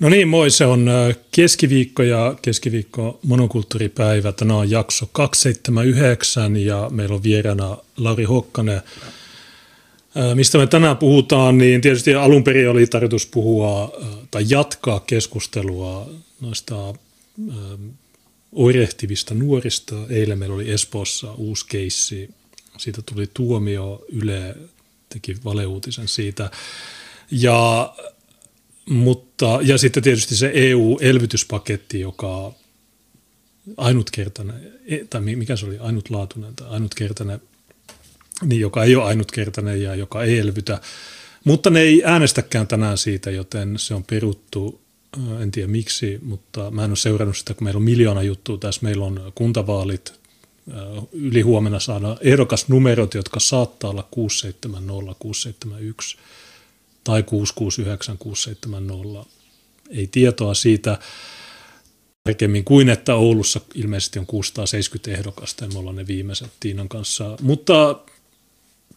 No niin, moi. Se on keskiviikko ja keskiviikko monokulttuuripäivä. Tänään on jakso 279 ja meillä on vieraana Lauri Hokkanen. Mistä me tänään puhutaan, niin tietysti alun perin oli tarkoitus puhua tai jatkaa keskustelua noista oirehtivista nuorista. Eilen meillä oli Espoossa uusi keissi. Siitä tuli tuomio, Yle teki valeuutisen siitä. Ja mutta, ja sitten tietysti se EU-elvytyspaketti, joka ainutkertainen, e, tai mikä se oli, ainutlaatuinen tai ainutkertainen, niin joka ei ole ainutkertainen ja joka ei elvytä. Mutta ne ei äänestäkään tänään siitä, joten se on peruttu. En tiedä miksi, mutta mä en ole seurannut sitä, kun meillä on miljoona juttua tässä. Meillä on kuntavaalit, yli huomenna saada ehdokasnumerot, jotka saattaa olla 670, 671 tai 669 670. Ei tietoa siitä tarkemmin kuin, että Oulussa ilmeisesti on 670 ehdokasta ja me ollaan ne viimeiset Tiinan kanssa. Mutta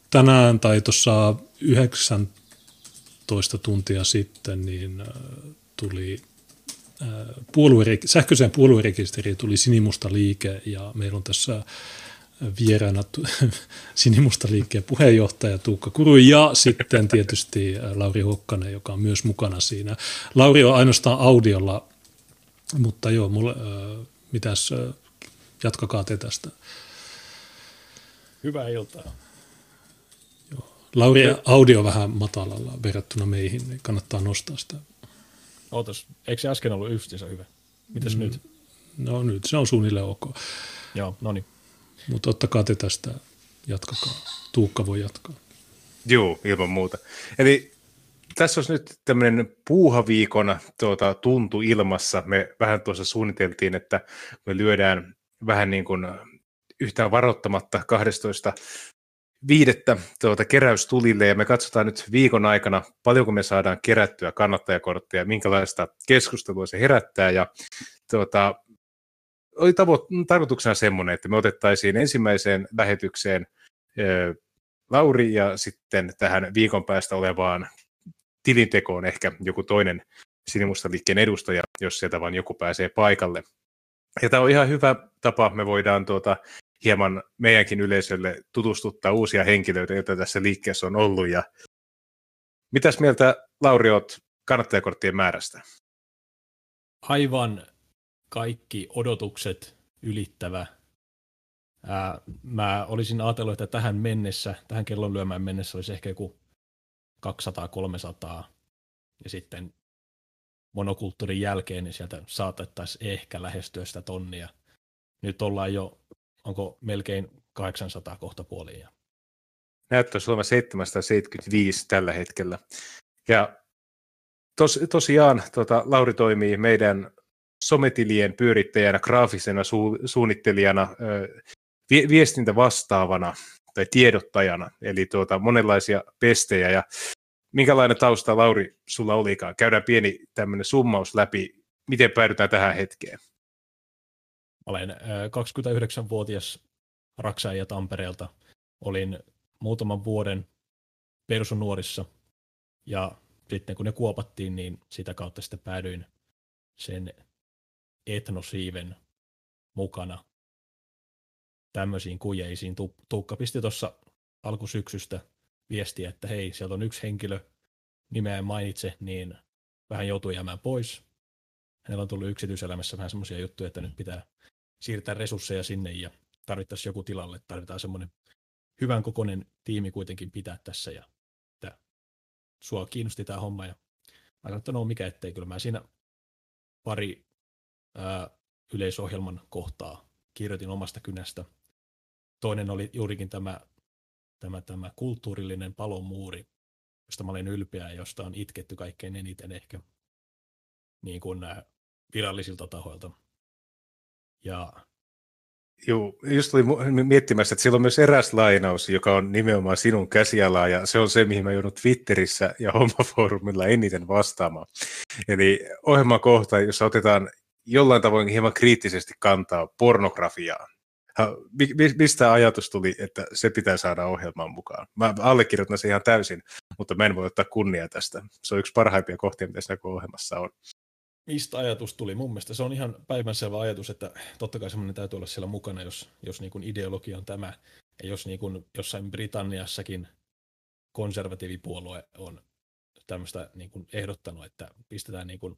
tänään tai tuossa 19 tuntia sitten niin äh, tuli äh, puolue, sähköiseen puoluerekisteriin tuli sinimusta liike ja meillä on tässä vieraana Sinimusta liikkeen puheenjohtaja Tuukka Kuru ja sitten tietysti Lauri Hokkanen, joka on myös mukana siinä. Lauri on ainoastaan audiolla, mutta joo, mulle, äh, mitäs, äh, jatkakaa te tästä. Hyvää iltaa. Joo. Lauri audio vähän matalalla verrattuna meihin, niin kannattaa nostaa sitä. Ootas, eikö se äsken ollut yhtiössä hyvä? Mitäs mm, nyt? No nyt se on suunnilleen ok. Joo, no niin. Mutta ottakaa te tästä, jatkakaa. Tuukka voi jatkaa. Joo, ilman muuta. Eli tässä olisi nyt tämmöinen puuhaviikon tuota, tuntu ilmassa. Me vähän tuossa suunniteltiin, että me lyödään vähän niin kuin yhtään varoittamatta 12 viidettä tuota, keräystulille ja me katsotaan nyt viikon aikana, paljonko me saadaan kerättyä kannattajakortteja, minkälaista keskustelua se herättää ja tuota, oli tavo- tarkoituksena semmoinen, että me otettaisiin ensimmäiseen lähetykseen ö, Lauri ja sitten tähän viikon päästä olevaan tilintekoon ehkä joku toinen sinimustaliikkeen edustaja, jos sieltä vain joku pääsee paikalle. Ja tämä on ihan hyvä tapa, me voidaan tuota, hieman meidänkin yleisölle tutustuttaa uusia henkilöitä, joita tässä liikkeessä on ollut. Ja mitäs mieltä Lauri oot kannattajakorttien määrästä? Aivan kaikki odotukset ylittävä. Ää, mä olisin ajatellut, että tähän mennessä, tähän kellon lyömään mennessä olisi ehkä joku 200-300, ja sitten monokulttuurin jälkeen niin sieltä saatettaisiin ehkä lähestyä sitä tonnia. Nyt ollaan jo, onko melkein 800 kohta puoliin. Näyttäisi olevan 775 tällä hetkellä. Ja tos, tosiaan tota, Lauri toimii meidän sometilien pyörittäjänä, graafisena su- suunnittelijana, vi- viestintä vastaavana tai tiedottajana, eli tuota, monenlaisia pestejä. Ja minkälainen tausta, Lauri, sulla olikaan? Käydään pieni tämmöinen summaus läpi, miten päädytään tähän hetkeen. Olen 29-vuotias raksaija Tampereelta. Olin muutaman vuoden persunuorissa ja sitten kun ne kuopattiin, niin sitä kautta sitten päädyin sen etnosiiven mukana tämmöisiin kujeisiin. Tuukka pisti tuossa alkusyksystä viestiä, että hei, sieltä on yksi henkilö, nimeä en mainitse, niin vähän joutuu jäämään pois. Hänellä on tullut yksityiselämässä vähän semmoisia juttuja, että nyt pitää siirtää resursseja sinne ja tarvittaisiin joku tilalle. Tarvitaan semmoinen hyvän kokoinen tiimi kuitenkin pitää tässä ja että sua kiinnosti tämä homma ja mä sanoin, että no mikä ettei, kyllä mä siinä pari ää, yleisohjelman kohtaa kirjoitin omasta kynästä. Toinen oli juurikin tämä, tämä, tämä kulttuurillinen palomuuri, josta mä olen ylpeä ja josta on itketty kaikkein eniten ehkä niin kuin virallisilta tahoilta. Ja Joo, just oli miettimässä, että siellä on myös eräs lainaus, joka on nimenomaan sinun käsialaa, ja se on se, mihin mä joudun Twitterissä ja hommafoorumilla eniten vastaamaan. Eli ohjelmakohta, jossa otetaan jollain tavoin hieman kriittisesti kantaa pornografiaan. Mistä ajatus tuli, että se pitää saada ohjelmaan mukaan? Mä allekirjoitan sen ihan täysin, mutta mä en voi ottaa kunnia tästä. Se on yksi parhaimpia kohtia, mitä siinä ohjelmassa on. mistä ajatus tuli. Mun mielestä se on ihan päivänselvä ajatus, että totta kai semmoinen täytyy olla siellä mukana, jos, jos niin kuin ideologia on tämä. Ja jos niin kuin jossain Britanniassakin konservatiivipuolue on tämmöistä niin kuin ehdottanut, että pistetään niin kuin,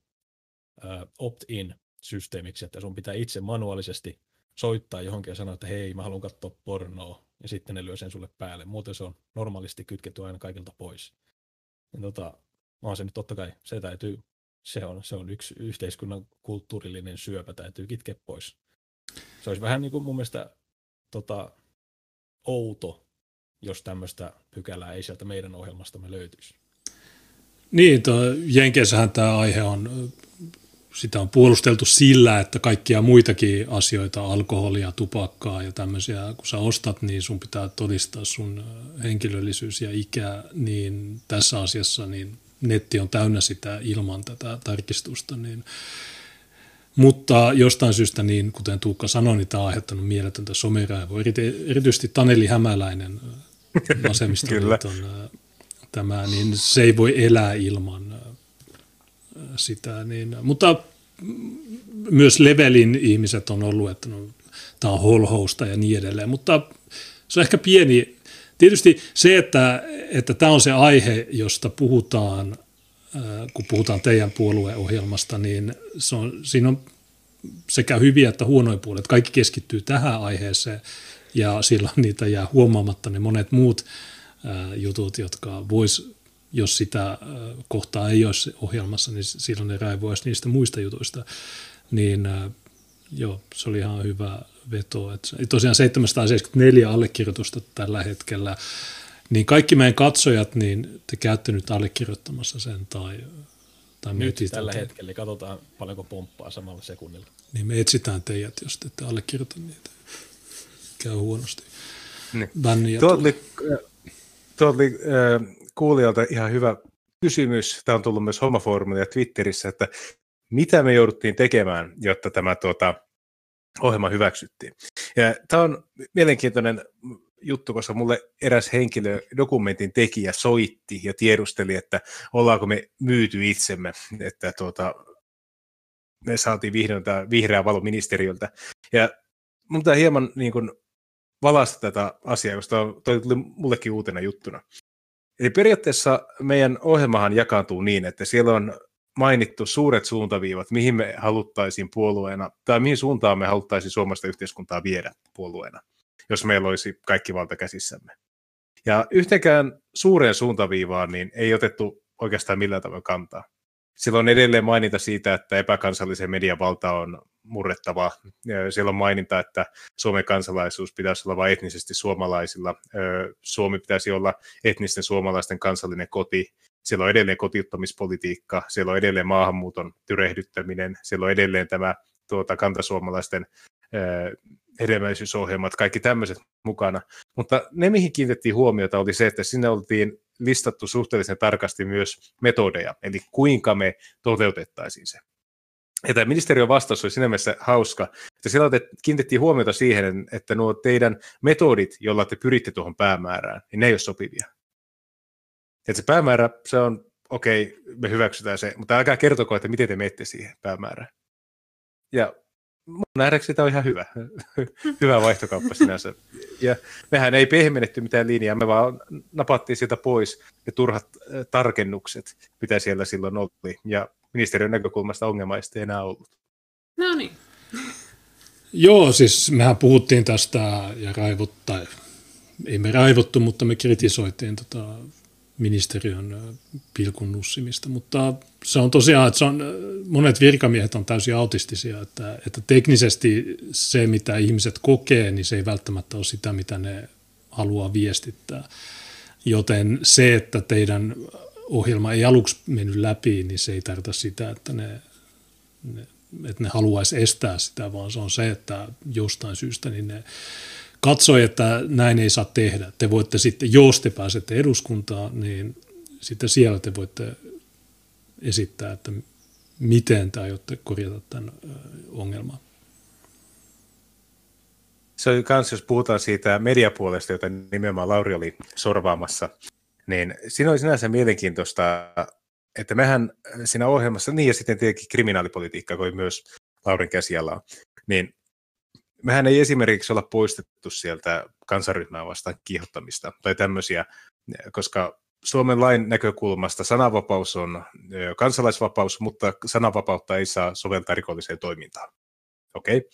uh, opt-in systeemiksi, että sun pitää itse manuaalisesti soittaa johonkin ja sanoa, että hei, mä haluan katsoa pornoa, ja sitten ne lyö sen sulle päälle. Muuten se on normaalisti kytketty aina kaikilta pois. Ja tota, on se nyt totta kai, se täytyy, se on, se on yksi yhteiskunnan kulttuurillinen syöpä, täytyy kitkeä pois. Se olisi vähän niin kuin mun mielestä tota, outo, jos tämmöistä pykälää ei sieltä meidän ohjelmastamme löytyisi. Niin, Jenkeissähän tämä aihe on sitä on puolusteltu sillä, että kaikkia muitakin asioita, alkoholia, tupakkaa ja tämmöisiä, kun sä ostat, niin sun pitää todistaa sun henkilöllisyys ja ikä, niin tässä asiassa niin netti on täynnä sitä ilman tätä tarkistusta, niin mutta jostain syystä, niin kuten Tuukka sanoi, niin tämä on aiheuttanut mieletöntä someraivoa. Erityisesti Taneli Hämäläinen, vasemmistoliiton tämä, niin se ei voi elää ilman sitä. Niin, mutta myös levelin ihmiset on ollut, että no, tämä on holhousta ja niin edelleen, mutta se on ehkä pieni. Tietysti se, että, että tämä on se aihe, josta puhutaan, kun puhutaan teidän puolueohjelmasta, niin se on, siinä on sekä hyviä että huonoja puolet. Kaikki keskittyy tähän aiheeseen ja silloin niitä jää huomaamatta ne monet muut jutut, jotka vois jos sitä äh, kohtaa ei olisi ohjelmassa, niin silloin ne raivoisi niistä muista jutuista. Niin äh, joo, se oli ihan hyvä veto. Että tosiaan 774 allekirjoitusta tällä hetkellä, niin kaikki meidän katsojat, niin te käytte nyt allekirjoittamassa sen tai, tai nyt tällä tätä. hetkellä, niin katsotaan paljonko pomppaa samalla sekunnilla. Niin me etsitään teidät, jos te ette allekirjoita niitä. Käy huonosti. Niin. Tuo oli, tuo oli äh, kuulijalta ihan hyvä kysymys. Tämä on tullut myös Homofoorumilla ja Twitterissä, että mitä me jouduttiin tekemään, jotta tämä tuota, ohjelma hyväksyttiin. Ja tämä on mielenkiintoinen juttu, koska mulle eräs henkilö, dokumentin tekijä, soitti ja tiedusteli, että ollaanko me myyty itsemme, että tuota, me saatiin vihdoin tämä vihreä valo ministeriöltä. Ja mun hieman niin kuin, valasta tätä asiaa, koska toi tuli mullekin uutena juttuna. Eli periaatteessa meidän ohjelmahan jakaantuu niin, että siellä on mainittu suuret suuntaviivat, mihin me haluttaisiin puolueena, tai mihin suuntaan me haluttaisiin suomalaista yhteiskuntaa viedä puolueena, jos meillä olisi kaikki valta käsissämme. Ja yhteenkään suureen suuntaviivaan niin ei otettu oikeastaan millään tavalla kantaa. Siellä on edelleen maininta siitä, että epäkansallisen median valta on murrettava. Siellä on maininta, että Suomen kansalaisuus pitäisi olla vain etnisesti suomalaisilla. Suomi pitäisi olla etnisten suomalaisten kansallinen koti. Siellä on edelleen kotiuttamispolitiikka, siellä on edelleen maahanmuuton tyrehdyttäminen, siellä on edelleen tämä tuota, kantasuomalaisten hedelmällisyysohjelmat, kaikki tämmöiset mukana. Mutta ne, mihin kiinnitettiin huomiota, oli se, että sinne oltiin listattu suhteellisen tarkasti myös metodeja, eli kuinka me toteutettaisiin se. Ja tämä ministeriön vastaus oli siinä mielessä hauska, että siellä te kiinnitettiin huomiota siihen, että nuo teidän metodit, joilla te pyritte tuohon päämäärään, niin ne ei ole sopivia. Että se päämäärä, se on, okei, okay, me hyväksytään se, mutta älkää kertoko, että miten te menette siihen päämäärään. Ja mun nähdäkseni tämä on ihan hyvä, hyvä vaihtokauppa sinänsä. Ja mehän ei pehmennetty mitään linjaa, me vaan napattiin sieltä pois ne turhat tarkennukset, mitä siellä silloin oli. Ja ministeriön näkökulmasta ongelmaista ei enää ollut. No niin. Joo, siis mehän puhuttiin tästä ja raivottai, ei me raivottu, mutta me kritisoitiin tota ministeriön pilkun nussimista, mutta se on tosiaan, että se on, monet virkamiehet on täysin autistisia, että, että teknisesti se, mitä ihmiset kokee, niin se ei välttämättä ole sitä, mitä ne haluaa viestittää. Joten se, että teidän ohjelma ei aluksi mennyt läpi, niin se ei tarkoita sitä, että ne, ne, että ne haluaisi estää sitä, vaan se on se, että jostain syystä niin ne katsoi, että näin ei saa tehdä. Te voitte sitten, jos te pääsette eduskuntaan, niin sitten siellä te voitte esittää, että miten te aiotte korjata tämän ongelman. Se on myös, jos puhutaan siitä mediapuolesta, jota nimenomaan Lauri oli sorvaamassa, niin siinä oli sinänsä mielenkiintoista että mehän siinä ohjelmassa, niin ja sitten tietenkin kriminaalipolitiikka, kun myös Laurin käsiala niin mehän ei esimerkiksi olla poistettu sieltä kansaryhmää vastaan kiihottamista tai tämmöisiä, koska Suomen lain näkökulmasta sananvapaus on kansalaisvapaus, mutta sananvapautta ei saa soveltaa rikolliseen toimintaan. Okei. Okay.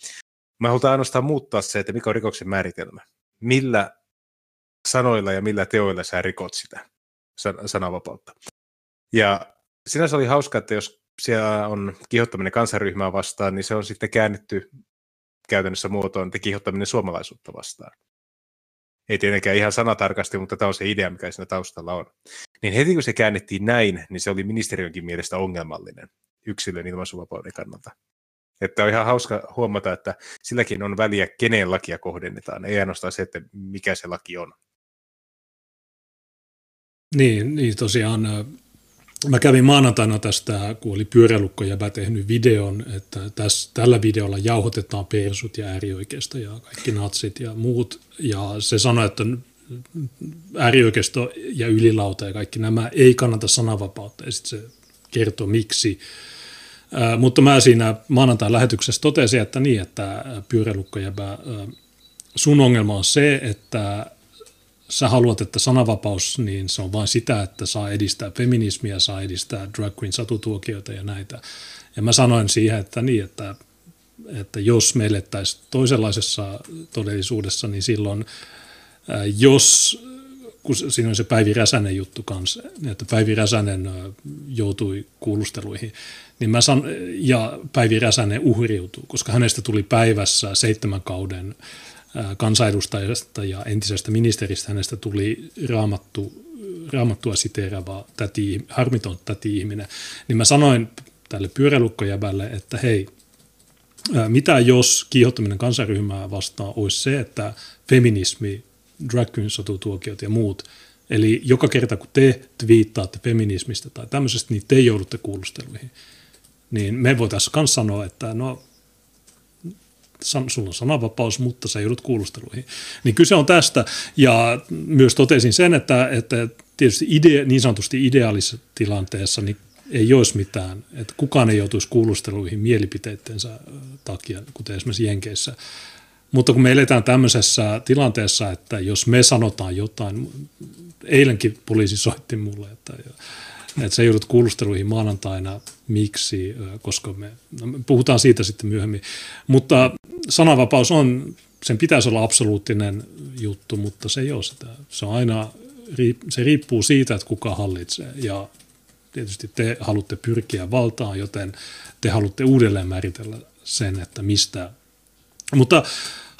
Me halutaan ainoastaan muuttaa se, että mikä on rikoksen määritelmä. Millä sanoilla ja millä teoilla sä rikot sitä sananvapautta. Ja sinänsä oli hauska, että jos siellä on kiihottaminen kansaryhmää vastaan, niin se on sitten käännetty käytännössä muotoon, että kiihottaminen suomalaisuutta vastaan. Ei tietenkään ihan sanatarkasti, mutta tämä on se idea, mikä siinä taustalla on. Niin heti kun se käännettiin näin, niin se oli ministeriönkin mielestä ongelmallinen yksilön ilmaisuvapauden kannalta. Että on ihan hauska huomata, että silläkin on väliä, kenen lakia kohdennetaan, ei ainoastaan se, että mikä se laki on. Niin, niin tosiaan Mä kävin maanantaina tästä, kun oli pyöräilukkojäbä tehnyt videon, että tässä, tällä videolla jauhotetaan persut ja äärioikeisto ja kaikki natsit ja muut. Ja se sanoi, että äärioikeisto ja ylilauta ja kaikki nämä ei kannata sananvapautta ja sitten se kertoo miksi. Ää, mutta mä siinä maanantain lähetyksessä totesin, että niin, että pyöräilukkojäbä, sun ongelma on se, että sä haluat, että sananvapaus, niin se on vain sitä, että saa edistää feminismiä, saa edistää drag queen satutuokioita ja näitä. Ja mä sanoin siihen, että niin, että, että jos me elettäisiin toisenlaisessa todellisuudessa, niin silloin jos, kun siinä on se Päivi Räsänen juttu kanssa, että Päivi Räsänen joutui kuulusteluihin, niin mä san, ja Päivi Räsänen uhriutuu, koska hänestä tuli päivässä seitsemän kauden kansanedustajasta ja entisestä ministeristä hänestä tuli raamattu, raamattua siteerava täti, harmiton täti-ihminen, niin mä sanoin tälle pyöräilukkojäbälle, että hei, mitä jos kiihottaminen kansanryhmää vastaan olisi se, että feminismi, drag tuokiot ja muut, eli joka kerta kun te twiittaatte feminismistä tai tämmöisestä, niin te joudutte kuulusteluihin. Niin me voitaisiin myös sanoa, että no sulla on sananvapaus, mutta sä joudut kuulusteluihin. Niin kyse on tästä, ja myös totesin sen, että, että tietysti ide, niin sanotusti ideaalisessa tilanteessa niin ei olisi mitään, että kukaan ei joutuisi kuulusteluihin mielipiteittensä takia, kuten esimerkiksi Jenkeissä. Mutta kun me eletään tämmöisessä tilanteessa, että jos me sanotaan jotain, eilenkin poliisi soitti mulle, että että sä joudut kuulusteluihin maanantaina, miksi, koska me, no me puhutaan siitä sitten myöhemmin. Mutta sananvapaus on, sen pitäisi olla absoluuttinen juttu, mutta se ei ole sitä. Se on aina, se riippuu siitä, että kuka hallitsee ja tietysti te haluatte pyrkiä valtaan, joten te haluatte uudelleen määritellä sen, että mistä. Mutta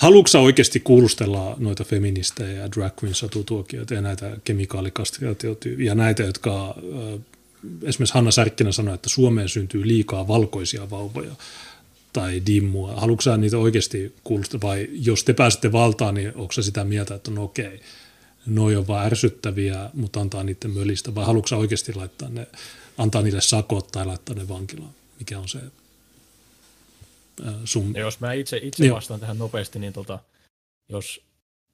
haluatko oikeasti kuulustella noita feministejä ja drag queen satutuokioita ja näitä kemikaalikastraatioita ja näitä, jotka esimerkiksi Hanna Särkkinen sanoi, että Suomeen syntyy liikaa valkoisia vauvoja tai dimmua. Haluatko sä niitä oikeasti kuulostaa vai jos te pääsette valtaan, niin onko se sitä mieltä, että no okei, noi on vaan ärsyttäviä, mutta antaa niiden mölistä vai haluatko sä oikeasti laittaa ne, antaa niille sakot tai laittaa ne vankilaan? Mikä on se sun... Ja jos mä itse, itse vastaan tähän nopeasti, niin tota, jos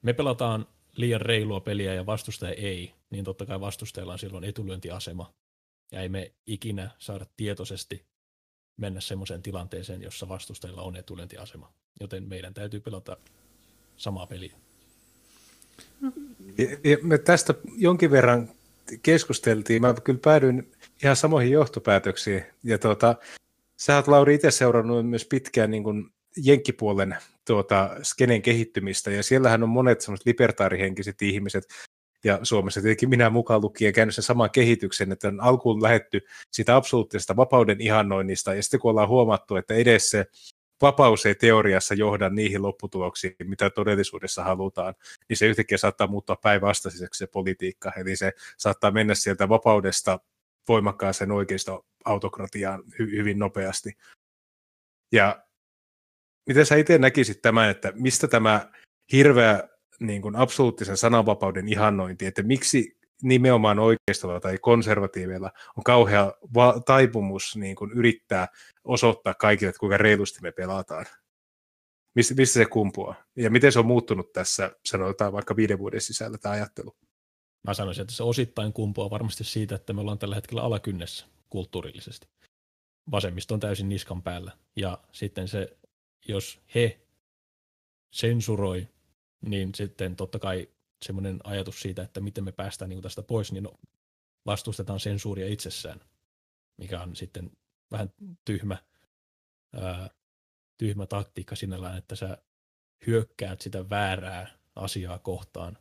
me pelataan liian reilua peliä ja vastustaja ei, niin totta kai vastustajalla on silloin etulyöntiasema. Ja ei me ikinä saada tietoisesti mennä semmoiseen tilanteeseen, jossa vastustajilla on etulyöntiasema. Joten meidän täytyy pelata samaa peliä. Ja me tästä jonkin verran keskusteltiin. Mä kyllä päädyin ihan samoihin johtopäätöksiin. Ja tuota, sä oot Lauri itse seurannut myös pitkään niin kuin jenkkipuolen tuota, skenen kehittymistä, ja siellähän on monet semmoiset libertaarihenkiset ihmiset, ja Suomessa tietenkin minä mukaan lukien käynyt sen saman kehityksen, että on alkuun lähetty sitä absoluuttisesta vapauden ihannoinnista, ja sitten kun ollaan huomattu, että edes se vapaus ei teoriassa johda niihin lopputuloksiin, mitä todellisuudessa halutaan, niin se yhtäkkiä saattaa muuttua päinvastaiseksi se politiikka, eli se saattaa mennä sieltä vapaudesta voimakkaaseen oikeisto autokratiaan hy- hyvin nopeasti. Ja miten sä itse näkisit tämän, että mistä tämä hirveä niin kuin absoluuttisen sananvapauden ihannointi, että miksi nimenomaan oikeistolla tai konservatiiveilla on kauhea va- taipumus niin kuin yrittää osoittaa kaikille, että kuinka reilusti me pelataan. Mistä, mistä se kumpuaa? Ja miten se on muuttunut tässä, sanotaan vaikka viiden vuoden sisällä tämä ajattelu? Mä sanoisin, että se osittain kumpuaa varmasti siitä, että me ollaan tällä hetkellä alakynnessä. kulttuurillisesti. Vasemmisto on täysin niskan päällä. Ja sitten se, jos he sensuroi, niin sitten totta kai semmoinen ajatus siitä, että miten me päästään niin tästä pois, niin no, vastustetaan sensuuria itsessään, mikä on sitten vähän tyhmä, ää, tyhmä taktiikka sinällään, että sä hyökkäät sitä väärää asiaa kohtaan.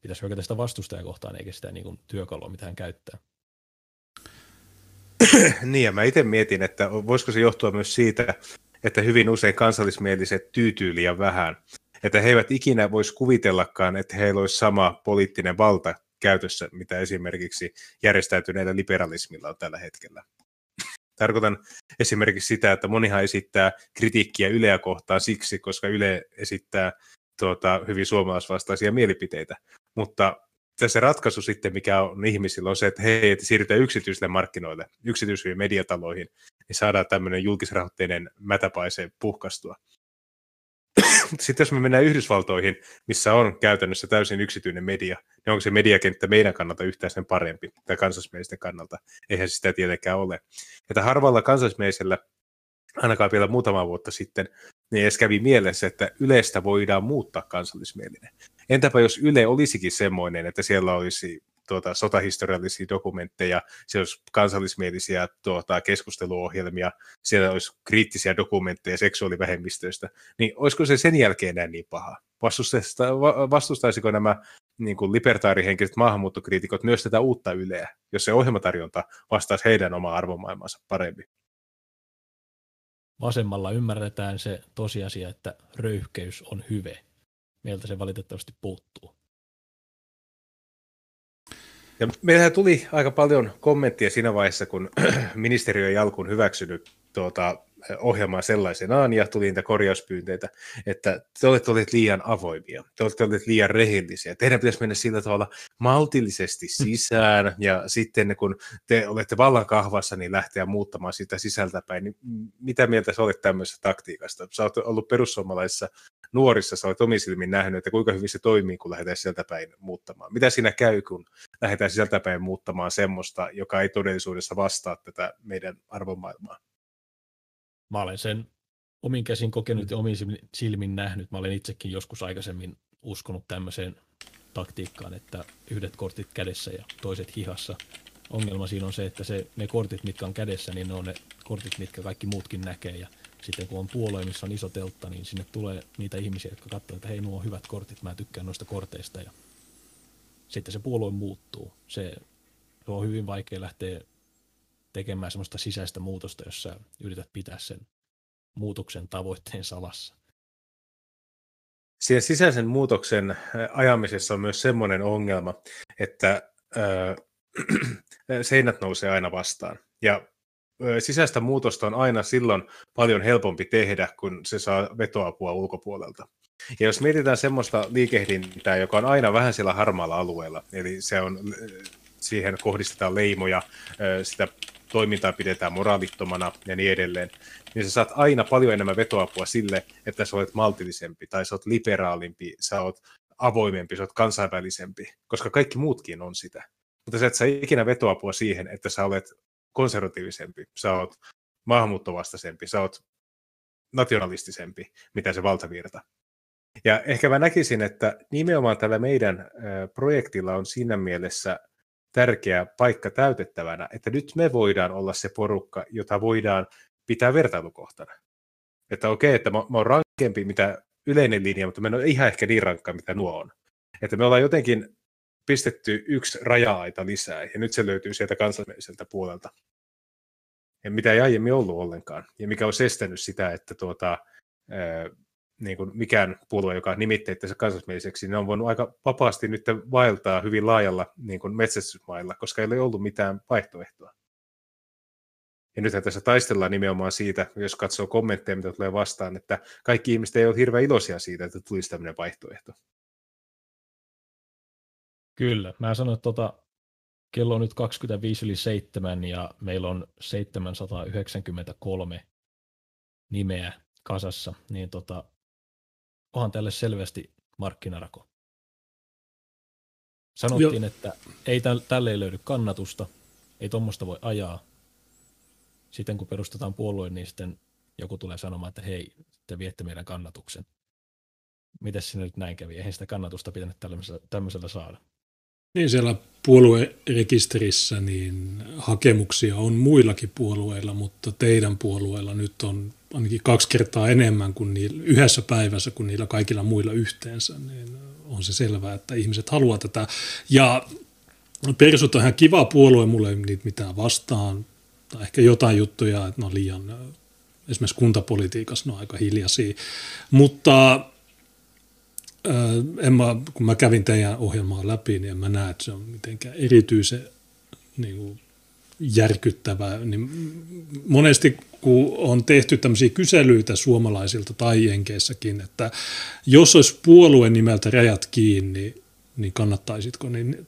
Pitäisi hyökätä sitä vastustaja kohtaan, eikä sitä niin kuin, työkalua mitään käyttää. niin, ja mä itse mietin, että voisiko se johtua myös siitä, että hyvin usein kansallismieliset tyytyy liian vähän. Että he eivät ikinä voisi kuvitellakaan, että heillä olisi sama poliittinen valta käytössä, mitä esimerkiksi järjestäytyneellä liberalismilla on tällä hetkellä. Tarkoitan esimerkiksi sitä, että monihan esittää kritiikkiä Yleä kohtaan siksi, koska Yle esittää tuota, hyvin suomalaisvastaisia mielipiteitä. Mutta tässä ratkaisu sitten, mikä on ihmisillä, on se, että hei, että siirrytään yksityisille markkinoille, yksityisiin mediataloihin, niin saadaan tämmöinen julkisrahoitteinen mätäpaise puhkastua. Sitten jos me mennään Yhdysvaltoihin, missä on käytännössä täysin yksityinen media, niin onko se mediakenttä meidän kannalta yhtään sen parempi, tai kansallismielisten kannalta? Eihän se sitä tietenkään ole. Että harvalla kansallismielisellä, ainakaan vielä muutama vuotta sitten, niin edes kävi mielessä, että Ylestä voidaan muuttaa kansallismielinen. Entäpä jos Yle olisikin semmoinen, että siellä olisi tuota, sotahistoriallisia dokumentteja, siellä olisi kansallismielisiä tuota, keskusteluohjelmia, siellä olisi kriittisiä dokumentteja seksuaalivähemmistöistä, niin olisiko se sen jälkeen enää niin paha? Vastustaisiko nämä niin kuin libertaarihenkiset maahanmuuttokriitikot myös tätä uutta Yleä, jos se ohjelmatarjonta vastaisi heidän omaa arvomaailmansa paremmin? Vasemmalla ymmärretään se tosiasia, että röyhkeys on hyve. Meiltä se valitettavasti puuttuu. Ja meillähän tuli aika paljon kommenttia siinä vaiheessa, kun ministeriö ei alkuun hyväksynyt tuota, ohjelmaa sellaisenaan ja tuli niitä korjauspyynteitä, että te olette olleet liian avoimia, te olette olleet liian rehellisiä. Teidän pitäisi mennä sillä tavalla maltillisesti mm. sisään ja sitten kun te olette vallan kahvassa, niin lähteä muuttamaan sitä sisältäpäin. Niin mitä mieltä sä olet tämmöisestä taktiikasta? Sä olet ollut perussuomalaisissa nuorissa, sä olet omisilmin nähnyt, että kuinka hyvin se toimii, kun lähdetään sieltä päin muuttamaan. Mitä siinä käy, kun lähdetään sieltä päin muuttamaan semmoista, joka ei todellisuudessa vastaa tätä meidän arvomaailmaa? Mä olen sen omin käsin kokenut ja omin silmin nähnyt. Mä olen itsekin joskus aikaisemmin uskonut tämmöiseen taktiikkaan, että yhdet kortit kädessä ja toiset hihassa. Ongelma siinä on se, että se, ne kortit, mitkä on kädessä, niin ne on ne kortit, mitkä kaikki muutkin näkee. Ja sitten kun on puolue, missä on iso teltta, niin sinne tulee niitä ihmisiä, jotka katsovat, että hei, nuo on hyvät kortit, mä tykkään noista korteista. Ja sitten se puolue muuttuu. Se, on hyvin vaikea lähteä tekemään semmoista sisäistä muutosta, jossa yrität pitää sen muutoksen tavoitteen salassa. Siinä sisäisen muutoksen ajamisessa on myös semmoinen ongelma, että seinät nousee aina vastaan. Ja sisäistä muutosta on aina silloin paljon helpompi tehdä, kun se saa vetoapua ulkopuolelta. Ja jos mietitään semmoista liikehdintää, joka on aina vähän siellä harmaalla alueella, eli se on, siihen kohdistetaan leimoja, sitä toimintaa pidetään moraalittomana ja niin edelleen, niin sä saat aina paljon enemmän vetoapua sille, että sä olet maltillisempi tai sä olet liberaalimpi, sä olet avoimempi, sä olet kansainvälisempi, koska kaikki muutkin on sitä. Mutta sä et saa ikinä vetoapua siihen, että sä olet konservatiivisempi, sä oot maahanmuuttovastaisempi, sä oot nationalistisempi, mitä se valtavirta. Ja ehkä mä näkisin, että nimenomaan tällä meidän projektilla on siinä mielessä tärkeä paikka täytettävänä, että nyt me voidaan olla se porukka, jota voidaan pitää vertailukohtana. Että okei, että mä, mä oon rankempi mitä yleinen linja, mutta mä en ole ihan ehkä niin rankka, mitä nuo on. Että me ollaan jotenkin pistetty yksi raja-aita lisää, ja nyt se löytyy sieltä kansalliselta puolelta. Ja mitä ei aiemmin ollut ollenkaan, ja mikä on estänyt sitä, että tuota, niin kuin mikään puolue, joka nimitti itse kansallismieliseksi, niin on voinut aika vapaasti nyt vaeltaa hyvin laajalla niin kuin metsästysmailla, koska ei ole ollut mitään vaihtoehtoa. Ja nythän tässä taistellaan nimenomaan siitä, jos katsoo kommentteja, mitä tulee vastaan, että kaikki ihmiset ei ole hirveän iloisia siitä, että tulisi tämmöinen vaihtoehto. Kyllä. Mä sanoin, että tota, kello on nyt 25 yli 7 ja meillä on 793 nimeä kasassa, niin tota, onhan tälle selvästi markkinarako. Sanottiin, jo. että ei tälle ei löydy kannatusta, ei tuommoista voi ajaa. Sitten kun perustetaan puolue, niin sitten joku tulee sanomaan, että hei, te viette meidän kannatuksen. Miten se nyt näin kävi? Eihän sitä kannatusta pitänyt tämmöisellä, tämmöisellä saada. Niin siellä puoluerekisterissä niin hakemuksia on muillakin puolueilla, mutta teidän puolueella nyt on ainakin kaksi kertaa enemmän kuin niillä, yhdessä päivässä kuin niillä kaikilla muilla yhteensä, niin on se selvää, että ihmiset haluaa tätä. Ja Persut on ihan kiva puolue, mulle ei niitä mitään vastaan, tai ehkä jotain juttuja, että ne on liian, esimerkiksi kuntapolitiikassa ne on aika hiljaisia, mutta en mä, kun mä kävin teidän ohjelmaa läpi, niin en mä näe, että se on mitenkään erityisen niin kuin, järkyttävää. Niin monesti kun on tehty tämmöisiä kyselyitä suomalaisilta tai Jenkeissäkin, että jos olisi puolueen nimeltä rajat kiinni, niin kannattaisitko, niin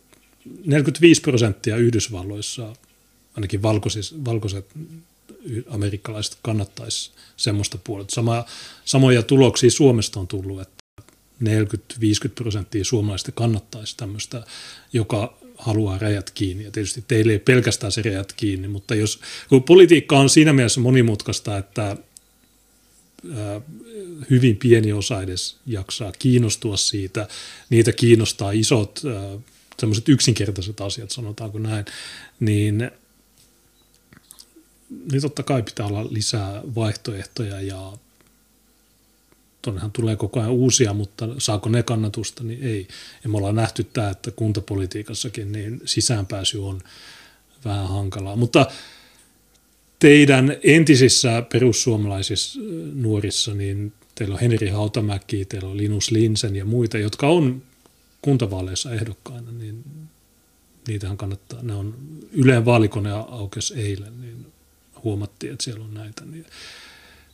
45 prosenttia Yhdysvalloissa, ainakin valkoiset, valkoiset amerikkalaiset kannattaisi semmoista puolta. Sama, samoja tuloksia Suomesta on tullut, että 40-50 prosenttia suomalaisista kannattaisi tämmöistä, joka haluaa rajat kiinni. Ja tietysti teille ei pelkästään se rajat kiinni, mutta jos, kun politiikka on siinä mielessä monimutkaista, että hyvin pieni osa edes jaksaa kiinnostua siitä. Niitä kiinnostaa isot, semmoiset yksinkertaiset asiat, sanotaanko näin, niin, niin totta kai pitää olla lisää vaihtoehtoja ja tuonnehan tulee koko ajan uusia, mutta saako ne kannatusta, niin ei. Ja me ollaan nähty tämä, että kuntapolitiikassakin niin sisäänpääsy on vähän hankalaa. Mutta teidän entisissä perussuomalaisissa nuorissa, niin teillä on Henri Hautamäki, teillä on Linus Linsen ja muita, jotka on kuntavaaleissa ehdokkaina, niin niitähän kannattaa, ne on Yleen vaalikone aukesi eilen, niin huomattiin, että siellä on näitä. Niin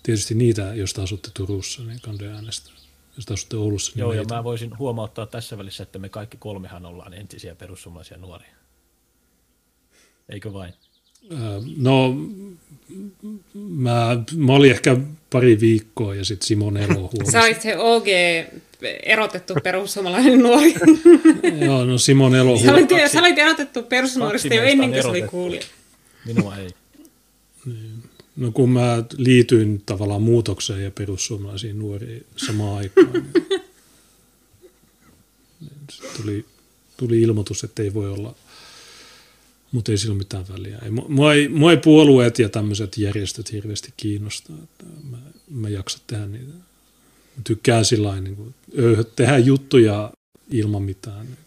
tietysti niitä, jos te asutte Turussa, niin kandoja äänestää. Jos te asutte Oulussa, niin Joo, ja mä voisin huomauttaa tässä välissä, että me kaikki kolmehan ollaan entisiä perussuomalaisia nuoria. Eikö vain? No, mä, mä olin ehkä pari viikkoa ja sitten Simon Elo huomasi. Sä olit se OG erotettu perussuomalainen nuori. Joo, no Simon Elo Sä olit, sä olit erotettu perussuomalaisista jo ennen kuin se oli kuulija. Minua ei. Niin. No kun mä liityin tavallaan muutokseen ja perussuomalaisiin nuoriin samaan aikaan, niin, tuli, tuli ilmoitus, että ei voi olla, mutta ei sillä mitään väliä. Ei, mua, ei, mua ei puolueet ja tämmöiset järjestöt hirveästi kiinnostaa. Että mä, mä jaksa tehdä niitä. Mä tykkään sillä niin tehdä juttuja ilman mitään niin,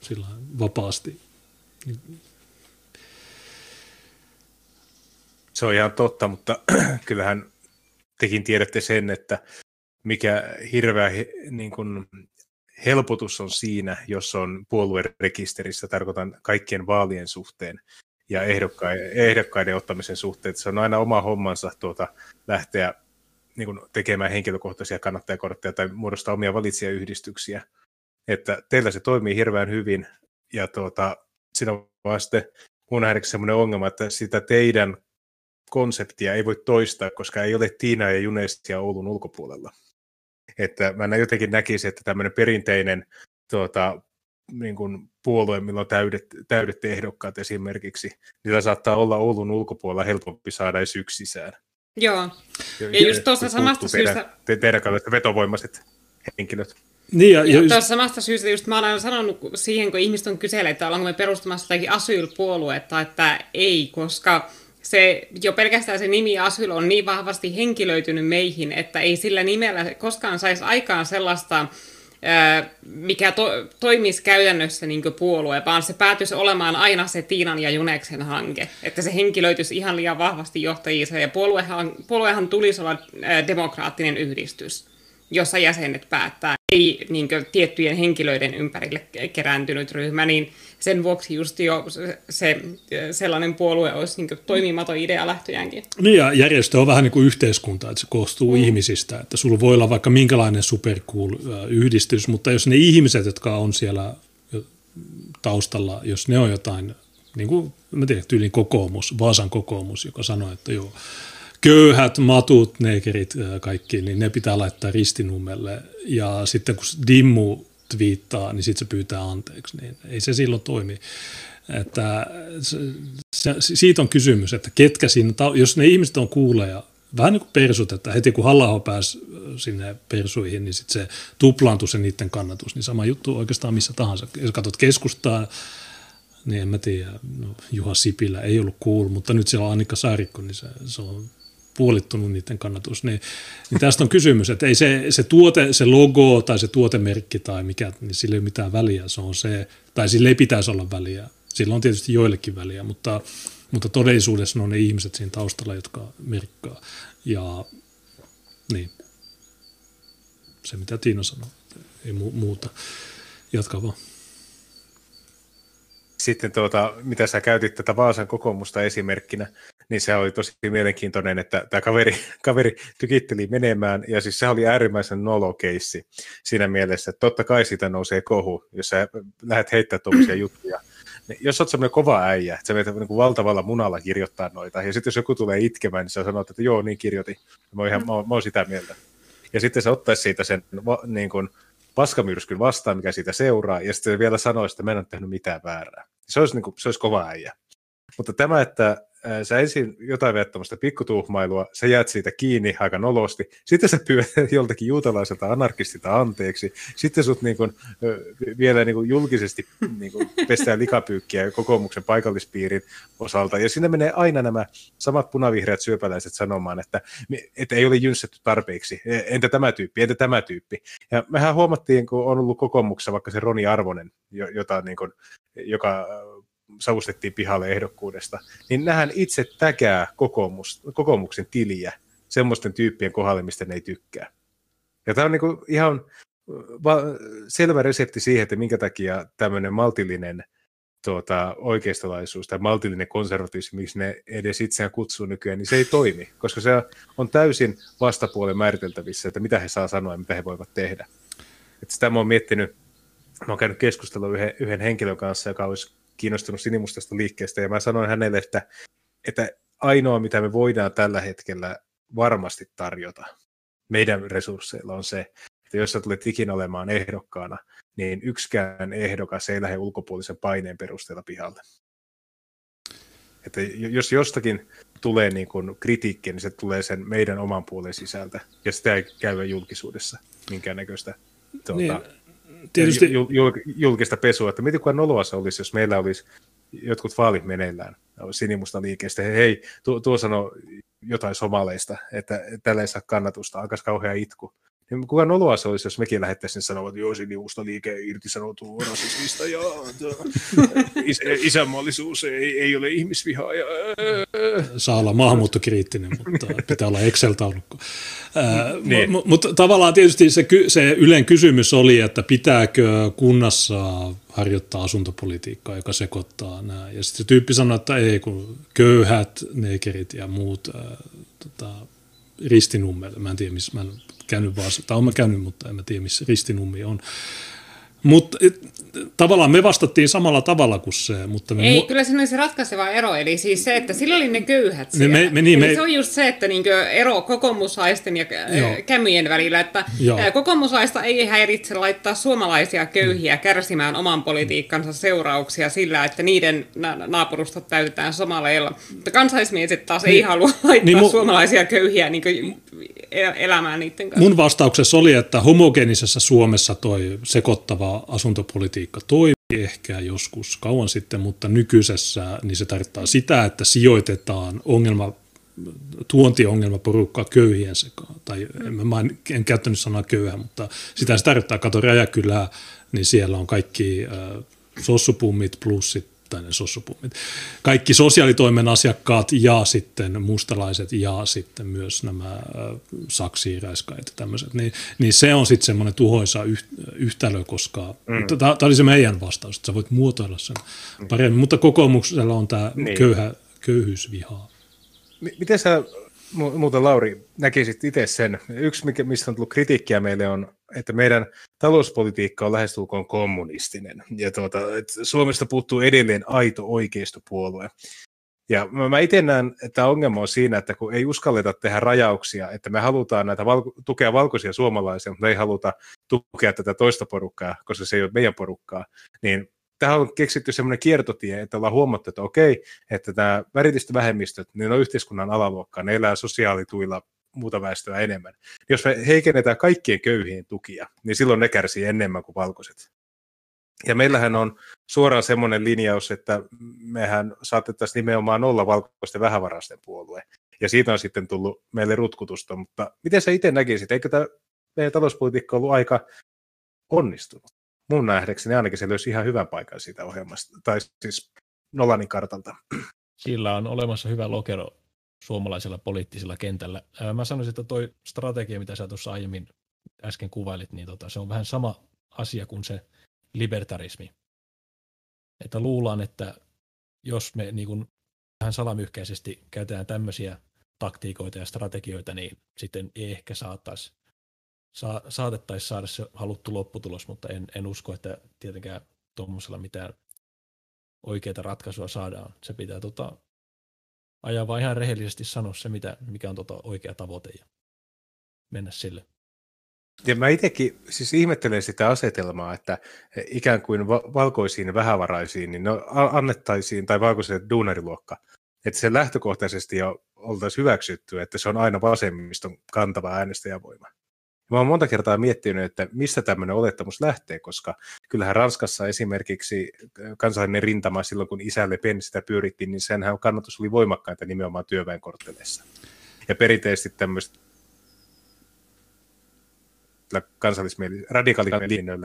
sillä vapaasti. Niin, Se on ihan totta, mutta kyllähän tekin tiedätte sen, että mikä hirveä niin kuin, helpotus on siinä, jos on puoluerekisterissä, tarkoitan kaikkien vaalien suhteen ja ehdokkaiden, ehdokkaiden ottamisen suhteen. Se on aina oma hommansa tuota, lähteä niin kuin, tekemään henkilökohtaisia kannattajakortteja tai muodostaa omia valitsijayhdistyksiä. Että teillä se toimii hirveän hyvin ja tuota, siinä on vaan sitten mun nähdäkseni sellainen ongelma, että sitä teidän konseptia ei voi toistaa, koska ei ole Tiina ja Junestia Oulun ulkopuolella. Että mä jotenkin näkisin, että tämmöinen perinteinen tuota, niin kuin puolue, millä on täydet, täydet ehdokkaat esimerkiksi, niillä saattaa olla Oulun ulkopuolella helpompi saada edes yksi sisään. Joo, ja, ja just tuossa samasta teidän, syystä... Te, teidän kannalta vetovoimaiset henkilöt. Niin, ja, ja tuossa samasta syystä just mä olen aina sanonut siihen, kun ihmiset on kyselleet, että ollaanko me perustamassa jotakin asylpuoluetta, että ei, koska se, jo pelkästään se nimi Asyl on niin vahvasti henkilöitynyt meihin, että ei sillä nimellä koskaan saisi aikaan sellaista, mikä to, toimisi käytännössä niin puolue, vaan se päätyisi olemaan aina se Tiinan ja Juneksen hanke, että se henkilöityisi ihan liian vahvasti johtajiinsa, ja puoluehan, puoluehan tulisi olla demokraattinen yhdistys, jossa jäsenet päättää, ei niin kuin, tiettyjen henkilöiden ympärille kerääntynyt ryhmä, niin sen vuoksi just jo se, se sellainen puolue olisi niin toimimaton idea lähtöjäänkin. Niin ja järjestö on vähän niin kuin yhteiskunta, että se koostuu mm. ihmisistä, että sulla voi olla vaikka minkälainen supercool yhdistys, mutta jos ne ihmiset, jotka on siellä taustalla, jos ne on jotain, niin kuin mä tiedän, tyylin kokoomus, Vaasan kokoomus, joka sanoo, että joo, köyhät, matut, neekerit, kaikki, niin ne pitää laittaa ristinummelle. Ja sitten kun Dimmu twiittaa, niin sitten se pyytää anteeksi, niin ei se silloin toimi. Että se, se, siitä on kysymys, että ketkä siinä, jos ne ihmiset on kuuleja, vähän niin kuin persut, että heti kun halla pääsi sinne persuihin, niin sitten se tuplaantui se niiden kannatus. Niin sama juttu oikeastaan missä tahansa. Jos katsot keskustaa, niin en mä tiedä, no, Juha Sipilä ei ollut cool, mutta nyt siellä on Annika Saarikko, niin se, se on puolittunut niiden kannatus. Niin, niin tästä on kysymys, että ei se, se tuote, se logo tai se tuotemerkki tai mikä, niin sillä ei ole mitään väliä. Se on se, tai sillä ei pitäisi olla väliä. Sillä on tietysti joillekin väliä, mutta, mutta todellisuudessa ne on ne ihmiset siinä taustalla, jotka merkkaa. Ja niin, se mitä Tiina sanoi, ei muuta. Jatka vaan. Sitten tuota, mitä sä käytit tätä Vaasan kokoomusta esimerkkinä, niin se oli tosi mielenkiintoinen, että tämä kaveri, kaveri tykitteli menemään, ja siis se oli äärimmäisen nolokeissi siinä mielessä, että totta kai siitä nousee kohu, jos sä lähdet heittämään tuollaisia juttuja. Niin jos olet semmoinen kova äijä, että sä menet niin kuin valtavalla munalla kirjoittaa noita, ja sitten jos joku tulee itkemään, niin sä sanot, että joo, niin kirjoitin. Mä oon, ihan, mä oon, mä oon sitä mieltä. Ja sitten sä ottaisi siitä sen niin kuin, paskamyrskyn vastaan, mikä siitä seuraa, ja sitten vielä sanoisi, että mä en ole tehnyt mitään väärää. Se olisi, niin kuin, se olisi kova äijä. Mutta tämä, että sä ensin jotain vielä tämmöistä pikkutuhmailua, sä jäät siitä kiinni aika nolosti, sitten sä pyydät joltakin juutalaiselta anarkistilta anteeksi, sitten sut niin kun, vielä niin kun julkisesti niin kun pestää likapyykkiä kokoomuksen paikallispiirin osalta, ja sinne menee aina nämä samat punavihreät syöpäläiset sanomaan, että, että ei ole jynssätty tarpeeksi, e, entä tämä tyyppi, entä tämä tyyppi. Ja mehän huomattiin, kun on ollut kokoomuksessa vaikka se Roni Arvonen, jota, niin kun, joka savustettiin pihalle ehdokkuudesta, niin nähän itse täkää kokoomus, kokoomuksen tiliä semmoisten tyyppien kohdalle, mistä ne ei tykkää. Ja tämä on niin ihan va- selvä resepti siihen, että minkä takia tämmöinen maltillinen tuota, oikeistolaisuus tai maltillinen konservatismi, miksi ne edes itseään kutsuu nykyään, niin se ei toimi, koska se on täysin vastapuolen määriteltävissä, että mitä he saa sanoa ja mitä he voivat tehdä. Että sitä mä oon miettinyt, mä oon käynyt keskustelua yhden, yhden henkilön kanssa, joka olisi kiinnostunut sinimustasta liikkeestä, ja mä sanoin hänelle, että, että ainoa, mitä me voidaan tällä hetkellä varmasti tarjota meidän resursseilla on se, että jos sä tulet ikinä olemaan ehdokkaana, niin yksikään ehdokas ei lähde ulkopuolisen paineen perusteella pihalle. Että jos jostakin tulee niin kuin kritiikkiä, niin se tulee sen meidän oman puolen sisältä, ja sitä ei käy julkisuudessa minkäännäköistä tuota, niin, tietysti... Jul, jul, julkista pesua, että miten kuin noloa se olisi, jos meillä olisi jotkut vaalit meneillään sinimusta liikeestä, hei, tuo, tuo sanoo jotain somaleista, että tällä ei saa kannatusta, alkaisi kauhean itku. Niin kuka noloa se olisi, jos mekin lähettäisiin sanoa, että joo, sinimusta liike irtisanoutuu rasismista ja is, isänmaallisuus ei, ei ole ihmisvihaa. Ja, Saa olla maahanmuuttokriittinen, mutta pitää olla Excel-taulukko. niin. Mutta tavallaan tietysti se, se yleinen kysymys oli, että pitääkö kunnassa harjoittaa asuntopolitiikkaa, joka sekoittaa nämä. Ja sitten se tyyppi sanoi, että ei, kun köyhät, neekerit ja muut äh, tota, ristinummelle. Mä en tiedä, missä mä en käynyt vaan, tai olen käynyt, mutta en mä tiedä, missä ristinummi on. Mutta tavallaan me vastattiin samalla tavalla kuin se. Mutta me Ei, mu- kyllä siinä oli se ratkaiseva ero, eli siis se, että sillä oli ne köyhät siellä. Me, me, niin, me, se on just se, että niinkö ero kokoomuslaisten ja joo. kämyjen välillä, että joo. kokoomuslaista ei häiritse laittaa suomalaisia köyhiä mm. kärsimään oman politiikkansa seurauksia sillä, että niiden naapurustot täytetään somaleilla. Mutta kansaismiehet taas niin, ei halua laittaa niin, mu- suomalaisia köyhiä niinkö elämään niiden kanssa. Mun vastauksessa oli, että homogeenisessa Suomessa toi sekoittava asuntopolitiikka toimii ehkä joskus kauan sitten, mutta nykyisessä niin se tarkoittaa sitä, että sijoitetaan ongelma tuontiongelmaporukkaa köyhien sekaan. Tai en, mä en, en käyttänyt sanaa köyhä, mutta sitä se tarkoittaa. Kato Räjäkylää, niin siellä on kaikki äh, sossupummit plus sit tai ne sossupummit. Kaikki sosiaalitoimen asiakkaat ja sitten mustalaiset ja sitten myös nämä saksiiräiskaajat ja tämmöiset, niin, niin se on sitten semmoinen tuhoisa yhtälö, koska mm. tämä oli se meidän vastaus, että sä voit muotoilla sen paremmin, mutta kokoomuksella on tämä niin. köyhä, köyhyysvihaa. Miten sä muuten Lauri näkisit itse sen? Yksi, mistä on tullut kritiikkiä meille on, että meidän talouspolitiikka on lähestulkoon kommunistinen. Ja tuota, että Suomesta puuttuu edelleen aito oikeistopuolue. Ja mä itse näen, että ongelma on siinä, että kun ei uskalleta tehdä rajauksia, että me halutaan näitä valko- tukea valkoisia suomalaisia, mutta me ei haluta tukea tätä toista porukkaa, koska se ei ole meidän porukkaa, niin tähän on keksitty semmoinen kiertotie, että ollaan huomattu, että okei, että tämä väritistövähemmistöt, niin on yhteiskunnan alaluokkaa, ne elää sosiaalituilla muuta väestöä enemmän. Jos me heikennetään kaikkien köyhien tukia, niin silloin ne kärsii enemmän kuin valkoiset. Ja meillähän on suoraan semmoinen linjaus, että mehän saatettaisiin nimenomaan olla valkoisten vähävaraisten puolue. Ja siitä on sitten tullut meille rutkutusta, mutta miten sä itse näkisit, eikö tämä meidän talouspolitiikka ollut aika onnistunut? Mun nähdäkseni ainakin se löysi ihan hyvän paikan siitä ohjelmasta, tai siis Nolanin kartalta. Sillä on olemassa hyvä lokero suomalaisella poliittisella kentällä. Mä sanoisin, että toi strategia, mitä sä tuossa aiemmin äsken kuvailit, niin tota, se on vähän sama asia kuin se libertarismi. Että luullaan, että jos me niin kuin vähän salamyhkäisesti käytetään tämmöisiä taktiikoita ja strategioita, niin sitten ei ehkä saattaisi, sa, saatettaisiin saada se haluttu lopputulos, mutta en, en usko, että tietenkään tuommoisella mitään oikeaa ratkaisua saadaan. Se pitää tota, ajaa vaan ihan rehellisesti sanoa se, mitä, mikä on tota oikea tavoite ja mennä sille. Ja mä itsekin siis ihmettelen sitä asetelmaa, että ikään kuin valkoisiin vähävaraisiin, niin no annettaisiin, tai valkoiselle duunariluokka, että se lähtökohtaisesti jo oltaisiin hyväksytty, että se on aina vasemmiston kantava äänestäjävoima. Mä oon monta kertaa miettinyt, että mistä tämmöinen olettamus lähtee, koska kyllähän Ranskassa esimerkiksi kansallinen rintama silloin, kun isälle Pen sitä pyöritti, niin senhän kannatus oli voimakkainta nimenomaan työväenkortteleissa. Ja perinteisesti tämmöistä kansallismieli,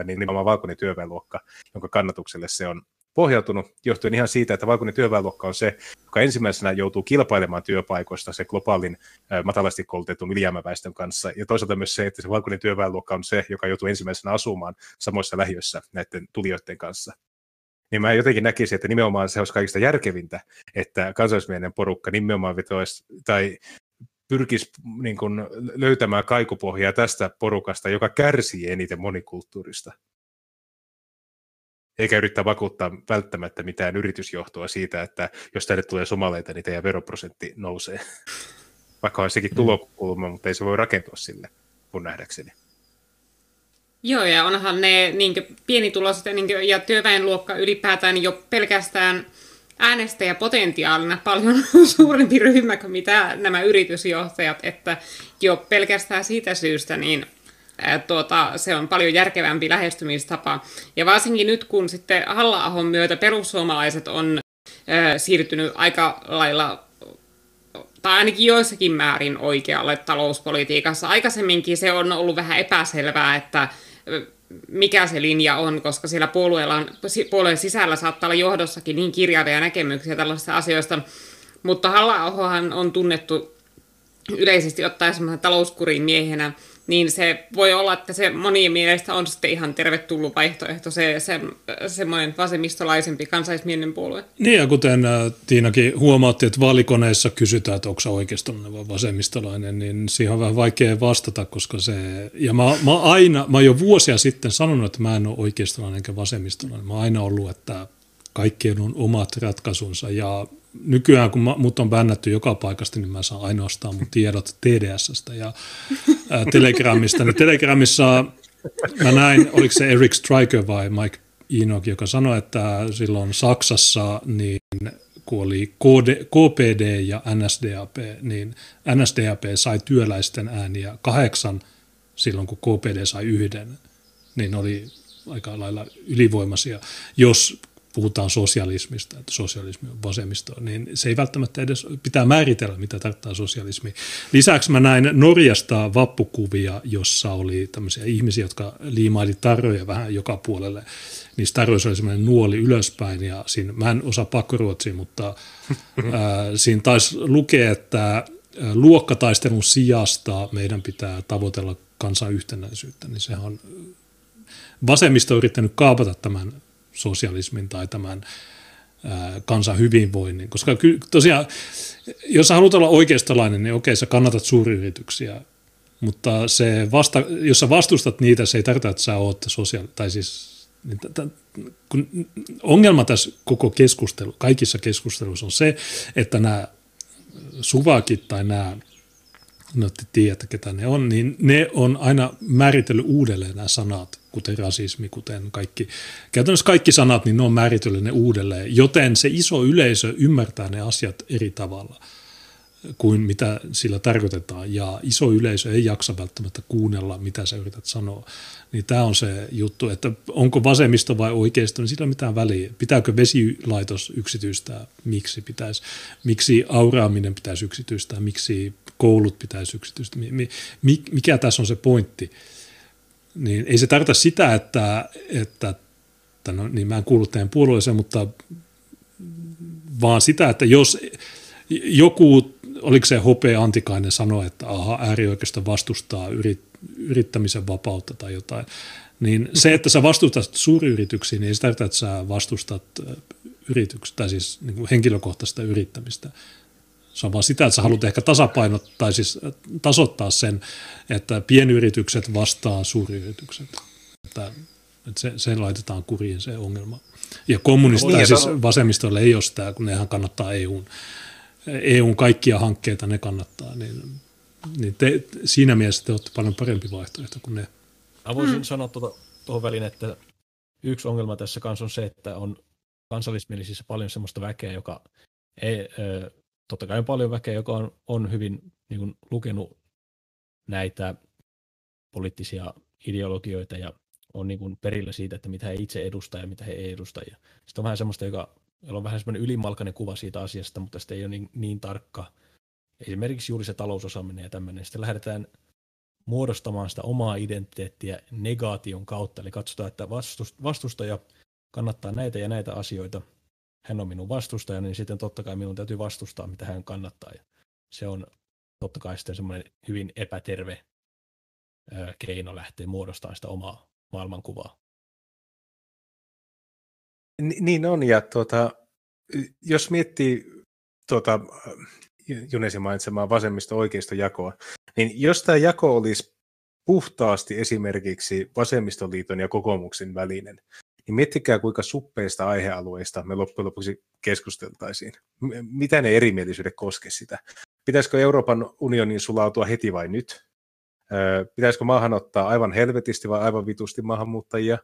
niin nimenomaan valkoinen työväenluokka, jonka kannatukselle se on pohjautunut, johtuen ihan siitä, että valkoinen työväenluokka on se, joka ensimmäisenä joutuu kilpailemaan työpaikoista se globaalin matalasti koulutetun ylijäämäväestön kanssa, ja toisaalta myös se, että se valkoinen työväenluokka on se, joka joutuu ensimmäisenä asumaan samoissa lähiöissä näiden tulijoiden kanssa. Niin mä jotenkin näkisin, että nimenomaan se olisi kaikista järkevintä, että kansallismielinen porukka nimenomaan vetoisi, tai pyrkisi niin kuin, löytämään kaikupohjaa tästä porukasta, joka kärsii eniten monikulttuurista. Eikä yrittää vakuuttaa välttämättä mitään yritysjohtoa siitä, että jos tänne tulee somaleita, niin teidän veroprosentti nousee. Vaikka on sekin mm. tulokulma, mutta ei se voi rakentua sille, kun nähdäkseni. Joo, ja onhan ne niin pienituloiset ja, niin ja työväenluokka ylipäätään jo pelkästään äänestäjäpotentiaalina paljon suurempi ryhmä kuin mitä nämä yritysjohtajat, että jo pelkästään siitä syystä niin tuota, se on paljon järkevämpi lähestymistapa. Ja varsinkin nyt, kun sitten halla myötä perussuomalaiset on ö, siirtynyt aika lailla tai ainakin joissakin määrin oikealle talouspolitiikassa. Aikaisemminkin se on ollut vähän epäselvää, että mikä se linja on, koska siellä puolueella on, puolueen sisällä saattaa olla johdossakin niin kirjavia näkemyksiä tällaisista asioista, mutta halla on tunnettu yleisesti ottaen semmoinen talouskurin miehenä, niin se voi olla, että se monien mielestä on sitten ihan tervetullut vaihtoehto, se, se semmoinen vasemmistolaisempi kansallismielinen puolue. Niin ja kuten äh, Tiinakin huomaatti, että vaalikoneissa kysytään, että onko se oikeistolainen vai vasemmistolainen, niin siihen on vähän vaikea vastata, koska se, ja mä, mä aina, mä jo vuosia sitten sanonut, että mä en ole oikeistolainen enkä vasemmistolainen, mä oon aina ollut, että kaikkien on omat ratkaisunsa ja nykyään kun mut on bännätty joka paikasta, niin mä saan ainoastaan mun tiedot TDSstä ja ää, Telegramista. Niin Telegramissa mä näin, oliko se Eric Striker vai Mike Enoch, joka sanoi, että silloin Saksassa niin kun oli KD, KPD ja NSDAP, niin NSDAP sai työläisten ääniä kahdeksan silloin, kun KPD sai yhden, niin oli aika lailla ylivoimaisia. Jos puhutaan sosialismista, että sosialismi on vasemmisto, niin se ei välttämättä edes pitää määritellä, mitä tarkoittaa sosialismi. Lisäksi mä näin Norjasta vappukuvia, jossa oli tämmöisiä ihmisiä, jotka liimaili tarroja vähän joka puolelle. Niissä tarroissa oli semmoinen nuoli ylöspäin ja siinä, mä en osaa pakkoruotsia, mutta ää, siinä taisi lukea, että luokkataistelun sijasta meidän pitää tavoitella kansan yhtenäisyyttä, niin sehän on vasemmisto on yrittänyt kaapata tämän sosialismin tai tämän kansan hyvinvoinnin. Koska tosiaan, jos sä haluat olla oikeistolainen, niin okei, sä kannatat suuryrityksiä, mutta se vasta, jos sä vastustat niitä, se ei tarkoita, että sä oot sosiaali- tai siis niin kun ongelma tässä koko keskustelu, kaikissa keskusteluissa on se, että nämä suvakit tai nämä, no te tiedätte ketä ne on, niin ne on aina määritellyt uudelleen nämä sanat kuten rasismi, kuten kaikki, käytännössä kaikki sanat, niin ne on määritellyt ne uudelleen, joten se iso yleisö ymmärtää ne asiat eri tavalla kuin mitä sillä tarkoitetaan, ja iso yleisö ei jaksa välttämättä kuunnella, mitä sä yrität sanoa. Niin tämä on se juttu, että onko vasemmisto vai oikeisto, niin sillä ei mitään väliä. Pitääkö vesilaitos yksityistää, miksi pitäisi, miksi auraaminen pitäisi yksityistää, miksi koulut pitäisi yksityistää, mikä tässä on se pointti. Niin ei se tarkoita sitä, että, että, että no, niin mä en kuulu teidän puolueeseen, mutta vaan sitä, että jos joku, oliko se Hope Antikainen sanoi, että aha, äärioikeisto vastustaa yrit, yrittämisen vapautta tai jotain, niin se, että sä vastustat suuryrityksiä, niin ei se tarkoita, että sä vastustat yritykset, tai siis niin henkilökohtaista yrittämistä. Se on vaan sitä, että sä haluat ehkä tasapainottaa, tai siis tasoittaa sen, että pienyritykset vastaa suuryritykset. Että, että se, se laitetaan kuriin se ongelma. Ja kommunista, niin, siis vasemmistolle ei ole sitä, kun nehän kannattaa EUn, EUn kaikkia hankkeita, ne kannattaa, niin, niin te, siinä mielessä te olette paljon parempi vaihtoehto kuin ne. Mä voisin hmm. sanoa tuota, tuohon väliin, että yksi ongelma tässä kanssa on se, että on kansallismielisissä paljon sellaista väkeä, joka ei, totta kai on paljon väkeä, joka on, on hyvin niin kuin, lukenut näitä poliittisia ideologioita ja on niin kuin, perillä siitä, että mitä he itse edustaa ja mitä he ei edusta. Ja sitten on vähän semmoista, joka, jolla on vähän semmoinen ylimalkainen kuva siitä asiasta, mutta sitten ei ole niin, niin tarkka. Esimerkiksi juuri se talousosaaminen ja tämmöinen. Sitten lähdetään muodostamaan sitä omaa identiteettiä negaation kautta, eli katsotaan, että vastustaja kannattaa näitä ja näitä asioita, hän on minun vastustajani, niin sitten totta kai minun täytyy vastustaa, mitä hän kannattaa. Ja se on totta kai sitten semmoinen hyvin epäterve ö, keino lähteä muodostamaan sitä omaa maailmankuvaa. Niin on, ja tuota, jos miettii tuota, Junesin mainitsemaa vasemmisto-oikeisto jakoa, niin jos tämä jako olisi puhtaasti esimerkiksi vasemmistoliiton ja kokoomuksen välinen, niin miettikää kuinka suppeista aihealueista me loppujen lopuksi keskusteltaisiin. Mitä ne erimielisyydet koske sitä? Pitäisikö Euroopan unionin sulautua heti vai nyt? Pitäisikö maahan ottaa aivan helvetisti vai aivan vitusti maahanmuuttajia?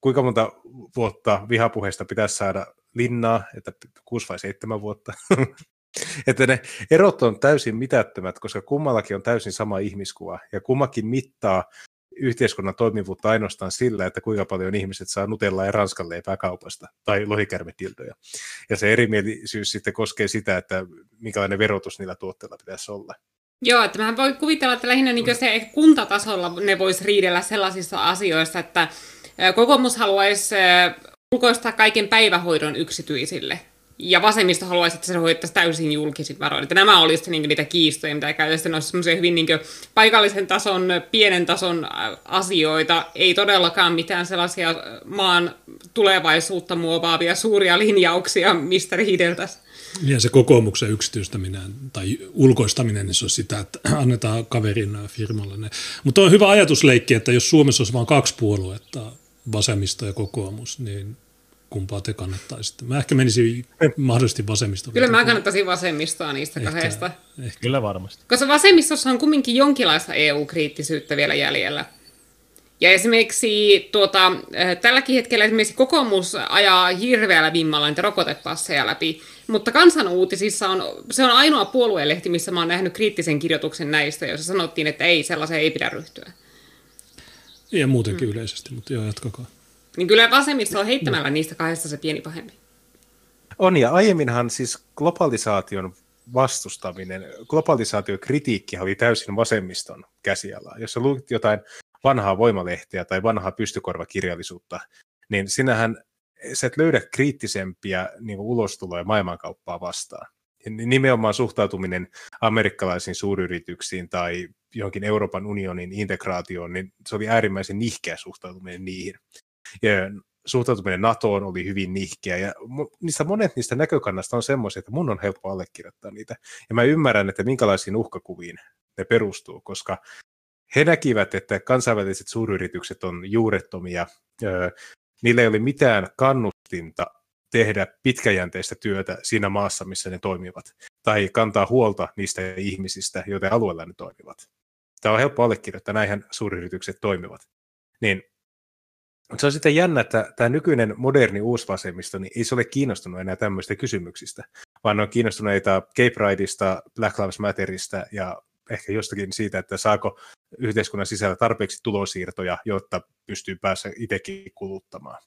Kuinka monta vuotta vihapuheesta pitäisi saada linnaa, että kuusi vai seitsemän vuotta? että ne erot on täysin mitättömät, koska kummallakin on täysin sama ihmiskuva ja kummakin mittaa yhteiskunnan toimivuutta ainoastaan sillä, että kuinka paljon ihmiset saa nutella ja ranskan leipää kaupasta tai lohikärmetiltoja. Ja se erimielisyys sitten koskee sitä, että minkälainen verotus niillä tuotteilla pitäisi olla. Joo, että mä voin kuvitella, että lähinnä niin se kuntatasolla ne vois riidellä sellaisissa asioissa, että kokoomus haluaisi ulkoistaa kaiken päivähoidon yksityisille ja vasemmisto haluaisi, että se hoidettaisiin täysin julkisin varoin. Että nämä olisivat niin niitä kiistoja, mitä käytäisiin. Ne olisivat hyvin niin paikallisen tason, pienen tason asioita. Ei todellakaan mitään sellaisia maan tulevaisuutta muovaavia suuria linjauksia, mistä riideltäisiin. Ja se kokoomuksen yksityistäminen tai ulkoistaminen, niin se on sitä, että annetaan kaverin firmalle Mutta on hyvä ajatusleikki, että jos Suomessa olisi vain kaksi puoluetta, vasemmisto ja kokoomus, niin kumpaa te kannattaisitte. Mä ehkä menisin mahdollisesti vasemmistoon. Kyllä mä kannattaisin vasemmistoa niistä ehkä, kahdesta. Ehkä. Kyllä varmasti. Koska vasemmistossa on kumminkin jonkinlaista EU-kriittisyyttä vielä jäljellä. Ja esimerkiksi tuota, eh, tälläkin hetkellä esimerkiksi kokoomus ajaa hirveällä vimmalla niitä rokotepasseja läpi, mutta kansanuutisissa on, se on ainoa puolueelehti, missä mä oon nähnyt kriittisen kirjoituksen näistä, jossa sanottiin, että ei, sellaiseen ei pidä ryhtyä. Ja muutenkin mm. yleisesti, mutta joo, jatkakaa. Niin kyllä vasemmisto on heittämällä niistä kahdesta se pieni pahempi. On, ja aiemminhan siis globalisaation vastustaminen, globalisaatiokritiikki oli täysin vasemmiston käsialaa. Jos sä luit jotain vanhaa voimalehtiä tai vanhaa pystykorvakirjallisuutta, niin sinähän sä et löydä kriittisempiä niin ulostuloja maailmankauppaa vastaan. Nimenomaan suhtautuminen amerikkalaisiin suuryrityksiin tai johonkin Euroopan unionin integraatioon, niin se oli äärimmäisen nihkeä suhtautuminen niihin suhtautuminen NATOon oli hyvin nihkeä, ja niistä monet niistä näkökannasta on semmoisia, että mun on helppo allekirjoittaa niitä. Ja mä ymmärrän, että minkälaisiin uhkakuviin ne perustuu, koska he näkivät, että kansainväliset suuryritykset on juurettomia, niillä ei ole mitään kannustinta tehdä pitkäjänteistä työtä siinä maassa, missä ne toimivat, tai kantaa huolta niistä ihmisistä, joiden alueella ne toimivat. Tämä on helppo allekirjoittaa, näinhän suuryritykset toimivat. Niin mutta se on sitten jännä, että tämä nykyinen moderni uusvasemmisto, niin ei se ole kiinnostunut enää tämmöistä kysymyksistä, vaan on kiinnostuneita Gay Prideista, Black Lives Matterista ja ehkä jostakin siitä, että saako yhteiskunnan sisällä tarpeeksi tulosiirtoja, jotta pystyy päässä itsekin kuluttamaan.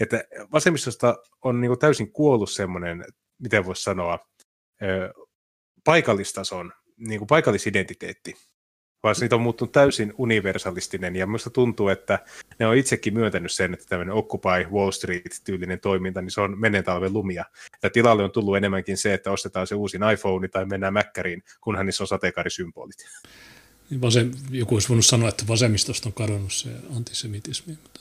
Että vasemmistosta on niin täysin kuollut semmoinen, miten voisi sanoa, paikallistason niin kuin paikallisidentiteetti, vaan siitä on muuttunut täysin universalistinen, ja minusta tuntuu, että ne on itsekin myöntänyt sen, että tämmöinen Occupy Wall Street-tyylinen toiminta, niin se on menneen talven lumia. Ja tilalle on tullut enemmänkin se, että ostetaan se uusin iPhone tai mennään Mäkkäriin, kunhan niissä on sateenkaarisymbolit. Vasem, joku olisi voinut sanoa, että vasemmistosta on kadonnut se antisemitismi, mutta,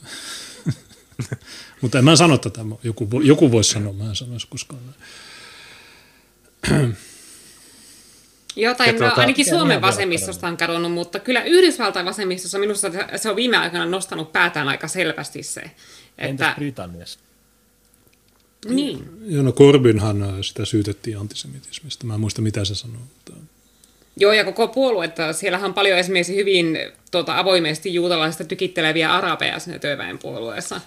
mutta en mä sano tätä. Joku, joku voisi sanoa, mä en sanoisi koskaan. Jotain, no, tuota, ainakin Suomen vasemmistosta on kadonnut, mutta kyllä Yhdysvaltain vasemmistossa minusta se on viime aikoina nostanut päätään aika selvästi se. Että... Entäs Britanniassa? Niin. Joo, no Corbynhan äh, sitä syytettiin antisemitismistä. Mä en muista, mitä se sanoi. Mutta... Joo, ja koko puolue, että siellähän on paljon esimerkiksi hyvin tuota, avoimesti juutalaisista tykitteleviä arabeja siinä työväenpuolueessa.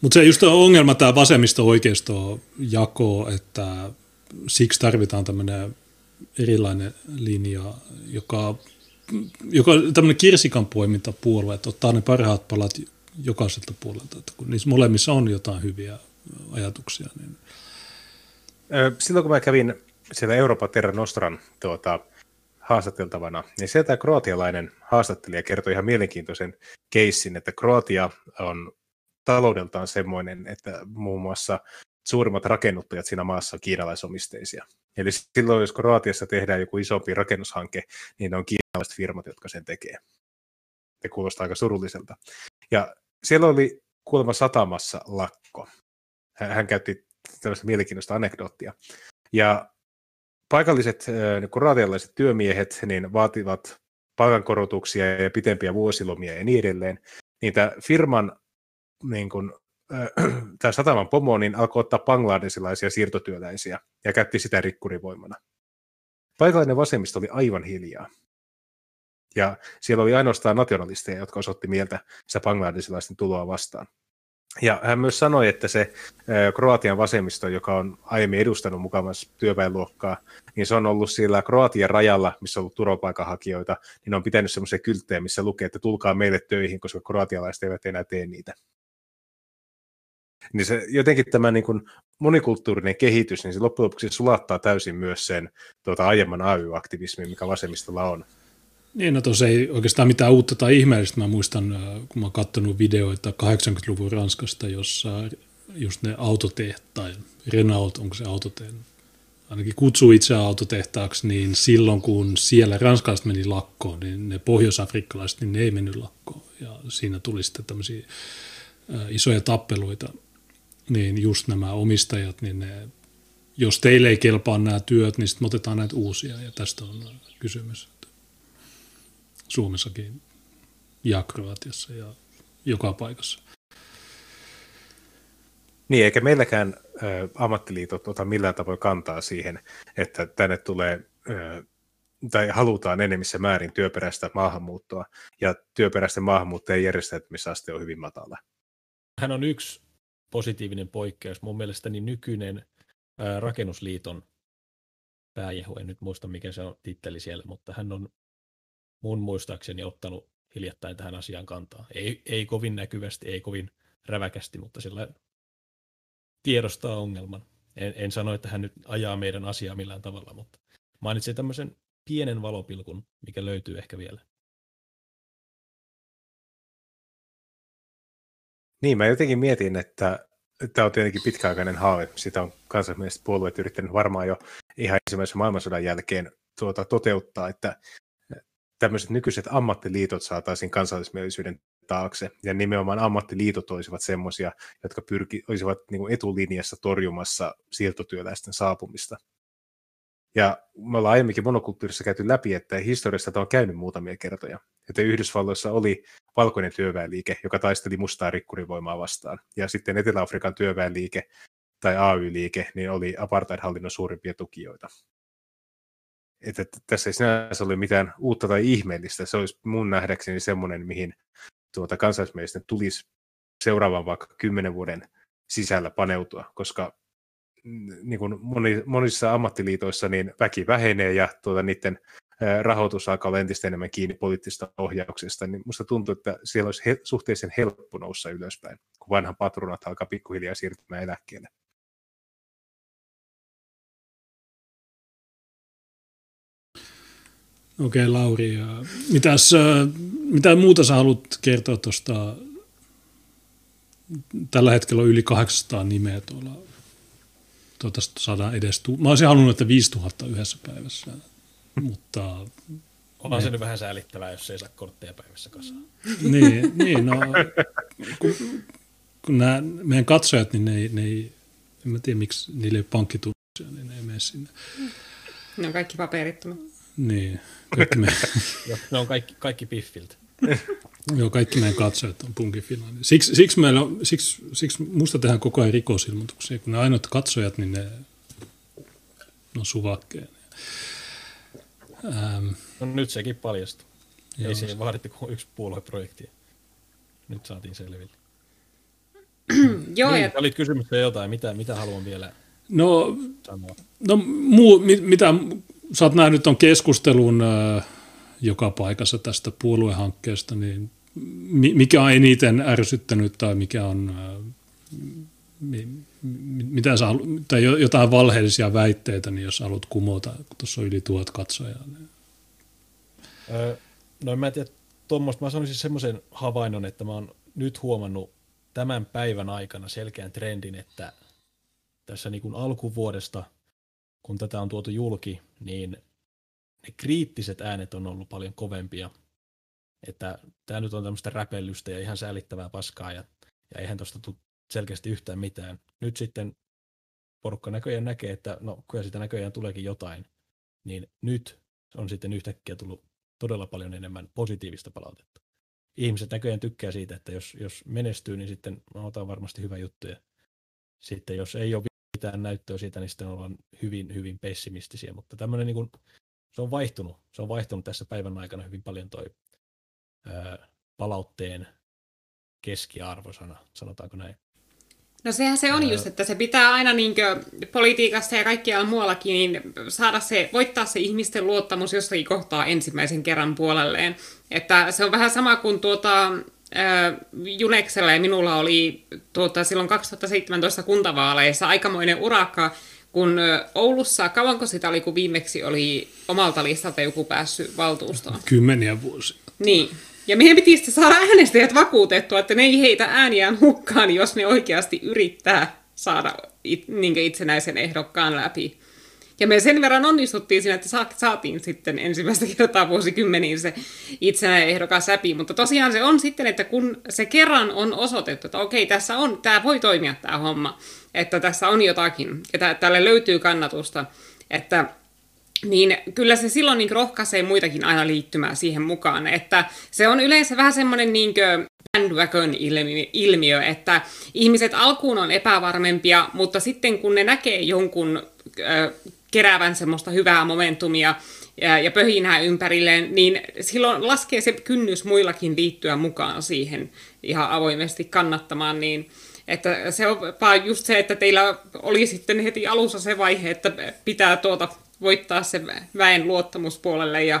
Mutta se just on ongelma tämä vasemmisto-oikeisto jako, että siksi tarvitaan tämmöinen erilainen linja, joka, joka tämmöinen kirsikan poimintapuolue, että ottaa ne parhaat palat jokaiselta puolelta, että kun niissä molemmissa on jotain hyviä ajatuksia. Niin... Silloin kun mä kävin siellä Euroopan Terra Nostran tuota, haastateltavana, niin sieltä kroatialainen haastattelija kertoi ihan mielenkiintoisen keissin, että Kroatia on taloudeltaan semmoinen, että muun muassa suurimmat rakennuttajat siinä maassa on kiinalaisomisteisia. Eli silloin, jos Kroatiassa tehdään joku isompi rakennushanke, niin ne on kiinalaiset firmat, jotka sen tekee. Se kuulostaa aika surulliselta. Ja siellä oli kuulemma satamassa lakko. Hän, käytti tällaista mielenkiintoista anekdoottia. Ja paikalliset niin kroatialaiset työmiehet niin vaativat palkankorotuksia ja pitempiä vuosilomia ja niin edelleen. Niin tämä firman niin kuin, tämä sataman pomo niin alkoi ottaa bangladesilaisia siirtotyöläisiä ja käytti sitä rikkurivoimana. Paikallinen vasemmisto oli aivan hiljaa. Ja siellä oli ainoastaan nationalisteja, jotka osoitti mieltä sitä bangladesilaisten tuloa vastaan. Ja hän myös sanoi, että se Kroatian vasemmisto, joka on aiemmin edustanut mukavassa työväenluokkaa, niin se on ollut siellä Kroatian rajalla, missä on ollut turvapaikanhakijoita, niin on pitänyt semmoisia kylttejä, missä lukee, että tulkaa meille töihin, koska kroatialaiset eivät enää tee niitä. Niin se jotenkin tämä niin kuin monikulttuurinen kehitys, niin se loppujen lopuksi sulattaa täysin myös sen tuota, aiemman AY-aktivismin, mikä vasemmistolla on. Niin, no tuossa ei oikeastaan mitään uutta tai ihmeellistä. Mä muistan, äh, kun mä oon katsonut videoita 80-luvun Ranskasta, jossa just ne autotehtaat, Renault, onko se autotehtaat, ainakin kutsuu itse autotehtaaksi, niin silloin kun siellä ranskalaiset meni lakkoon, niin ne pohjoisafrikkalaiset, niin ne ei mennyt lakkoon. Ja siinä tuli sitten tämmöisiä äh, isoja tappeluita niin just nämä omistajat, niin ne, jos teille ei kelpaa nämä työt, niin sitten otetaan näitä uusia ja tästä on kysymys. Suomessakin ja Kroatiassa ja joka paikassa. Niin, eikä meilläkään ä, ammattiliitot ota millään tavoin kantaa siihen, että tänne tulee ä, tai halutaan enemmissä määrin työperäistä maahanmuuttoa, ja työperäisten maahanmuuttajien järjestäytymisaste on hyvin matala. Hän on yksi positiivinen poikkeus. Mun mielestäni nykyinen ää, rakennusliiton pääjehu, en nyt muista mikä se on titteli siellä, mutta hän on mun muistaakseni ottanut hiljattain tähän asiaan kantaa. Ei, ei kovin näkyvästi, ei kovin räväkästi, mutta sillä tiedostaa ongelman. En, en sano, että hän nyt ajaa meidän asiaa millään tavalla, mutta mainitsin tämmöisen pienen valopilkun, mikä löytyy ehkä vielä. Niin, mä jotenkin mietin, että tämä on tietenkin pitkäaikainen haave. Sitä on kansainväliset puolueet yrittänyt varmaan jo ihan ensimmäisen maailmansodan jälkeen tuota, toteuttaa, että tämmöiset nykyiset ammattiliitot saataisiin kansallismielisyyden taakse, ja nimenomaan ammattiliitot olisivat semmoisia, jotka pyrki, olisivat niin kuin etulinjassa torjumassa siirtotyöläisten saapumista. Ja me ollaan aiemminkin monokulttuurissa käyty läpi, että historiassa tämä on käynyt muutamia kertoja. Että Yhdysvalloissa oli valkoinen työväenliike, joka taisteli mustaa rikkurivoimaa vastaan. Ja sitten Etelä-Afrikan työväenliike tai AY-liike niin oli apartheid-hallinnon suurimpia tukijoita. Että tässä ei sinänsä ole mitään uutta tai ihmeellistä. Se olisi mun nähdäkseni semmoinen, mihin tuota, kansallismielisten tulisi seuraavan vaikka kymmenen vuoden sisällä paneutua, koska niin kuin moni, monissa ammattiliitoissa niin väki vähenee ja tuota, niiden rahoitus alkaa entistä enemmän kiinni poliittisesta ohjauksesta, niin minusta tuntuu, että siellä olisi he, suhteellisen helppo noussa ylöspäin, kun vanhan patronat alkaa pikkuhiljaa siirtymään eläkkeelle. Okei, okay, Lauri. Mitäs, mitä muuta sä haluat kertoa tuosta? Tällä hetkellä on yli 800 nimeä tuolla. Toivottavasti saadaan edes... Mä olisin halunnut, että 5000 yhdessä päivässä, mutta... Onhan se nyt vähän säälittävää, jos ei saa kortteja päivässä kasaan. niin, niin, no... Kun, kun nämä meidän katsojat, niin ne ei, ne ei en mä tiedä miksi niillä ei ole pankkitunnuksia, niin ne ei mene sinne. Ne on kaikki paperittomat. Niin, kaikki me... ne on kaikki, kaikki piffiltä. Joo, kaikki meidän katsojat on Punkin Finlandin. Siksi, siksi, meillä on, siksi, siksi musta tehdään koko ajan rikosilmoituksia, kun ne ainoat katsojat, niin ne, ne on suvakkeen. Ähm, no nyt sekin paljastui. Ei siihen vaadittu kuin yksi puolueprojekti. Nyt saatiin selville. Joo, niin, ja... Olit jotain, mitä, mitä haluan vielä no, sanoa? No, muu, mitä sä oot nähnyt on keskustelun äh, joka paikassa tästä puoluehankkeesta, niin mikä on eniten ärsyttänyt tai mikä on, äh, mi, mitä sä, tai jotain valheellisia väitteitä, niin jos haluat kumota, kun tuossa on yli tuhat katsojaa. Niin. Öö, no en mä tiedä, tuommoista, mä sanoisin semmoisen havainnon, että mä oon nyt huomannut tämän päivän aikana selkeän trendin, että tässä niin kuin alkuvuodesta, kun tätä on tuotu julki, niin ne kriittiset äänet on ollut paljon kovempia. Että tämä nyt on tämmöistä räpellystä ja ihan säälittävää paskaa ja, ja eihän tuosta tule selkeästi yhtään mitään. Nyt sitten porukka näköjään näkee, että no kyllä sitä näköjään tuleekin jotain, niin nyt on sitten yhtäkkiä tullut todella paljon enemmän positiivista palautetta. Ihmiset näköjään tykkää siitä, että jos, jos menestyy, niin sitten otan varmasti hyvä juttu. Ja sitten jos ei ole mitään näyttöä siitä, niin sitten ollaan hyvin, hyvin pessimistisiä. Mutta tämmöinen niin kuin, se on vaihtunut. Se on vaihtunut tässä päivän aikana hyvin paljon toi ää, palautteen keskiarvosana, sanotaanko näin. No sehän se on just, että se pitää aina niin politiikassa ja kaikkialla muuallakin niin saada se, voittaa se ihmisten luottamus jossakin kohtaa ensimmäisen kerran puolelleen. Että se on vähän sama kuin tuota, Juneksella ja minulla oli tuota, silloin 2017 kuntavaaleissa aikamoinen urakka, kun Oulussa, kauanko sitä oli, kun viimeksi oli omalta listalta joku päässyt valtuustoon? Kymmeniä vuosia. Niin. Ja meidän piti sitten saada äänestäjät vakuutettua, että ne ei heitä ääniään hukkaan, jos ne oikeasti yrittää saada it, niin itsenäisen ehdokkaan läpi. Ja me sen verran onnistuttiin siinä, että saatiin sitten ensimmäistä kertaa vuosikymmeniin se itsenäinen ehdokas läpi. Mutta tosiaan se on sitten, että kun se kerran on osoitettu, että okei, tässä on, tämä voi toimia tämä homma, että tässä on jotakin, että tälle löytyy kannatusta, että niin kyllä se silloin niin rohkaisee muitakin aina liittymään siihen mukaan. Että se on yleensä vähän semmoinen niin bandwagon ilmiö, että ihmiset alkuun on epävarmempia, mutta sitten kun ne näkee jonkun keräävän semmoista hyvää momentumia ja, ja pöhinää ympärilleen, niin silloin laskee se kynnys muillakin liittyä mukaan siihen ihan avoimesti kannattamaan, niin että se on vaan just se, että teillä oli sitten heti alussa se vaihe, että pitää tuota voittaa se väen luottamuspuolelle ja,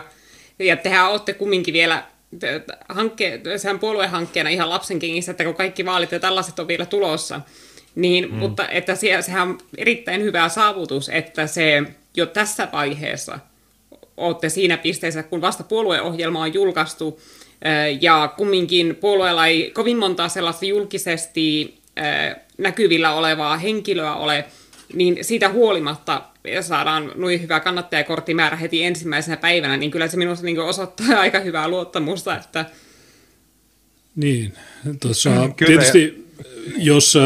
ja tehän olette kumminkin vielä hankke, sehän puoluehankkeena ihan lapsen kengissä, että kun kaikki vaalit ja tällaiset on vielä tulossa, niin, mm. mutta että se, sehän on erittäin hyvä saavutus, että se jo tässä vaiheessa olette siinä pisteessä, kun vasta puolueohjelma on julkaistu, ja kumminkin puolueella ei kovin montaa sellaista julkisesti näkyvillä olevaa henkilöä ole, niin siitä huolimatta saadaan noin hyvä kannattajakorttimäärä heti ensimmäisenä päivänä, niin kyllä se minusta niin osoittaa aika hyvää luottamusta, että niin, tuossa tietysti jos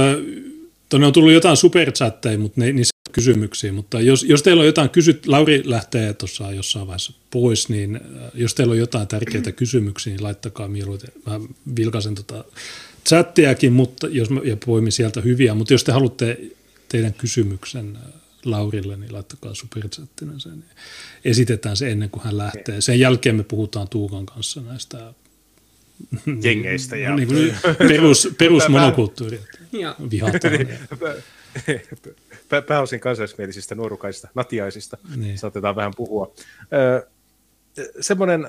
Tuonne on tullut jotain superchatteja, mutta ne, niissä kysymyksiä, mutta jos, jos teillä on jotain kysyt, Lauri lähtee tuossa jossain vaiheessa pois, niin äh, jos teillä on jotain tärkeitä kysymyksiä, niin laittakaa mieluiten. Mä vilkaisen tota chattiakin, mutta jos mä, ja poimin sieltä hyviä, mutta jos te haluatte teidän kysymyksen äh, Laurille, niin laittakaa superchattina sen. Esitetään se ennen kuin hän lähtee. Sen jälkeen me puhutaan Tuukan kanssa näistä jengeistä. Ja... niin kuin perus, perus monokulttuuri. Joo. Vihataan. Pää- pääosin kansallismielisistä nuorukaisista, natiaisista, Niin. saatetaan vähän puhua. Semmoinen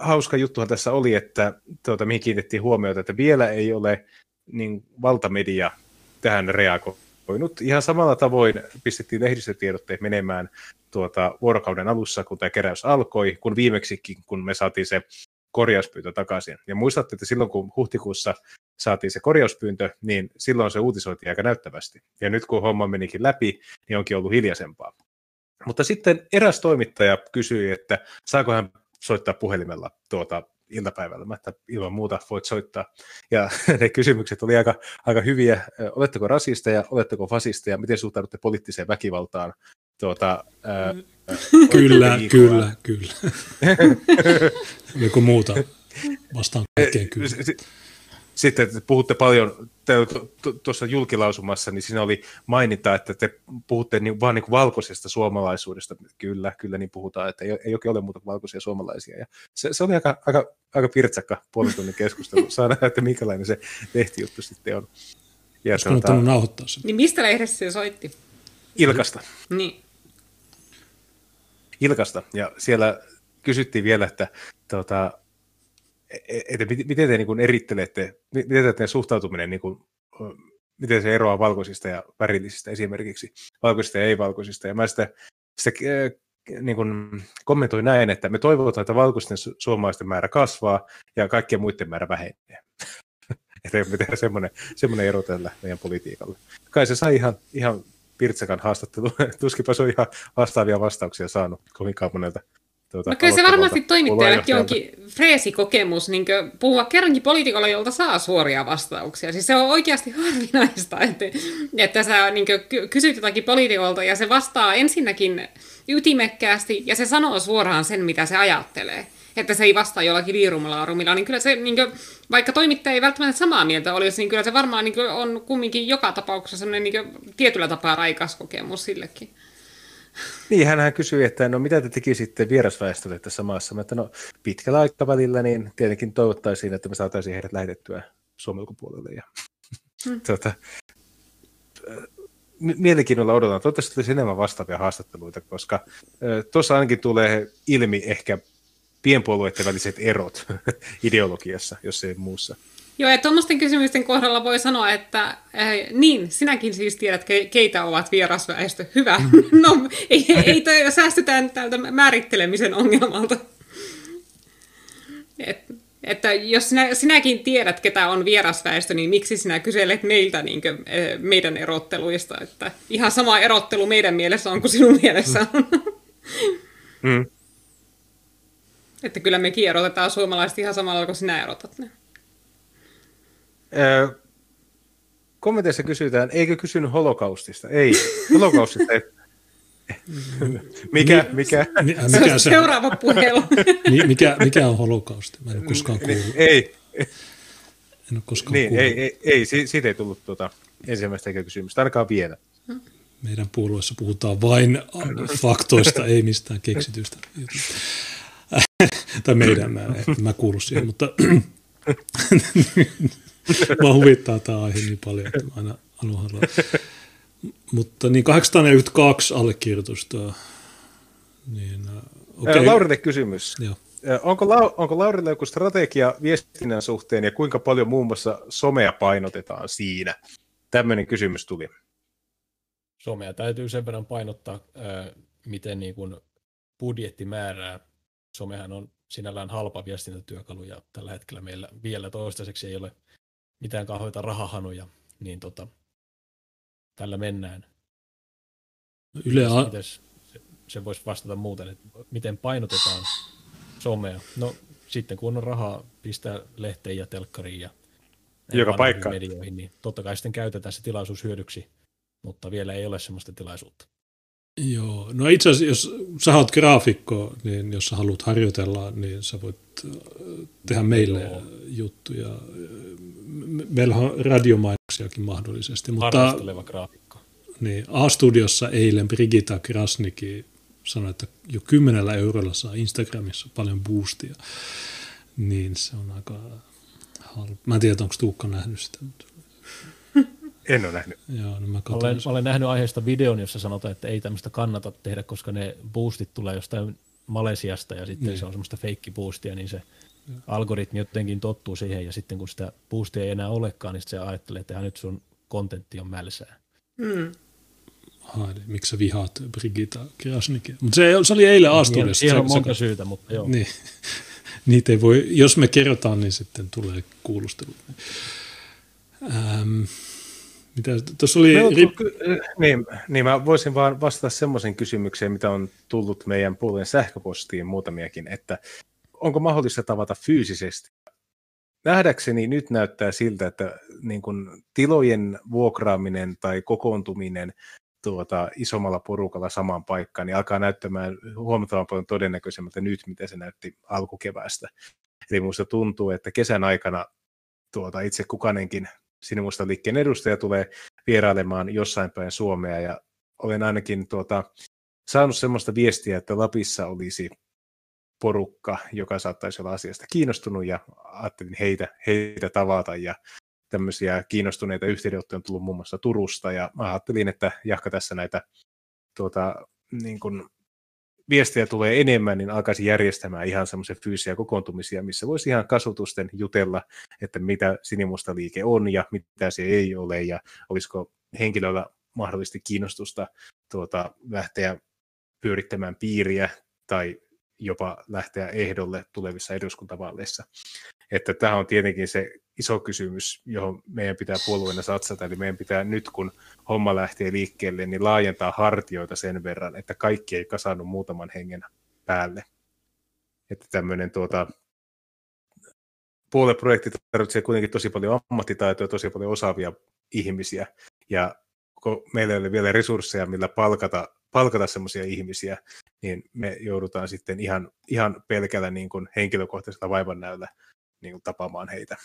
hauska juttuhan tässä oli, että tuota, mihin kiinnitettiin huomiota, että vielä ei ole niin valtamedia tähän reagoinut. Ihan samalla tavoin pistettiin lehdistötiedotteet menemään tuota, vuorokauden alussa, kun tämä keräys alkoi, kun viimeksikin, kun me saatiin se korjauspyyntö takaisin. Ja muistatte, että silloin kun huhtikuussa saatiin se korjauspyyntö, niin silloin se uutisoitiin aika näyttävästi. Ja nyt kun homma menikin läpi, niin onkin ollut hiljaisempaa. Mutta sitten eräs toimittaja kysyi, että saako hän soittaa puhelimella tuota iltapäivällä. Mä että ilman muuta voit soittaa. Ja ne kysymykset oli aika, aika hyviä. Oletteko rasisteja, oletteko fasisteja, miten suhtaudutte poliittiseen väkivaltaan? Tuota, ää, Kyllä, viikkoa. kyllä, kyllä. Joku muuta vastaan kaikkeen kyllä. Sitten että puhutte paljon te- tu- tu- tuossa julkilausumassa, niin siinä oli maininta, että te puhutte niin, vaan niin kuin valkoisesta suomalaisuudesta. Kyllä, kyllä niin puhutaan, että ei, ei ole muuta kuin valkoisia suomalaisia. Ja se, se oli aika, aika, aika pirtsakka puolen tunnin keskustelu. Saa nähdä, että minkälainen se lehtijuttu sitten on. Ja Olisiko nauhoittaa sen? Niin mistä lehdessä se soitti? Ilkasta. Niin. Ilkasta, ja siellä kysyttiin vielä, että, tuota, että miten te niin erittelette, miten te suhtautuminen, niin kuin, miten se eroaa valkoisista ja värillisistä esimerkiksi, valkoisista ja ei-valkoisista, ja mä sitä, sitä niin kuin kommentoin näin, että me toivotaan, että valkoisten su- suomalaisten määrä kasvaa ja kaikkien muiden määrä vähenee. että me tehdään semmoinen, semmoinen ero tällä meidän politiikalle. Kai se sai ihan, ihan Pirtsakan haastattelu. Tuskipa se on ihan vastaavia vastauksia saanut kovinkaan monelta. Tuota, No kyllä se varmasti toimittajallekin onkin freesikokemus niin puhua kerrankin poliitikolla, jolta saa suoria vastauksia. Siis se on oikeasti harvinaista, että, että sä niin kysyt jotakin poliitikolta ja se vastaa ensinnäkin ytimekkäästi ja se sanoo suoraan sen, mitä se ajattelee. Että se ei vastaa jollakin liirumalaarumilla, niin kyllä se, niin kuin, vaikka toimittaja ei välttämättä samaa mieltä olisi, niin kyllä se varmaan niin kuin, on kumminkin joka tapauksessa sellainen niin kuin, tietyllä tapaa raikas kokemus sillekin. Niin, hän kysyi, että no mitä te tekisitte vierasväestölle tässä maassa? Mä, että no pitkällä aikavälillä niin tietenkin toivottaisiin, että me saataisiin heidät lähetettyä Suomen ulkopuolelle. Ja, Hmm. tuota, mielenkiinnolla odotan. Toivottavasti tulisi enemmän vastaavia haastatteluita, koska tuossa ainakin tulee ilmi ehkä pienpuolueiden väliset erot ideologiassa, jos ei muussa. Joo, ja tuommoisten kysymysten kohdalla voi sanoa, että äh, niin, sinäkin siis tiedät, ke- keitä ovat vierasväestö. Hyvä. No, ei, ei toi, säästytään tältä määrittelemisen ongelmalta. Et, että jos sinä, sinäkin tiedät, ketä on vierasväestö, niin miksi sinä kyselet meiltä niin kuin, äh, meidän erotteluista? Että ihan sama erottelu meidän mielessä on kuin sinun mielessä on. Mm. että kyllä mekin erotetaan suomalaiset ihan samalla kuin sinä erotat ne. Öö, kommenteissa kysytään, eikö kysynyt holokaustista? Ei, holokaustista ei. mikä, mikä? Mi- äh, Se Mikä, on se, seuraava puhelu. mi- mikä, mikä on holokausti? Mä en ole koskaan kuullut. Ei, En ole koskaan niin, kuullut. ei, ei, ei, si- siitä ei tullut tuota ensimmäistä eikä kysymystä, ainakaan vielä. Meidän puolueessa puhutaan vain faktoista, ei mistään keksitystä. tai meidän, mä, mä kuulu siihen, mutta mä huvittaa tämä aihe niin paljon, että mä aina haluan. Mutta niin 842 allekirjoitusta. Niin, äh, Okay. okei. Laurille kysymys. Joo. Onko, Lau- onko Laurille joku strategia viestinnän suhteen ja kuinka paljon muun muassa somea painotetaan siinä? Tämmöinen kysymys tuli. Somea täytyy sen verran painottaa, miten niin kuin budjetti määrää. Somehan on sinällään halpa viestintätyökalu ja tällä hetkellä meillä vielä toistaiseksi ei ole mitään kauheita rahahanuja, niin tota, tällä mennään. Yle, a- Mites se, se voisi vastata muuten, että miten painotetaan somea. No sitten kun on rahaa pistää lehteen ja telkkariin ja Joka paikkaan. medioihin, niin totta kai sitten käytetään se tilaisuus hyödyksi, mutta vielä ei ole sellaista tilaisuutta. Joo, no itse asiassa jos sä oot graafikko, niin jos sä haluat harjoitella, niin sä voit äh, tehdä meille Joo. juttuja. Me- Meillä on radiomainoksiakin mahdollisesti, mutta Harrasteleva graafikko. niin, A-studiossa eilen Brigita Krasniki sanoi, että jo kymmenellä eurolla saa Instagramissa paljon boostia. Niin, se on aika halpa. Mä en tiedä, onko Tuukka nähnyt sitä. Mutta... En ole nähnyt. Joo, no mä, olen, mä olen nähnyt aiheesta videon, jossa sanotaan, että ei tämmöistä kannata tehdä, koska ne boostit tulee jostain Malesiasta ja sitten niin. se on semmoista boostia, niin se algoritmi jotenkin tottuu siihen ja sitten kun sitä boostia ei enää olekaan, niin se ajattelee, että nyt sun kontentti on mälsää. Mm. Haide, miksi sä vihaat Brigitta Krasnikia? Mutta se, se, oli eilen Asturiassa. Siihen on monta syytä, mutta joo. Niin. Niitä ei voi, jos me kerrotaan, niin sitten tulee kuulustelu. Ähm, mitä, tuossa oli... No, rip... niin, niin, mä voisin vaan vastata semmoisen kysymykseen, mitä on tullut meidän puolen sähköpostiin muutamiakin, että onko mahdollista tavata fyysisesti? Nähdäkseni nyt näyttää siltä, että niin kun tilojen vuokraaminen tai kokoontuminen tuota, isommalla porukalla samaan paikkaan, niin alkaa näyttämään huomattavan paljon todennäköisemmältä nyt, mitä se näytti alkukeväästä. Eli minusta tuntuu, että kesän aikana tuota, itse kukanenkin Sinimusta liikkeen edustaja tulee vierailemaan jossain päin Suomea, ja olen ainakin tuota, saanut sellaista viestiä, että Lapissa olisi porukka, joka saattaisi olla asiasta kiinnostunut, ja ajattelin heitä, heitä tavata, ja tämmöisiä kiinnostuneita yhteydenottoja on tullut muun muassa Turusta, ja mä ajattelin, että jahka tässä näitä tuota, niin kuin viestejä tulee enemmän, niin alkaisi järjestämään ihan semmoisia fyysisiä kokoontumisia, missä voisi ihan kasutusten jutella, että mitä sinimusta liike on ja mitä se ei ole, ja olisiko henkilöllä mahdollisesti kiinnostusta tuota, lähteä pyörittämään piiriä tai jopa lähteä ehdolle tulevissa eduskuntavaaleissa. Että tämä on tietenkin se iso kysymys, johon meidän pitää puolueena satsata. Eli meidän pitää nyt, kun homma lähtee liikkeelle, niin laajentaa hartioita sen verran, että kaikki ei kasannut muutaman hengen päälle. Että tämmöinen tuota, puolueprojekti tarvitsee kuitenkin tosi paljon ammattitaitoa, tosi paljon osaavia ihmisiä. Ja kun meillä ei ole vielä resursseja, millä palkata, palkata semmoisia ihmisiä, niin me joudutaan sitten ihan, ihan pelkällä niin kuin henkilökohtaisella vaivannäöllä niin kuin tapaamaan heitä.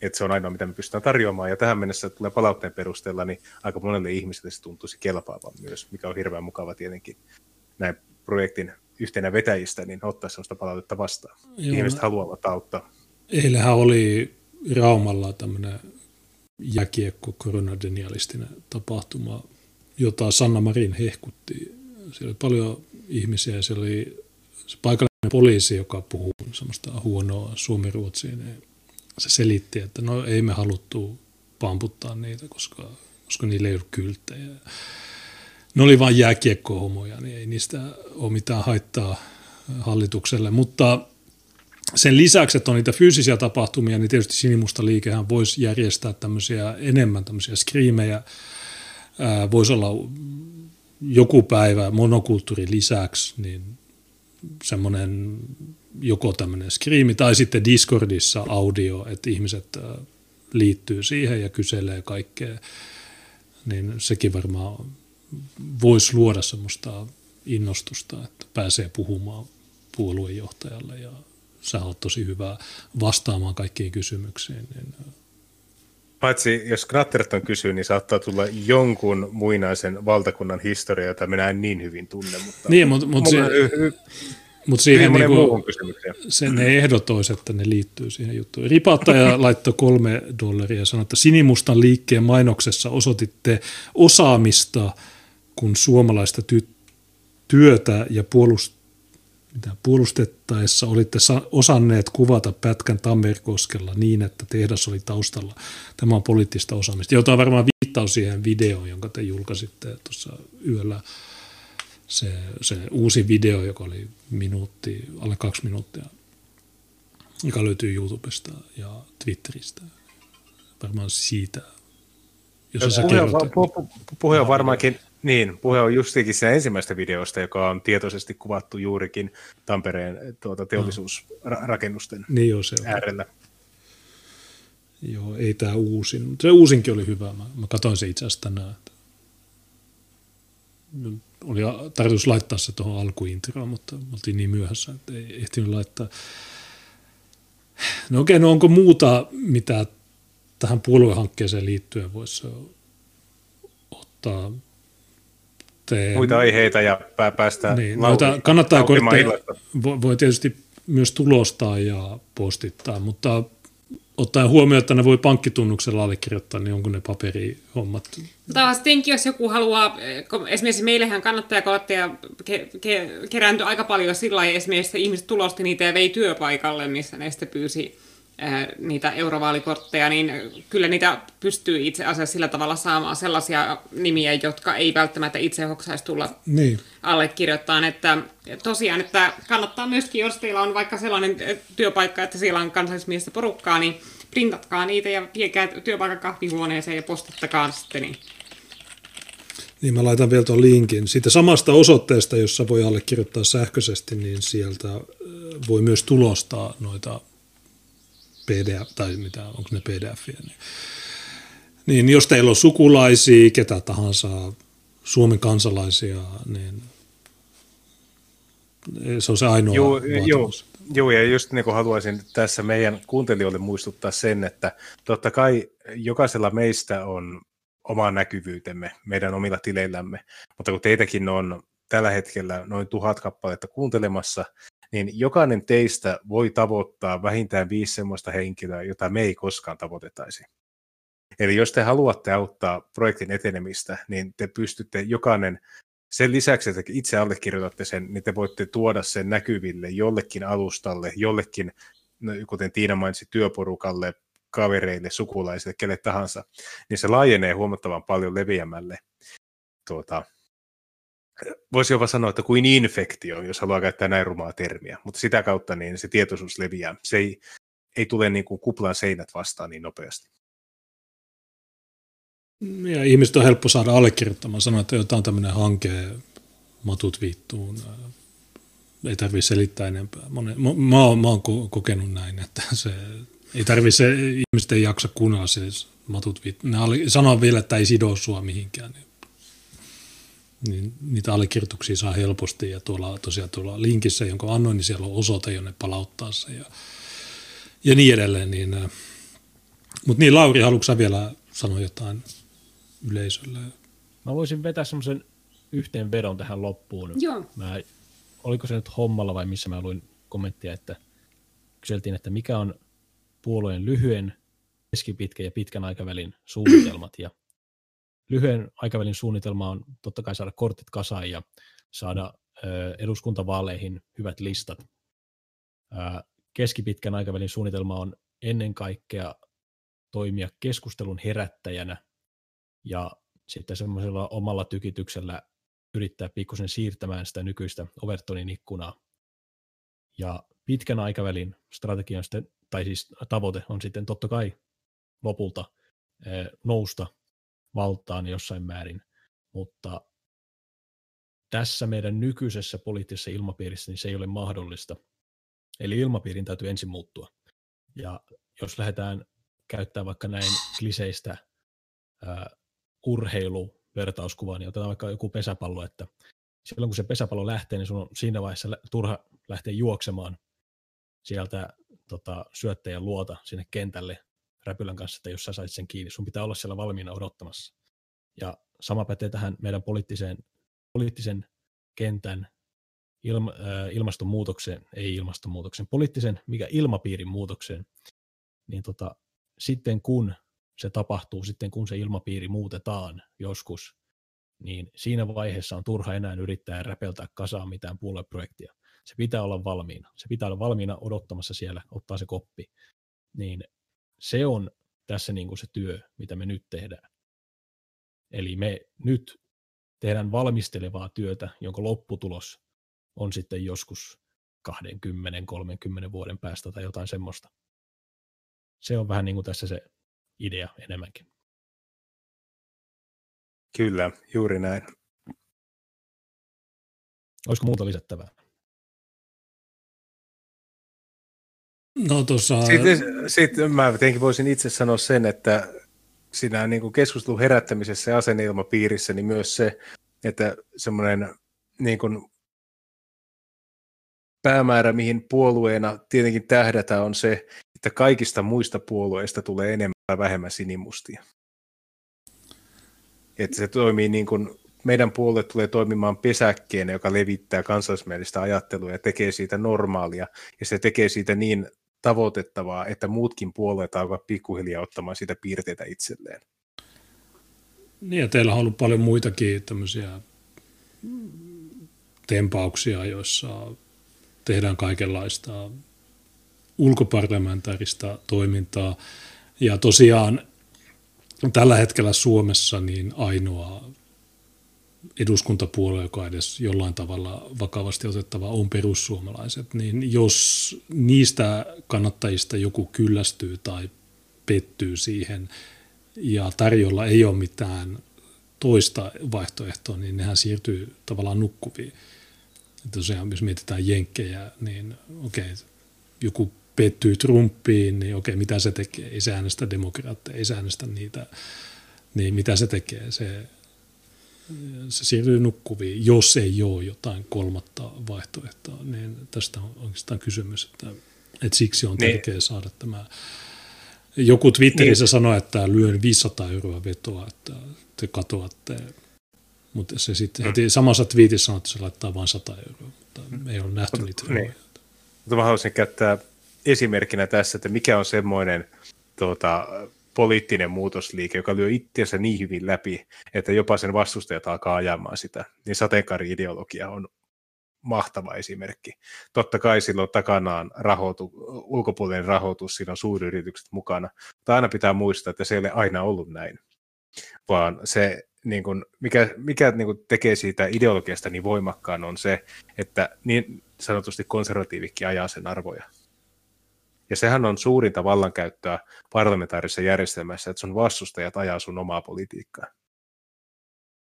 Et se on ainoa, mitä me pystytään tarjoamaan, ja tähän mennessä tulee palautteen perusteella, niin aika monelle ihmiselle se tuntuisi kelpaavan myös, mikä on hirveän mukava tietenkin näin projektin yhtenä vetäjistä, niin ottaa sellaista palautetta vastaan. Joo. Ihmiset haluavat auttaa. Eilähän oli Raumalla tämmöinen jäkiekko koronadenialistinen tapahtuma, jota Sanna Marin hehkutti. Siellä oli paljon ihmisiä ja siellä oli se paikallinen poliisi, joka puhuu semmoista huonoa suomi-ruotsia, niin se selitti, että no ei me haluttu pamputtaa niitä, koska, koska niillä ei ollut kylttejä. Ne oli vain jääkiekkohomoja, niin ei niistä ole mitään haittaa hallitukselle, mutta sen lisäksi, että on niitä fyysisiä tapahtumia, niin tietysti Sinimusta liikehän voisi järjestää tämmöisiä enemmän tämmöisiä skriimejä. Voisi olla joku päivä monokulttuurin lisäksi, niin semmoinen joko tämmöinen skriimi tai sitten Discordissa audio, että ihmiset liittyy siihen ja kyselee kaikkea, niin sekin varmaan voisi luoda semmoista innostusta, että pääsee puhumaan puoluejohtajalle ja sä oot tosi hyvä vastaamaan kaikkiin kysymyksiin. Niin... Paitsi jos Knatterton kysyy, niin saattaa tulla jonkun muinaisen valtakunnan historia, jota minä en niin hyvin tunne. Mutta niin, mutta, mutta se, mutta siihen niinku, se, ne ehdot olisi, että ne liittyy siihen juttuun. Ripattaja laittoi kolme dollaria ja sanoi, että Sinimustan liikkeen mainoksessa osoititte osaamista, kun suomalaista ty- työtä ja puolust- mitä puolustettaessa olitte osanneet kuvata pätkän Tammerkoskella niin, että tehdas oli taustalla. Tämä on poliittista osaamista, jota on varmaan viittaus siihen videoon, jonka te julkaisitte tuossa yöllä se, se uusi video, joka oli minuutti, alle kaksi minuuttia, joka löytyy YouTubesta ja Twitteristä. Varmaan siitä, jos sä on, puhe on varmaankin, niin, puhe on justiinkin se ensimmäistä videosta, joka on tietoisesti kuvattu juurikin Tampereen tuota, teollisuusrakennusten niin joo, se äärellä. Joo, ei tämä uusin. Se uusinkin oli hyvä. Mä, mä katsoin se itse asiassa tänään oli tarkoitus laittaa se tuohon alkuintroon, mutta oltiin niin myöhässä, että ei ehtinyt laittaa. No okei, no onko muuta, mitä tähän puoluehankkeeseen liittyen voisi ottaa? Te... Muita aiheita ja päästä niin, noita kannattaa kortteja, voi, voi tietysti myös tulostaa ja postittaa, mutta ottaen huomioon, että ne voi pankkitunnuksella allekirjoittaa, niin onko ne paperihommat? Taastinkin, jos joku haluaa, esimerkiksi meillähän kannattajakortteja ke- ke- kerääntyi aika paljon sillä lailla, esimerkiksi ihmiset tulosti niitä ja vei työpaikalle, missä ne sitten pyysi niitä eurovaalikortteja, niin kyllä niitä pystyy itse asiassa sillä tavalla saamaan sellaisia nimiä, jotka ei välttämättä itse hoksaisi tulla niin. allekirjoittamaan. Että tosiaan, että kannattaa myöskin, jos teillä on vaikka sellainen työpaikka, että siellä on kansallismiestä porukkaa, niin printatkaa niitä ja viekää työpaikan kahvihuoneeseen ja postittakaa sitten. Niin niin mä laitan vielä tuon linkin. Siitä samasta osoitteesta, jossa voi allekirjoittaa sähköisesti, niin sieltä voi myös tulostaa noita PDF, tai mitä, onko ne pdf niin, niin jos teillä on sukulaisia, ketä tahansa, Suomen kansalaisia, niin se on se ainoa joo, joo, joo, ja just niin kuin haluaisin tässä meidän kuuntelijoille muistuttaa sen, että totta kai jokaisella meistä on oma näkyvyytemme meidän omilla tileillämme, mutta kun teitäkin on tällä hetkellä noin tuhat kappaletta kuuntelemassa, niin jokainen teistä voi tavoittaa vähintään viisi sellaista henkilöä, jota me ei koskaan tavoitetaisi. Eli jos te haluatte auttaa projektin etenemistä, niin te pystytte jokainen, sen lisäksi, että itse allekirjoitatte sen, niin te voitte tuoda sen näkyville jollekin alustalle, jollekin, no, kuten Tiina mainitsi, työporukalle, kavereille, sukulaisille, kelle tahansa, niin se laajenee huomattavan paljon leviämälle tuota, voisi jopa sanoa, että kuin infektio, jos haluaa käyttää näin rumaa termiä, mutta sitä kautta niin se tietoisuus leviää. Se ei, ei tule niin kuin kuplan seinät vastaan niin nopeasti. Ja ihmiset on helppo saada allekirjoittamaan, sanoa, että jotain tämmöinen hanke, matut viittuun, ei tarvitse selittää enempää. Monen, mä, mä, oon, mä oon kokenut näin, että se ei tarvitse, ihmiset ei jaksa kuunnella se matut viittuun. Ne sanoo vielä, että ei sido sua mihinkään. Niin niin niitä allekirjoituksia saa helposti ja tuolla tosiaan tuolla linkissä, jonka annoin, niin siellä on osoite, jonne palauttaa se ja, ja niin edelleen. Niin, äh, mutta niin, Lauri, haluatko vielä sanoa jotain yleisölle? Mä voisin vetää semmoisen yhteenvedon tähän loppuun. Joo. Mä, oliko se nyt hommalla vai missä mä luin kommenttia, että kyseltiin, että mikä on puolueen lyhyen, keskipitkän ja pitkän aikavälin suunnitelmat. Ja lyhyen aikavälin suunnitelma on totta kai saada kortit kasaan ja saada eduskuntavaaleihin hyvät listat. Keskipitkän aikavälin suunnitelma on ennen kaikkea toimia keskustelun herättäjänä ja sitten semmoisella omalla tykityksellä yrittää pikkusen siirtämään sitä nykyistä Overtonin ikkunaa. Ja pitkän aikavälin strategian sitten, tai siis tavoite on sitten totta kai lopulta nousta valtaan jossain määrin, mutta tässä meidän nykyisessä poliittisessa ilmapiirissä niin se ei ole mahdollista. Eli ilmapiirin täytyy ensin muuttua. Ja jos lähdetään käyttämään vaikka näin kliseistä uh, urheiluvertauskuvaa, niin otetaan vaikka joku pesäpallo, että silloin kun se pesäpallo lähtee, niin sun on siinä vaiheessa turha lähteä juoksemaan sieltä tota, syöttäjän luota sinne kentälle räpylän kanssa, että jos sä sait sen kiinni, sun pitää olla siellä valmiina odottamassa. Ja sama pätee tähän meidän poliittiseen, poliittisen kentän ilma, äh, ilmastonmuutokseen, ei ilmastonmuutokseen, poliittisen, mikä ilmapiirin muutokseen, niin tota, sitten kun se tapahtuu, sitten kun se ilmapiiri muutetaan joskus, niin siinä vaiheessa on turha enää yrittää räpeltää kasaan mitään puolueprojektia. Se pitää olla valmiina. Se pitää olla valmiina odottamassa siellä, ottaa se koppi. Niin se on tässä niin kuin se työ, mitä me nyt tehdään. Eli me nyt tehdään valmistelevaa työtä, jonka lopputulos on sitten joskus 20-30 vuoden päästä tai jotain semmoista. Se on vähän niin kuin tässä se idea enemmänkin. Kyllä, juuri näin. Olisiko muuta lisättävää? No tuossa... Sitten, sitten mä tietenkin voisin itse sanoa sen, että siinä niin kuin keskustelun herättämisessä ja asenneilmapiirissä, niin myös se, että semmoinen niin kuin päämäärä, mihin puolueena tietenkin tähdätään, on se, että kaikista muista puolueista tulee enemmän tai vähemmän sinimustia. Että se toimii niin kuin meidän puolue tulee toimimaan pesäkkeen, joka levittää kansallismielistä ajattelua ja tekee siitä normaalia, ja se tekee siitä niin tavoitettavaa, että muutkin puolueet alkavat pikkuhiljaa ottamaan sitä piirteitä itselleen. Niin, ja teillä on ollut paljon muitakin tämmöisiä tempauksia, joissa tehdään kaikenlaista ulkoparlamentaarista toimintaa. Ja tosiaan tällä hetkellä Suomessa niin ainoa eduskuntapuolue, joka edes jollain tavalla vakavasti otettava on perussuomalaiset, niin jos niistä kannattajista joku kyllästyy tai pettyy siihen ja tarjolla ei ole mitään toista vaihtoehtoa, niin nehän siirtyy tavallaan nukkuviin. Tosiaan, jos mietitään jenkkejä, niin okei, joku pettyy Trumpiin, niin okei, mitä se tekee? Ei se äänestä demokraatteja, ei se äänestä niitä. Niin mitä se tekee? Se, se siirtyy nukkuviin, jos ei ole jotain kolmatta vaihtoehtoa. Niin tästä on oikeastaan kysymys, että, että siksi on niin. tärkeää saada tämä. Joku Twitterissä niin. sanoi, että lyön 500 euroa vetoa, että te katoatte. Mutta se sitten heti samassa twiitissä sanoi, että se laittaa vain 100 euroa, mutta ei ole nähty niitä niin. Mutta mä haluaisin käyttää esimerkkinä tässä, että mikä on semmoinen tuota, poliittinen muutosliike, joka lyö itseänsä niin hyvin läpi, että jopa sen vastustajat alkaa ajamaan sitä, niin sateenkaari-ideologia on mahtava esimerkki. Totta kai silloin takanaan rahoitu, ulkopuolinen rahoitus, siinä on suuryritykset mukana, mutta aina pitää muistaa, että se ei ole aina ollut näin, vaan se, niin kuin, mikä, mikä niin kuin tekee siitä ideologiasta niin voimakkaan, on se, että niin sanotusti konservatiivikki ajaa sen arvoja. Ja sehän on suurinta vallankäyttöä parlamentaarisessa järjestelmässä, että sun vastustajat ajaa sun omaa politiikkaa.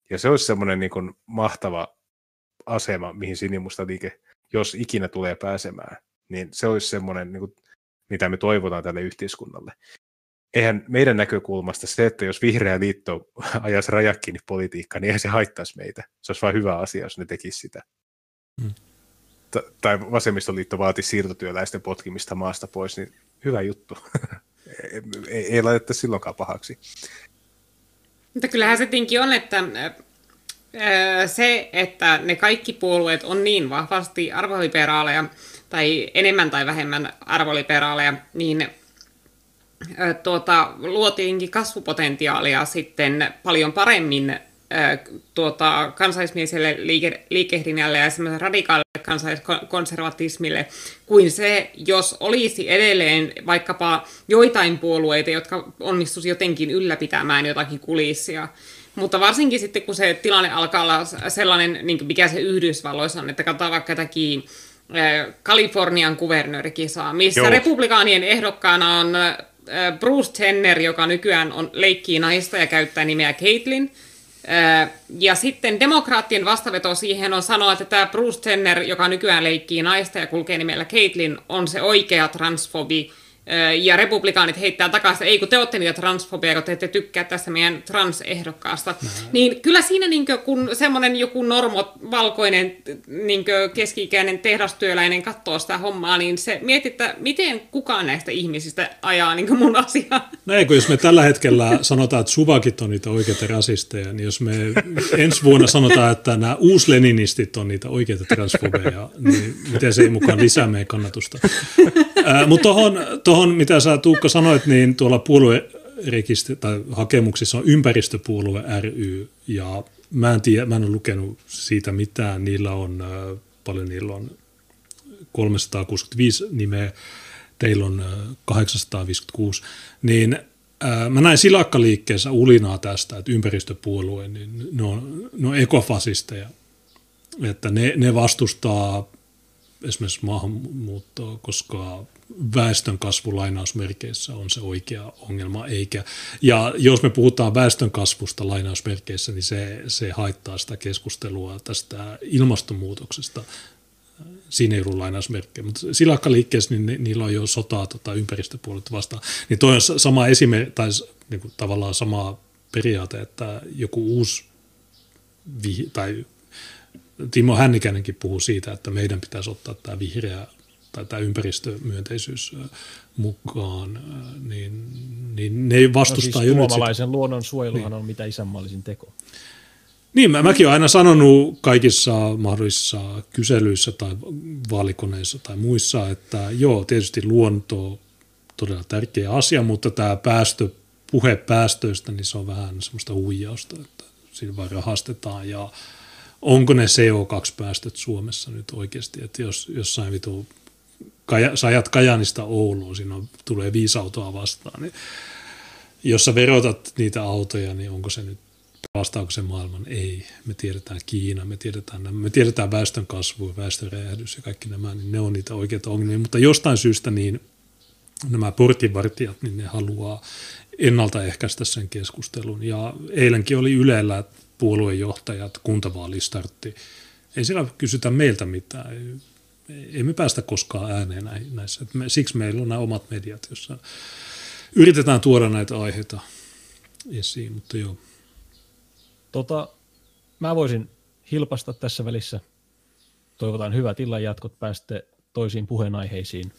Ja se olisi semmoinen niin kuin mahtava asema, mihin sinimusta liike, jos ikinä tulee pääsemään, niin se olisi semmoinen, niin kuin, mitä me toivotaan tälle yhteiskunnalle. Eihän meidän näkökulmasta se, että jos vihreä liitto ajaisi rajakin politiikkaa, niin eihän se haittaisi meitä. Se olisi vain hyvä asia, jos ne tekisi sitä. Hmm tai vasemmistoliitto vaati siirtotyöläisten potkimista maasta pois, niin hyvä juttu. ei, ei laiteta silloinkaan pahaksi. Mutta kyllähän se tinkin on, että se, että ne kaikki puolueet on niin vahvasti arvoliberaaleja, tai enemmän tai vähemmän arvoliberaaleja, niin tuota, luotiinkin kasvupotentiaalia sitten paljon paremmin tuota, kansallismieliselle liike, liikehdinnälle ja semmoiselle radikaalille kansalliskonservatismille kuin se, jos olisi edelleen vaikkapa joitain puolueita, jotka onnistuisi jotenkin ylläpitämään jotakin kulissia. Mutta varsinkin sitten, kun se tilanne alkaa olla sellainen, niin mikä se Yhdysvalloissa on, että katsotaan vaikka jotakin Kalifornian kuvernöörikisaa, missä Joo. republikaanien ehdokkaana on Bruce Tenner, joka nykyään on leikkii naista ja käyttää nimeä Caitlin – ja sitten demokraattien vastaveto siihen on sanoa, että tämä Bruce Jenner, joka nykyään leikkii naista ja kulkee nimellä Caitlin, on se oikea transfobi, ja republikaanit heittää takaisin, ei kun te olette niitä transfobia, kun te ette tykkää tästä meidän transehdokkaasta. No. Niin kyllä siinä niin kuin, kun semmoinen joku normo, valkoinen niin keski-ikäinen tehdastyöläinen katsoo sitä hommaa, niin se mietit, että miten kukaan näistä ihmisistä ajaa niin mun asiaa. No ei, kun jos me tällä hetkellä sanotaan, että suvakit on niitä oikeita rasisteja, niin jos me ensi vuonna sanotaan, että nämä uusleninistit on niitä oikeita transfobeja, niin miten se ei mukaan lisää meidän kannatusta. Äh, mutta tuohon tuohon, mitä sä Tuukka sanoit, niin tuolla puoluerekisteri tai hakemuksissa on ympäristöpuolue ry, ja mä en, tiedä, mä en ole lukenut siitä mitään. Niillä on, äh, paljon niillä on? 365 nimeä, teillä on 856, äh, niin äh, mä näin silakkaliikkeessä ulinaa tästä, että ympäristöpuolue, niin ne on, ne on ekofasisteja, että ne, ne vastustaa esimerkiksi maahanmuuttoa, koska väestön lainausmerkeissä on se oikea ongelma, eikä. Ja jos me puhutaan väestön kasvusta lainausmerkeissä, niin se, se haittaa sitä keskustelua tästä ilmastonmuutoksesta. Siinä ei ollut lainausmerkkejä, mutta silakkaliikkeessä niin ni, niillä on jo sotaa tota, ympäristöpuolet vastaan. Niin toi on sama esimerkki, tai niin kuin, tavallaan sama periaate, että joku uusi vi, tai Timo Hännikäinenkin puhuu siitä, että meidän pitäisi ottaa tämä vihreä tai tämä ympäristömyönteisyys mukaan, niin, niin ne ei vastusta no siis jo suomalaisen nyt luonnon suojeluhan on mitä isänmaallisin teko. Niin, mä, mäkin olen aina sanonut kaikissa mahdollisissa kyselyissä tai vaalikoneissa tai muissa, että joo, tietysti luonto on todella tärkeä asia, mutta tämä päästö, puhe päästöistä, niin se on vähän semmoista huijausta, että siinä vaan rahastetaan. Ja onko ne CO2-päästöt Suomessa nyt oikeasti, että jos jossain vitu, kaja, sä ajat Kajanista Ouluun, siinä on, tulee viisi autoa vastaan, niin jos sä verotat niitä autoja, niin onko se nyt Vastaako se maailman? Ei. Me tiedetään Kiina, me tiedetään, me tiedetään väestön kasvu, väestöräjähdys ja kaikki nämä, niin ne on niitä oikeita ongelmia. Mutta jostain syystä niin nämä portinvartijat, niin ne haluaa ennaltaehkäistä sen keskustelun. Ja eilenkin oli Ylellä puoluejohtajat, kuntavaalistartti. Ei siellä kysytä meiltä mitään. Ei, me päästä koskaan ääneen näissä. Me, siksi meillä on nämä omat mediat, joissa yritetään tuoda näitä aiheita esiin, mutta joo. Tota, mä voisin hilpasta tässä välissä. Toivotaan hyvät illan jatkot, pääste toisiin puheenaiheisiin.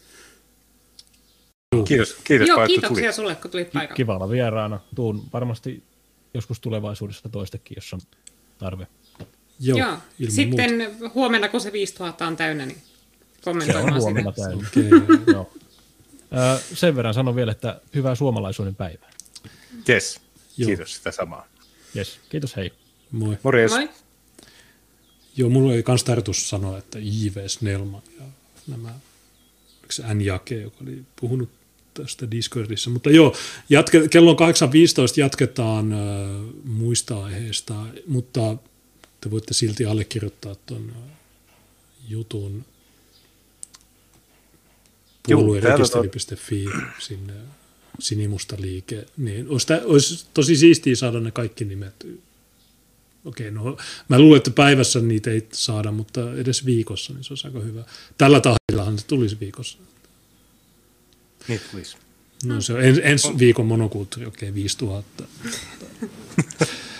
Kiitos, kiitos Joo, kiitoksia tuli. sulle, kun tulit paikalle. Kiva olla vieraana. Tuun varmasti joskus tulevaisuudessa toistekin, jos on tarve. Joo, Joo. Sitten muuta. huomenna, kun se 5000 on täynnä, niin kommentoimaan Se on huomenna sitä. täynnä. Okay. Joo. sen verran sanon vielä, että hyvää suomalaisuuden päivää. Yes, kiitos sitä samaa. Yes, kiitos hei. Moi. Morjes. Moi. Joo, mulla oli myös tarkoitus sanoa, että J.V. Snellman ja nämä, oliko N. Jake, joka oli puhunut tästä Discordissa. Mutta joo, jatke, kello on 8.15 jatketaan äh, muista aiheista, mutta te voitte silti allekirjoittaa tuon jutun puoluerekisteri.fi sinne sinimusta liike, niin olisi, olisi tosi siistiä saada ne kaikki nimet. Okei, no mä luulen, että päivässä niitä ei saada, mutta edes viikossa, niin se olisi aika hyvä. Tällä tahdillahan se tulisi viikossa. Niin tulisi. No se on ens, ensi viikon monokulttuuri, okei, okay, 5000.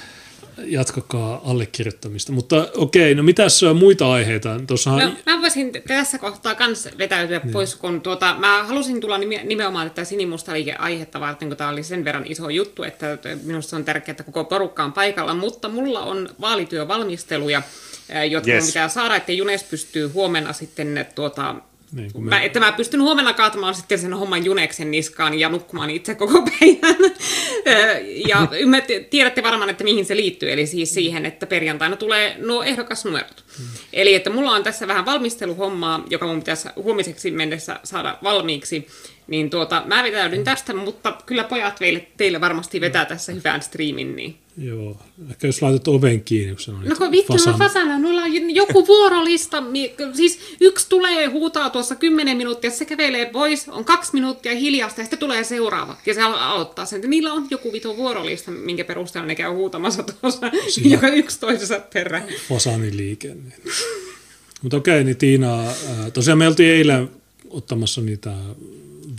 jatkakaa allekirjoittamista. Mutta okei, no mitäs muita aiheita? Tuossahan... No, mä voisin tässä kohtaa myös vetäytyä niin. pois, kun tuota, mä halusin tulla nimenomaan tätä sinimusta aihetta varten, kun tämä oli sen verran iso juttu, että minusta on tärkeää, että koko porukka on paikalla, mutta mulla on vaalityövalmisteluja, jotka yes. pitää saada, että Junes pystyy huomenna sitten tuota, niin, me... mä, että mä pystyn huomenna kaatamaan sitten sen homman juneksen niskaan ja nukkumaan itse koko päivän. ja tiedätte varmaan, että mihin se liittyy, eli siis siihen, että perjantaina tulee nuo ehdokasnumerot. Hmm. Eli että mulla on tässä vähän valmisteluhommaa, joka mun pitäisi huomiseksi mennessä saada valmiiksi. Niin tuota, mä vetäydyn tästä, mutta kyllä pojat teille, teille varmasti vetää tässä hyvän striimin. Niin. Joo, ehkä jos laitat oven kiinni, kun No kun vittu, no fasana, noilla on joku vuorolista, siis yksi tulee huutaa tuossa kymmenen minuuttia, se kävelee pois, on kaksi minuuttia hiljasta ja sitten tulee seuraava ja se aloittaa sen. Niillä on joku vitu vuorolista, minkä perusteella ne käy huutamassa tuossa, Siinä joka yksi toisensa perään. liike. Niin. Mutta okei, niin Tiina, tosiaan me oltiin eilen ottamassa niitä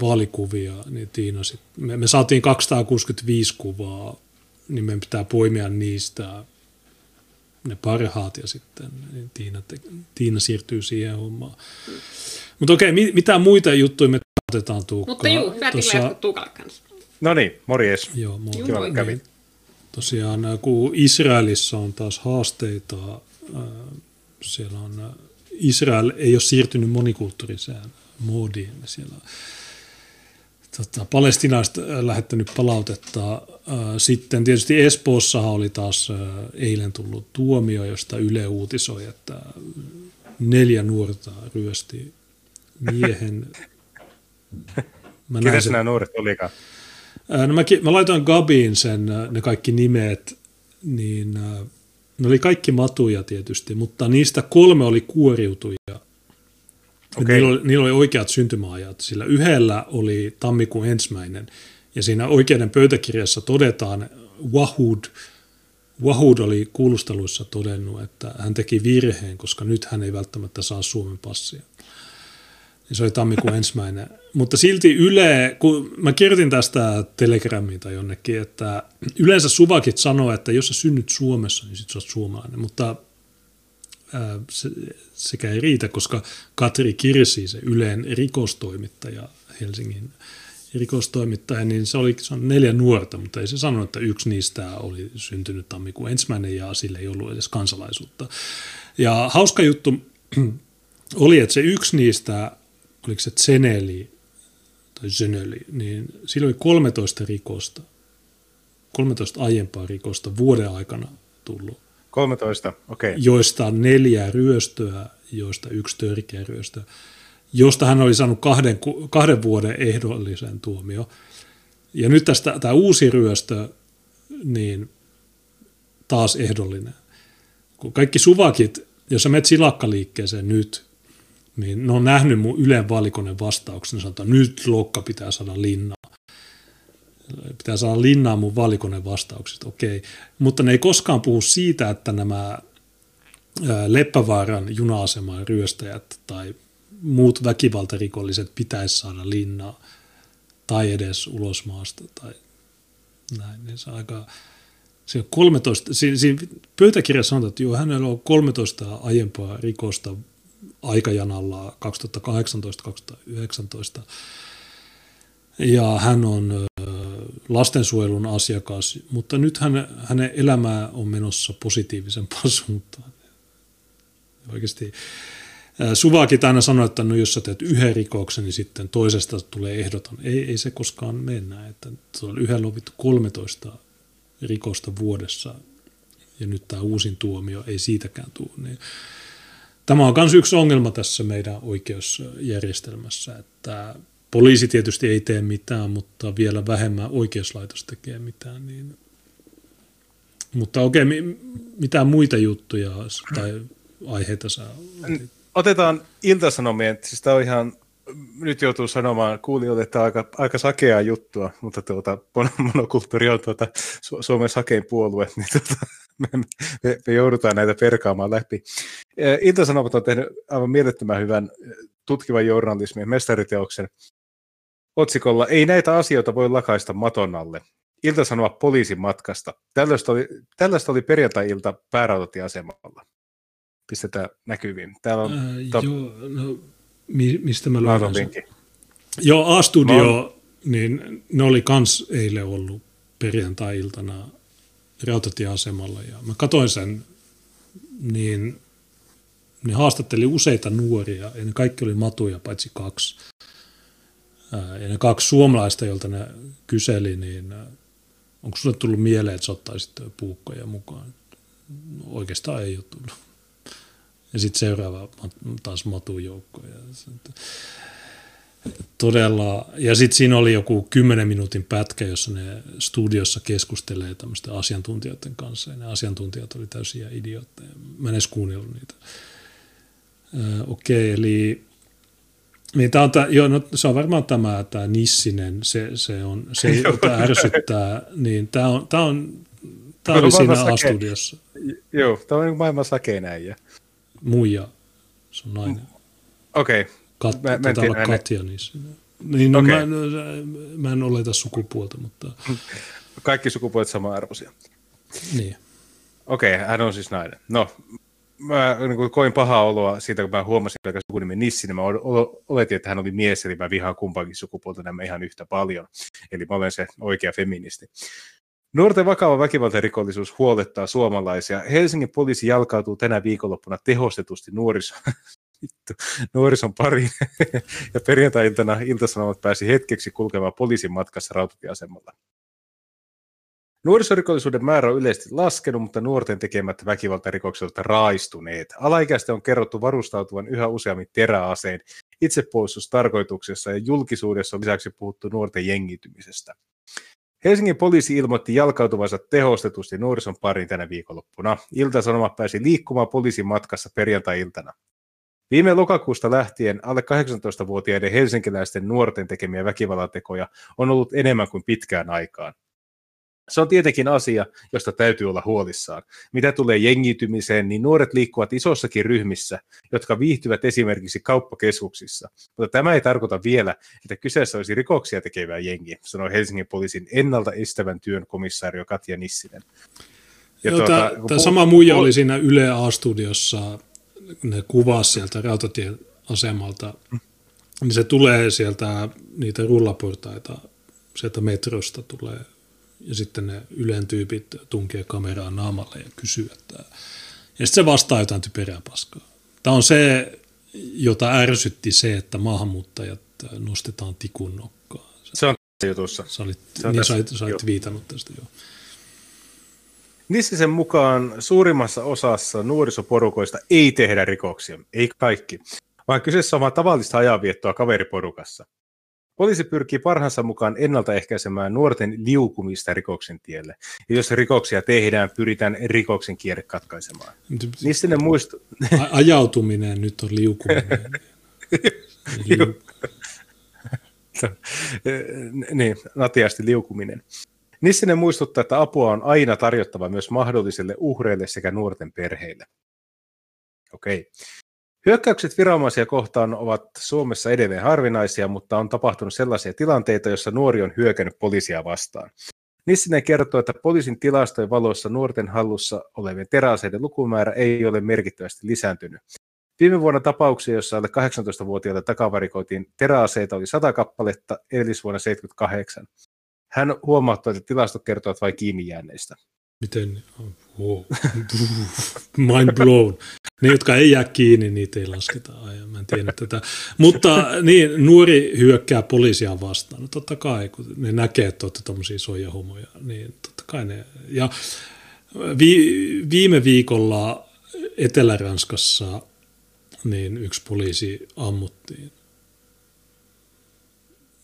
vaalikuvia, niin Tiina sit, me, me saatiin 265 kuvaa niin meidän pitää poimia niistä ne parhaat ja sitten niin Tiina, te, Tiina siirtyy siihen hommaan. Mutta okei, mit, mitä muita juttuja me otetaan Tuukka? Mutta juu, Tuossa... Tuukalle kanssa. No niin, morjes. Joo, moi. Kiva, kävin. Tosiaan, äh, kun Israelissa on taas haasteita, äh, siellä on, äh, Israel ei ole siirtynyt monikulttuuriseen moodiin. Siellä tota, palestinaiset lähettänyt palautetta. Sitten tietysti Espoossa oli taas eilen tullut tuomio, josta Yle uutisoi, että neljä nuorta ryösti miehen. Mä Ketäs nämä nuoret olikaan? No mä, mä laitoin Gabiin sen, ne kaikki nimet, niin ne oli kaikki matuja tietysti, mutta niistä kolme oli kuoriutuja Okay. Niillä, oli, niillä oli oikeat syntymäajat, sillä yhdellä oli tammikuun ensimmäinen, ja siinä oikeuden pöytäkirjassa todetaan, Wahud, Wahud oli kuulusteluissa todennut, että hän teki virheen, koska nyt hän ei välttämättä saa Suomen passia. Ja se oli tammikuun ensimmäinen. Mutta silti Yle, kun mä kirjoitin tästä Telegramiin tai jonnekin, että yleensä suvakit sanoo, että jos sä synnyt Suomessa, niin sit sä oot suomalainen. Mutta se, sekä ei riitä, koska Katri Kirsi, se Yleen rikostoimittaja Helsingin rikostoimittaja, niin se oli se on neljä nuorta, mutta ei se sanonut, että yksi niistä oli syntynyt tammikuun ensimmäinen ja sille ei ollut edes kansalaisuutta. Ja hauska juttu oli, että se yksi niistä, oliko se Zeneli tai Zeneli, niin sillä oli 13 rikosta, 13 aiempaa rikosta vuoden aikana tullut. 13, okei. Okay. Joista neljä ryöstöä, joista yksi törkeä ryöstö, josta hän oli saanut kahden, kahden vuoden ehdollisen tuomio. Ja nyt tästä tämä uusi ryöstö, niin taas ehdollinen. Kun kaikki suvakit, jos sä menet silakkaliikkeeseen nyt, niin ne on nähnyt mun Ylen valikonen vastauksen, sanotaan, nyt Lokka pitää saada linnaa. Pitää saada linnaa mun valikonen vastauksista, okei. Mutta ne ei koskaan puhu siitä, että nämä Leppävaaran juna-aseman ryöstäjät tai muut väkivaltarikolliset pitäisi saada linnaa tai edes ulos maasta tai näin. Niin se on aika, on 13, siinä, siinä pöytäkirjassa sanotaan, että joo, hänellä on 13 aiempaa rikosta aikajanalla 2018-2019. Ja hän on lastensuojelun asiakas, mutta nyt hän, hänen elämää on menossa positiivisempaan suuntaan. Oikeasti Suvakin aina sanoi, että no jos sä teet yhden rikoksen, niin sitten toisesta tulee ehdoton. Ei, ei se koskaan mennä. Että se on yhden lovittu 13 rikosta vuodessa ja nyt tämä uusin tuomio ei siitäkään tule. Niin Tämä on myös yksi ongelma tässä meidän oikeusjärjestelmässä, että poliisi tietysti ei tee mitään, mutta vielä vähemmän oikeuslaitos tekee mitään. Niin... Mutta okei, okay, mitä muita juttuja tai aiheita sä Otetaan iltasanomien, siis tämä on ihan, nyt joutuu sanomaan kuulijoille, että aika, aika sakeaa juttua, mutta tuota, monokulttuuri on tuota, Su- Suomen sakein puolue, niin tuota, me, me, me, joudutaan näitä perkaamaan läpi. Iltasanomat on tehnyt aivan mielettömän hyvän tutkivan journalismin mestariteoksen otsikolla Ei näitä asioita voi lakaista maton alle. Ilta-Sanoma poliisin matkasta. Tällaista oli, tällaista oli perjantai-ilta päärautatieasemalla pistetään näkyviin. Täällä on Ää, top... Joo, no, mi- mistä mä sen? Joo, A-Studio, no. niin ne oli kans eilen ollut perjantai-iltana rautatieasemalla ja mä katsoin sen, niin ne haastatteli useita nuoria ja ne kaikki oli matuja paitsi kaksi. Ja ne kaksi suomalaista, joilta ne kyseli, niin onko sulle tullut mieleen, että sä ottaisit puukkoja mukaan? No, oikeastaan ei ole tullut. Ja sitten seuraava taas matujoukko. Ja todella, ja sitten siinä oli joku kymmenen minuutin pätkä, jossa ne studiossa keskustelee tämmöisten asiantuntijoiden kanssa. Ja ne asiantuntijat oli täysiä idiootteja. Mä en edes kuunnellut niitä. Okei, okay, eli niin tää on tää, joo, no, se on varmaan tämä, tämä Nissinen, se, se on, se jota ärsyttää, niin tämä on, tämä on, tämä oli siinä A-studiossa. Joo, tämä on niin maailman sakein äijä muija, se on nainen. Okei. Okay. Kat, mä, mä olla Katja niissä. Niin, no, okay. mä, mä en oleta sukupuolta, mutta... Kaikki sukupuolet sama-arvoisia. Niin. Okei, okay, hän on siis nainen. No, mä niin koin pahaa oloa siitä, kun mä huomasin, että sukunimi Nissi, niin mä oletin, että hän oli mies, eli mä vihaan kumpaankin sukupuolta nämä ihan yhtä paljon. Eli mä olen se oikea feministi. Nuorten vakava väkivaltarikollisuus huolettaa suomalaisia. Helsingin poliisi jalkautuu tänä viikonloppuna tehostetusti nuoriso, nuorison pariin. ja perjantai-iltana iltasanomat pääsi hetkeksi kulkemaan poliisin matkassa rautatieasemalla. Nuorisorikollisuuden määrä on yleisesti laskenut, mutta nuorten tekemät väkivaltarikokset raistuneet. Alaikäisten on kerrottu varustautuvan yhä useammin teräaseen itsepuolustustarkoituksessa ja julkisuudessa on lisäksi puhuttu nuorten jengitymisestä. Helsingin poliisi ilmoitti jalkautuvansa tehostetusti nuorison parin tänä viikonloppuna. Ilta-Sanoma pääsi liikkumaan poliisin matkassa perjantai-iltana. Viime lokakuusta lähtien alle 18-vuotiaiden helsinkiläisten nuorten tekemiä väkivallantekoja on ollut enemmän kuin pitkään aikaan. Se on tietenkin asia, josta täytyy olla huolissaan. Mitä tulee jengitymiseen, niin nuoret liikkuvat isossakin ryhmissä, jotka viihtyvät esimerkiksi kauppakeskuksissa. Mutta tämä ei tarkoita vielä, että kyseessä olisi rikoksia tekevää jengi, sanoi Helsingin poliisin ennalta estävän työn komissaario Katja Nissinen. Ja Joo, tuota, tämä, tämä sama muija oli siinä Yle A-studiossa, ne kuvasi sieltä rautatieasemalta niin se tulee sieltä niitä rullaportaita, sieltä metrosta tulee ja sitten ne Ylen tyypit tunkee kameraa naamalle ja kysyy, että ja sitten se vastaa jotain typerää paskaa. Tämä on se, jota ärsytti se, että maahanmuuttajat nostetaan tikun nokkaan. Se on tässä jutussa. Sä olit, Se niin tässä, sä, sä olit joo. viitannut tästä, joo. Nissisen mukaan suurimmassa osassa nuorisoporukoista ei tehdä rikoksia, ei kaikki, vaan kyseessä on vain tavallista ajanviettoa kaveriporukassa. Poliisi pyrkii parhaansa mukaan ennaltaehkäisemään nuorten liukumista rikoksen tielle. Ja jos rikoksia tehdään, pyritään rikoksen kierre katkaisemaan. Nissinen muistu... A- ajautuminen nyt on liukuminen. Liu- niin, natiasti liukuminen. Nissinen muistuttaa, että apua on aina tarjottava myös mahdollisille uhreille sekä nuorten perheille. Okei. Hyökkäykset viranomaisia kohtaan ovat Suomessa edelleen harvinaisia, mutta on tapahtunut sellaisia tilanteita, joissa nuori on hyökännyt poliisia vastaan. Nissinen kertoo, että poliisin tilastojen valossa nuorten hallussa olevien teräaseiden lukumäärä ei ole merkittävästi lisääntynyt. Viime vuonna tapauksia, joissa alle 18-vuotiaille takavarikoitiin teräaseita, oli 100 kappaletta, edellisvuonna 78. Hän huomauttaa, että tilastot kertovat vain kiinni jääneistä. Miten? Wow. Mind blown. Ne, jotka ei jää kiinni, niitä ei lasketa. Ai, mä en tiedä tätä. Mutta niin, nuori hyökkää poliisia vastaan. No totta kai, kun ne näkee, että olette tuommoisia soijahomoja, niin totta kai ne. Ja vi, viime viikolla Etelä-Ranskassa niin yksi poliisi ammuttiin.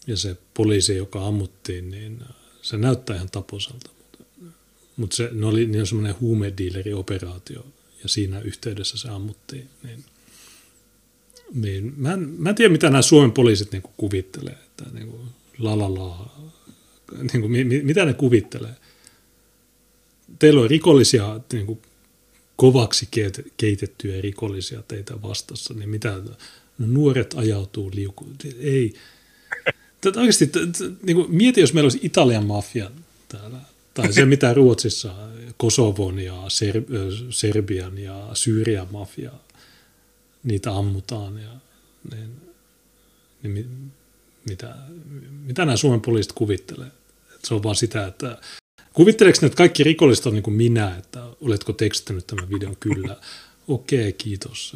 Ja se poliisi, joka ammuttiin, niin se näyttää ihan taposalta. Mutta se ne oli niin semmoinen huumediilerioperaatio ja siinä yhteydessä se ammuttiin. Niin, niin mä, en, mä en tiedä, mitä nämä Suomen poliisit niin kuvittelee. Että niin kuin, la la la, niin kuin, mi, mi- mitä ne kuvittelee. Teillä on rikollisia, niin kuin, kovaksi keit- keitettyjä rikollisia teitä vastassa, niin mitä, no nuoret ajautuu liukuun. Ei. Tätä oikeasti, t- t- niin kuin, mieti, jos meillä olisi Italian mafia täällä, tai se mitä Ruotsissa, Kosovon ja Ser- Serbian ja Syyrian mafia, niitä ammutaan. Ja, niin, niin mi, mitä, mitä nämä Suomen poliisit kuvittelee? Et se on vaan sitä, että kuvitteleeko ne, että kaikki rikolliset on niin kuin minä, että oletko tekstittänyt tämän videon? Kyllä. Okei, kiitos.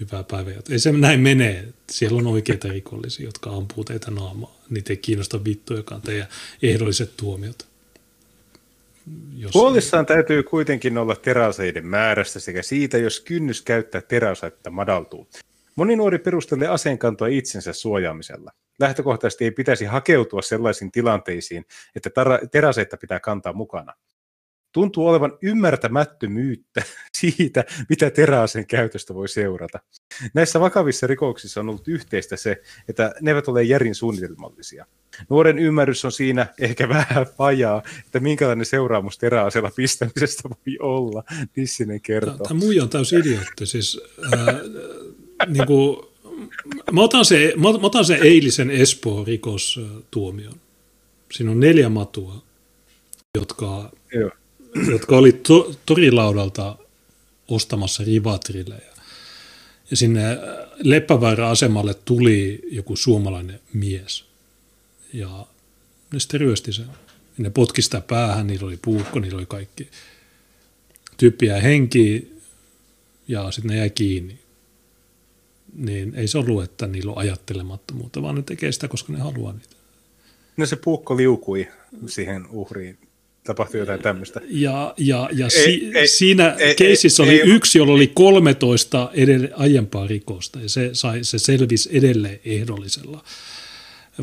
Hyvää päivää. Ei se näin mene. Siellä on oikeita rikollisia, jotka ampuu teitä naamaa. Niitä ei kiinnosta vittu, joka on teidän ehdolliset tuomiot. Jos... Huolissaan täytyy kuitenkin olla teräaseiden määrästä sekä siitä, jos kynnys käyttää teräasetta madaltuu. Moni nuori perustelee aseenkantoa itsensä suojaamisella. Lähtökohtaisesti ei pitäisi hakeutua sellaisiin tilanteisiin, että teräaseita pitää kantaa mukana. Tuntuu olevan ymmärtämättömyyttä siitä, mitä teräaseen käytöstä voi seurata. Näissä vakavissa rikoksissa on ollut yhteistä se, että ne eivät ole järin suunnitelmallisia. Nuoren ymmärrys on siinä ehkä vähän vajaa, että minkälainen seuraamus teräaseella pistämisestä voi olla, Nissinen kertoo. Tämä muija on täysin idiootti. Siis, ää, niin kuin, mä, otan se, mä otan se eilisen Espoon rikostuomion. Siinä on neljä matua, jotka, Joo. jotka oli to, torilaudalta ostamassa rivatrillejä. Ja sinne Leppäväärä-asemalle tuli joku suomalainen mies. Ja ne sitten ryösti sen. Ja ne potki sitä päähän, niillä oli puukko, niillä oli kaikki. Tyyppi jäi henkiin ja sitten ne jäi kiinni. Niin ei se ollut, että niillä on ajattelemattomuutta, vaan ne tekee sitä, koska ne haluaa niitä. No se puukko liukui siihen uhriin. Tapahtui jotain tämmöistä. Ja, ja, ja Ei, si, ei, siinä ei, keisissä ei, oli ei. yksi, jolla oli 13 edelle, aiempaa rikosta, ja se, sai, se selvisi edelleen ehdollisella.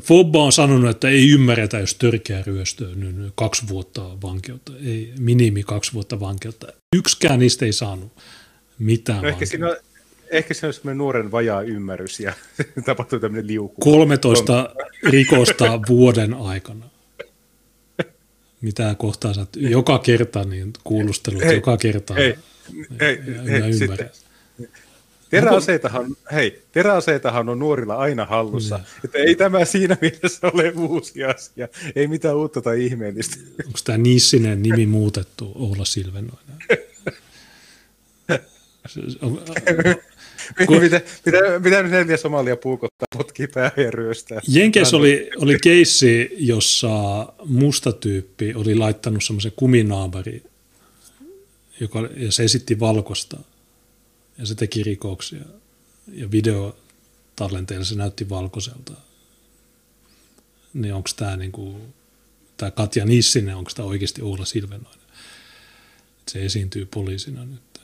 Fobba on sanonut, että ei ymmärretä, jos törkeä ryöstöä, niin kaksi vuotta vankeutta, ei minimi kaksi vuotta vankeutta. Yksikään niistä ei saanut mitään No ehkä siinä on, ehkä siinä on semmoinen nuoren vajaa ymmärrys ja tapahtui tämmöinen liuku. 13 rikosta vuoden aikana. Mitä kohtaa sä, oot- joka kerta niin kuulustelut, Hei, joka kerta. hei, ja, hei, ja sitten. Teräaseitahan, hei, teräaseitahan on nuorilla aina hallussa, Niin. että ei tämä siinä mielessä ole uusi asia, ei mitään uutta tai ihmeellistä. Onko tämä Nissinen nimi muutettu Oula Silvenoinen? Kun- Mitä, mitä, mitä nyt neljä somalia puukottaa, potkii päähän ja ryöstää? Jenkeissä oli, oli keissi, jossa musta tyyppi oli laittanut semmoisen kuminaamari, joka, ja se esitti valkosta. Ja se teki rikoksia. Ja videotallenteilla se näytti valkoiselta. Niin onko tämä niinku, tää Katja Nissinen, onko tämä oikeasti Oula Silvenoinen? Se esiintyy poliisina nyt.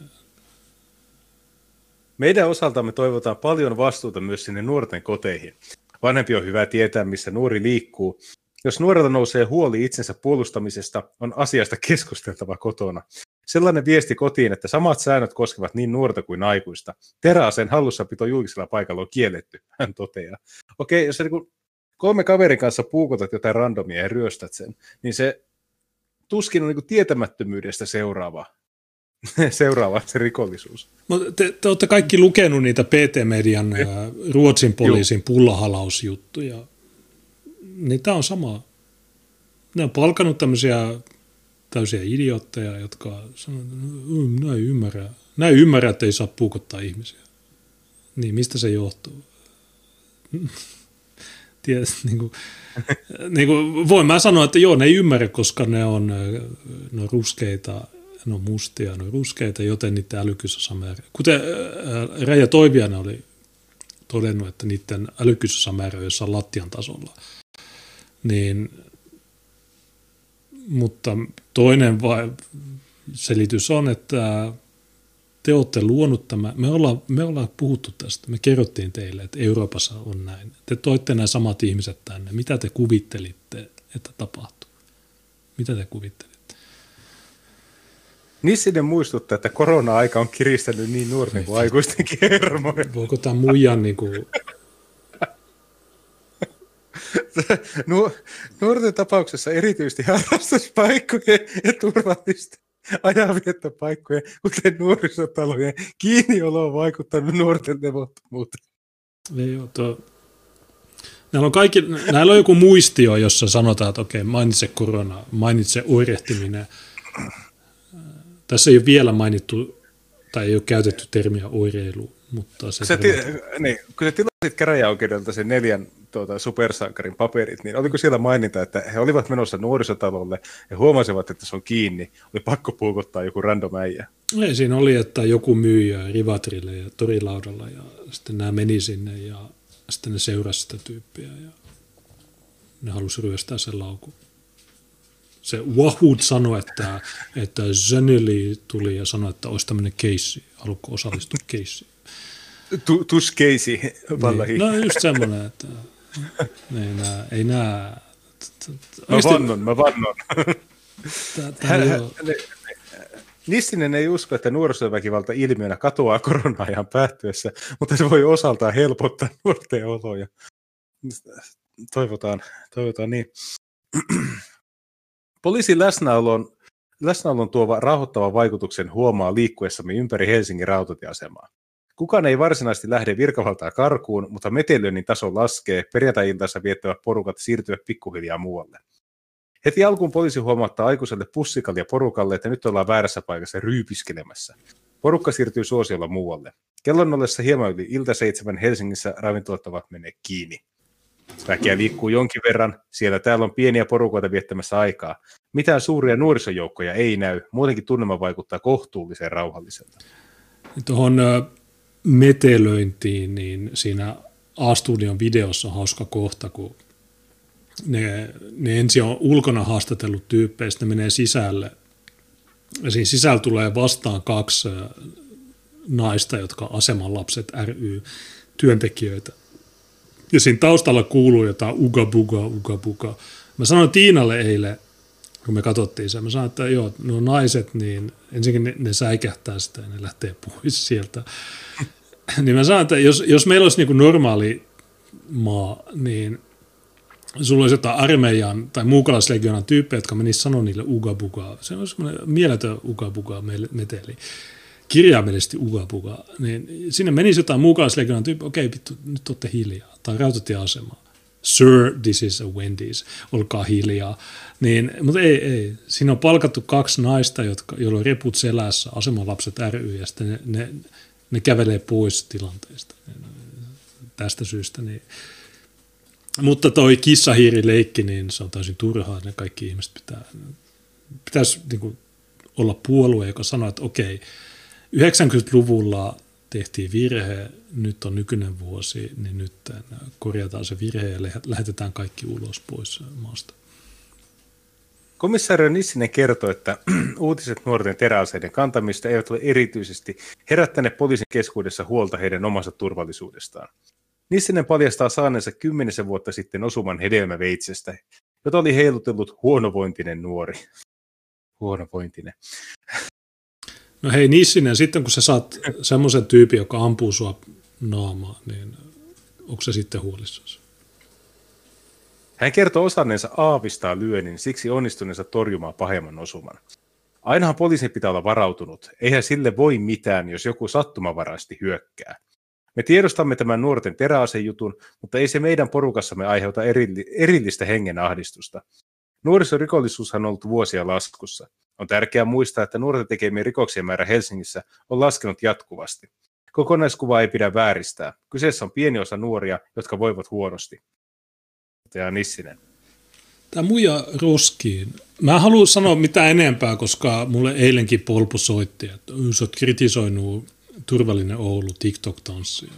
Meidän osaltamme toivotaan paljon vastuuta myös sinne nuorten koteihin. Vanhempi on hyvä tietää, missä nuori liikkuu. Jos nuorella nousee huoli itsensä puolustamisesta, on asiasta keskusteltava kotona. Sellainen viesti kotiin, että samat säännöt koskevat niin nuorta kuin aikuista. Teräaseen hallussapito julkisella paikalla on kielletty, hän toteaa. Okei, jos sä niin kolme kaverin kanssa puukotat jotain randomia ja ryöstät sen, niin se tuskin on niin tietämättömyydestä seuraava, seuraava se rikollisuus. Mutta te, te olette kaikki lukenut niitä PT-median ää, Ruotsin poliisin pullahalausjuttuja. Niin tämä on sama. Ne on palkannut tämmöisiä täysiä idiootteja, jotka sanoo, että "Mm, näin ymmärrä. Näin ymmärrä, että ei saa puukottaa ihmisiä. Niin mistä se johtuu? Tiedät, niin kuin, niin kuin, voin mä sanoa, että joo, ne ei ymmärrä, koska ne on, ne on ruskeita, ne on mustia, ne on ruskeita, joten niiden älykkysosamäärä. Kuten ää, Reija Toiviainen oli todennut, että niiden älykkysosamäärä on jossain lattian tasolla. Niin, mutta toinen vai, selitys on, että te olette luonut tämä, me ollaan, me ollaan puhuttu tästä, me kerrottiin teille, että Euroopassa on näin. Te toitte nämä samat ihmiset tänne. Mitä te kuvittelitte, että tapahtuu? Mitä te kuvittelitte? Nissinen muistuttaa, että korona-aika on kiristänyt niin nuorten kuin aikuistenkin hermoja. Voiko tämä muijan niin kuin, Nu- nuorten tapauksessa erityisesti harrastuspaikkojen ja turvallisten ajanviettopaikkojen, kuten nuorisotalojen kiinniolo on vaikuttanut nuorten levottomuuteen. ei ole tuo, Näillä on, kaikki, näillä on joku muistio, jossa sanotaan, että okei, mainitse korona, mainitse oirehtiminen. Tässä ei ole vielä mainittu, tai ei ole käytetty termiä oireilu, mutta se... Sä ti- niin, kun sä tilasit käräjäoikeudelta sen neljän tuota, supersankarin paperit, niin oliko siellä maininta, että he olivat menossa nuorisotalolle ja huomasivat, että se on kiinni, oli pakko puukottaa joku random äijä. Ei, siinä oli, että joku myi Rivatrille ja torilaudalla ja sitten nämä meni sinne ja sitten ne seurasi sitä tyyppiä ja ne halusi ryöstää sen laukun. Se Wahood sanoi, että, että Zeneli tuli ja sanoi, että olisi tämmöinen keissi, haluatko osallistua keissiin. Tu- Tush Casey, vallahi. Niin. No just semmoinen, että ei nää, ei nää, Mä vannon, mä vannon. Nissinen ei usko, että nuorisoväkivalta ilmiönä katoaa korona-ajan päättyessä, mutta se voi osaltaan helpottaa nuorten oloja. Toivotaan, toivotaan niin. Poliisin läsnäolon, läsnäolon tuova rauhoittava vaikutuksen huomaa liikkuessamme ympäri Helsingin rautatieasemaa. Kukaan ei varsinaisesti lähde virkavaltaa karkuun, mutta metelöinnin taso laskee, perjantai-iltaissa viettävät porukat siirtyvät pikkuhiljaa muualle. Heti alkuun poliisi huomauttaa aikuiselle pussikalle ja porukalle, että nyt ollaan väärässä paikassa ryypiskelemässä. Porukka siirtyy suosiolla muualle. Kellon ollessa hieman yli ilta seitsemän Helsingissä ravintolat ovat menneet kiinni. Väkeä liikkuu jonkin verran, siellä täällä on pieniä porukoita viettämässä aikaa. Mitään suuria nuorisojoukkoja ei näy, muutenkin tunnelma vaikuttaa kohtuullisen rauhalliselta. Tuohon metelöintiin, niin siinä A-studion videossa on hauska kohta, kun ne, ne ensin on ulkona haastatellut ne menee sisälle. Ja siinä sisällä tulee vastaan kaksi naista, jotka aseman lapset ry työntekijöitä. Ja siinä taustalla kuuluu jotain uga buga, uga buga. Mä sanoin Tiinalle eilen, kun me katsottiin sen, mä sanoin, että joo, nuo naiset, niin ensinnäkin ne, ne säikähtää sitä ja ne lähtee pois sieltä. niin mä sanoin, että jos, jos meillä olisi niin normaali maa, niin sulla olisi jotain armeijan tai muukalaislegionan tyyppejä, jotka menisivät sanoa niille ugabugaa. Se on semmoinen mieletön ugabuga meteli kirjaimellisesti ugabuga, niin sinne menisi jotain muukalaislegionan tyyppi, okei vittu, nyt olette hiljaa, tai rautatieasema. Sir, this is a Wendy's, olkaa hiljaa. Niin, mutta ei, ei. Siinä on palkattu kaksi naista, jotka, joilla on reput selässä, asemalapset ry, ja sitten ne, ne ne kävelee pois tilanteesta tästä syystä. Niin. Mutta toi kissahiirileikki, niin se on täysin turhaa, ne kaikki ihmiset pitää, pitäisi niin kuin, olla puolue, joka sanoo, että okei, 90-luvulla tehtiin virhe, nyt on nykyinen vuosi, niin nyt korjataan se virhe ja lähetetään kaikki ulos pois maasta. Komissaari Nissinen kertoi, että uutiset nuorten teräaseiden kantamista eivät ole erityisesti herättäneet poliisin keskuudessa huolta heidän omasta turvallisuudestaan. Nissinen paljastaa saaneensa kymmenisen vuotta sitten osuman hedelmäveitsestä, jota oli heilutellut huonovointinen nuori. Huonovointinen. No hei Nissinen, sitten kun sä saat semmoisen tyypin, joka ampuu sua naamaan, niin onko se sitten huolissasi? Hän kertoo osanneensa aavistaa lyönnin, siksi onnistuneensa torjumaan pahemman osuman. Ainahan poliisin pitää olla varautunut. Eihän sille voi mitään, jos joku sattumavaraisesti hyökkää. Me tiedostamme tämän nuorten teräasejutun, mutta ei se meidän porukassamme aiheuta erillistä hengenahdistusta. Nuorisorikollisuushan on ollut vuosia laskussa. On tärkeää muistaa, että nuorten tekemien rikoksien määrä Helsingissä on laskenut jatkuvasti. Kokonaiskuvaa ei pidä vääristää. Kyseessä on pieni osa nuoria, jotka voivat huonosti. Ja Nissinen. Tämä muija roskiin. Mä en halua sanoa mitään enempää, koska mulle eilenkin Polpu soitti, että sä oot kritisoinut Turvallinen Oulu TikTok-tanssia.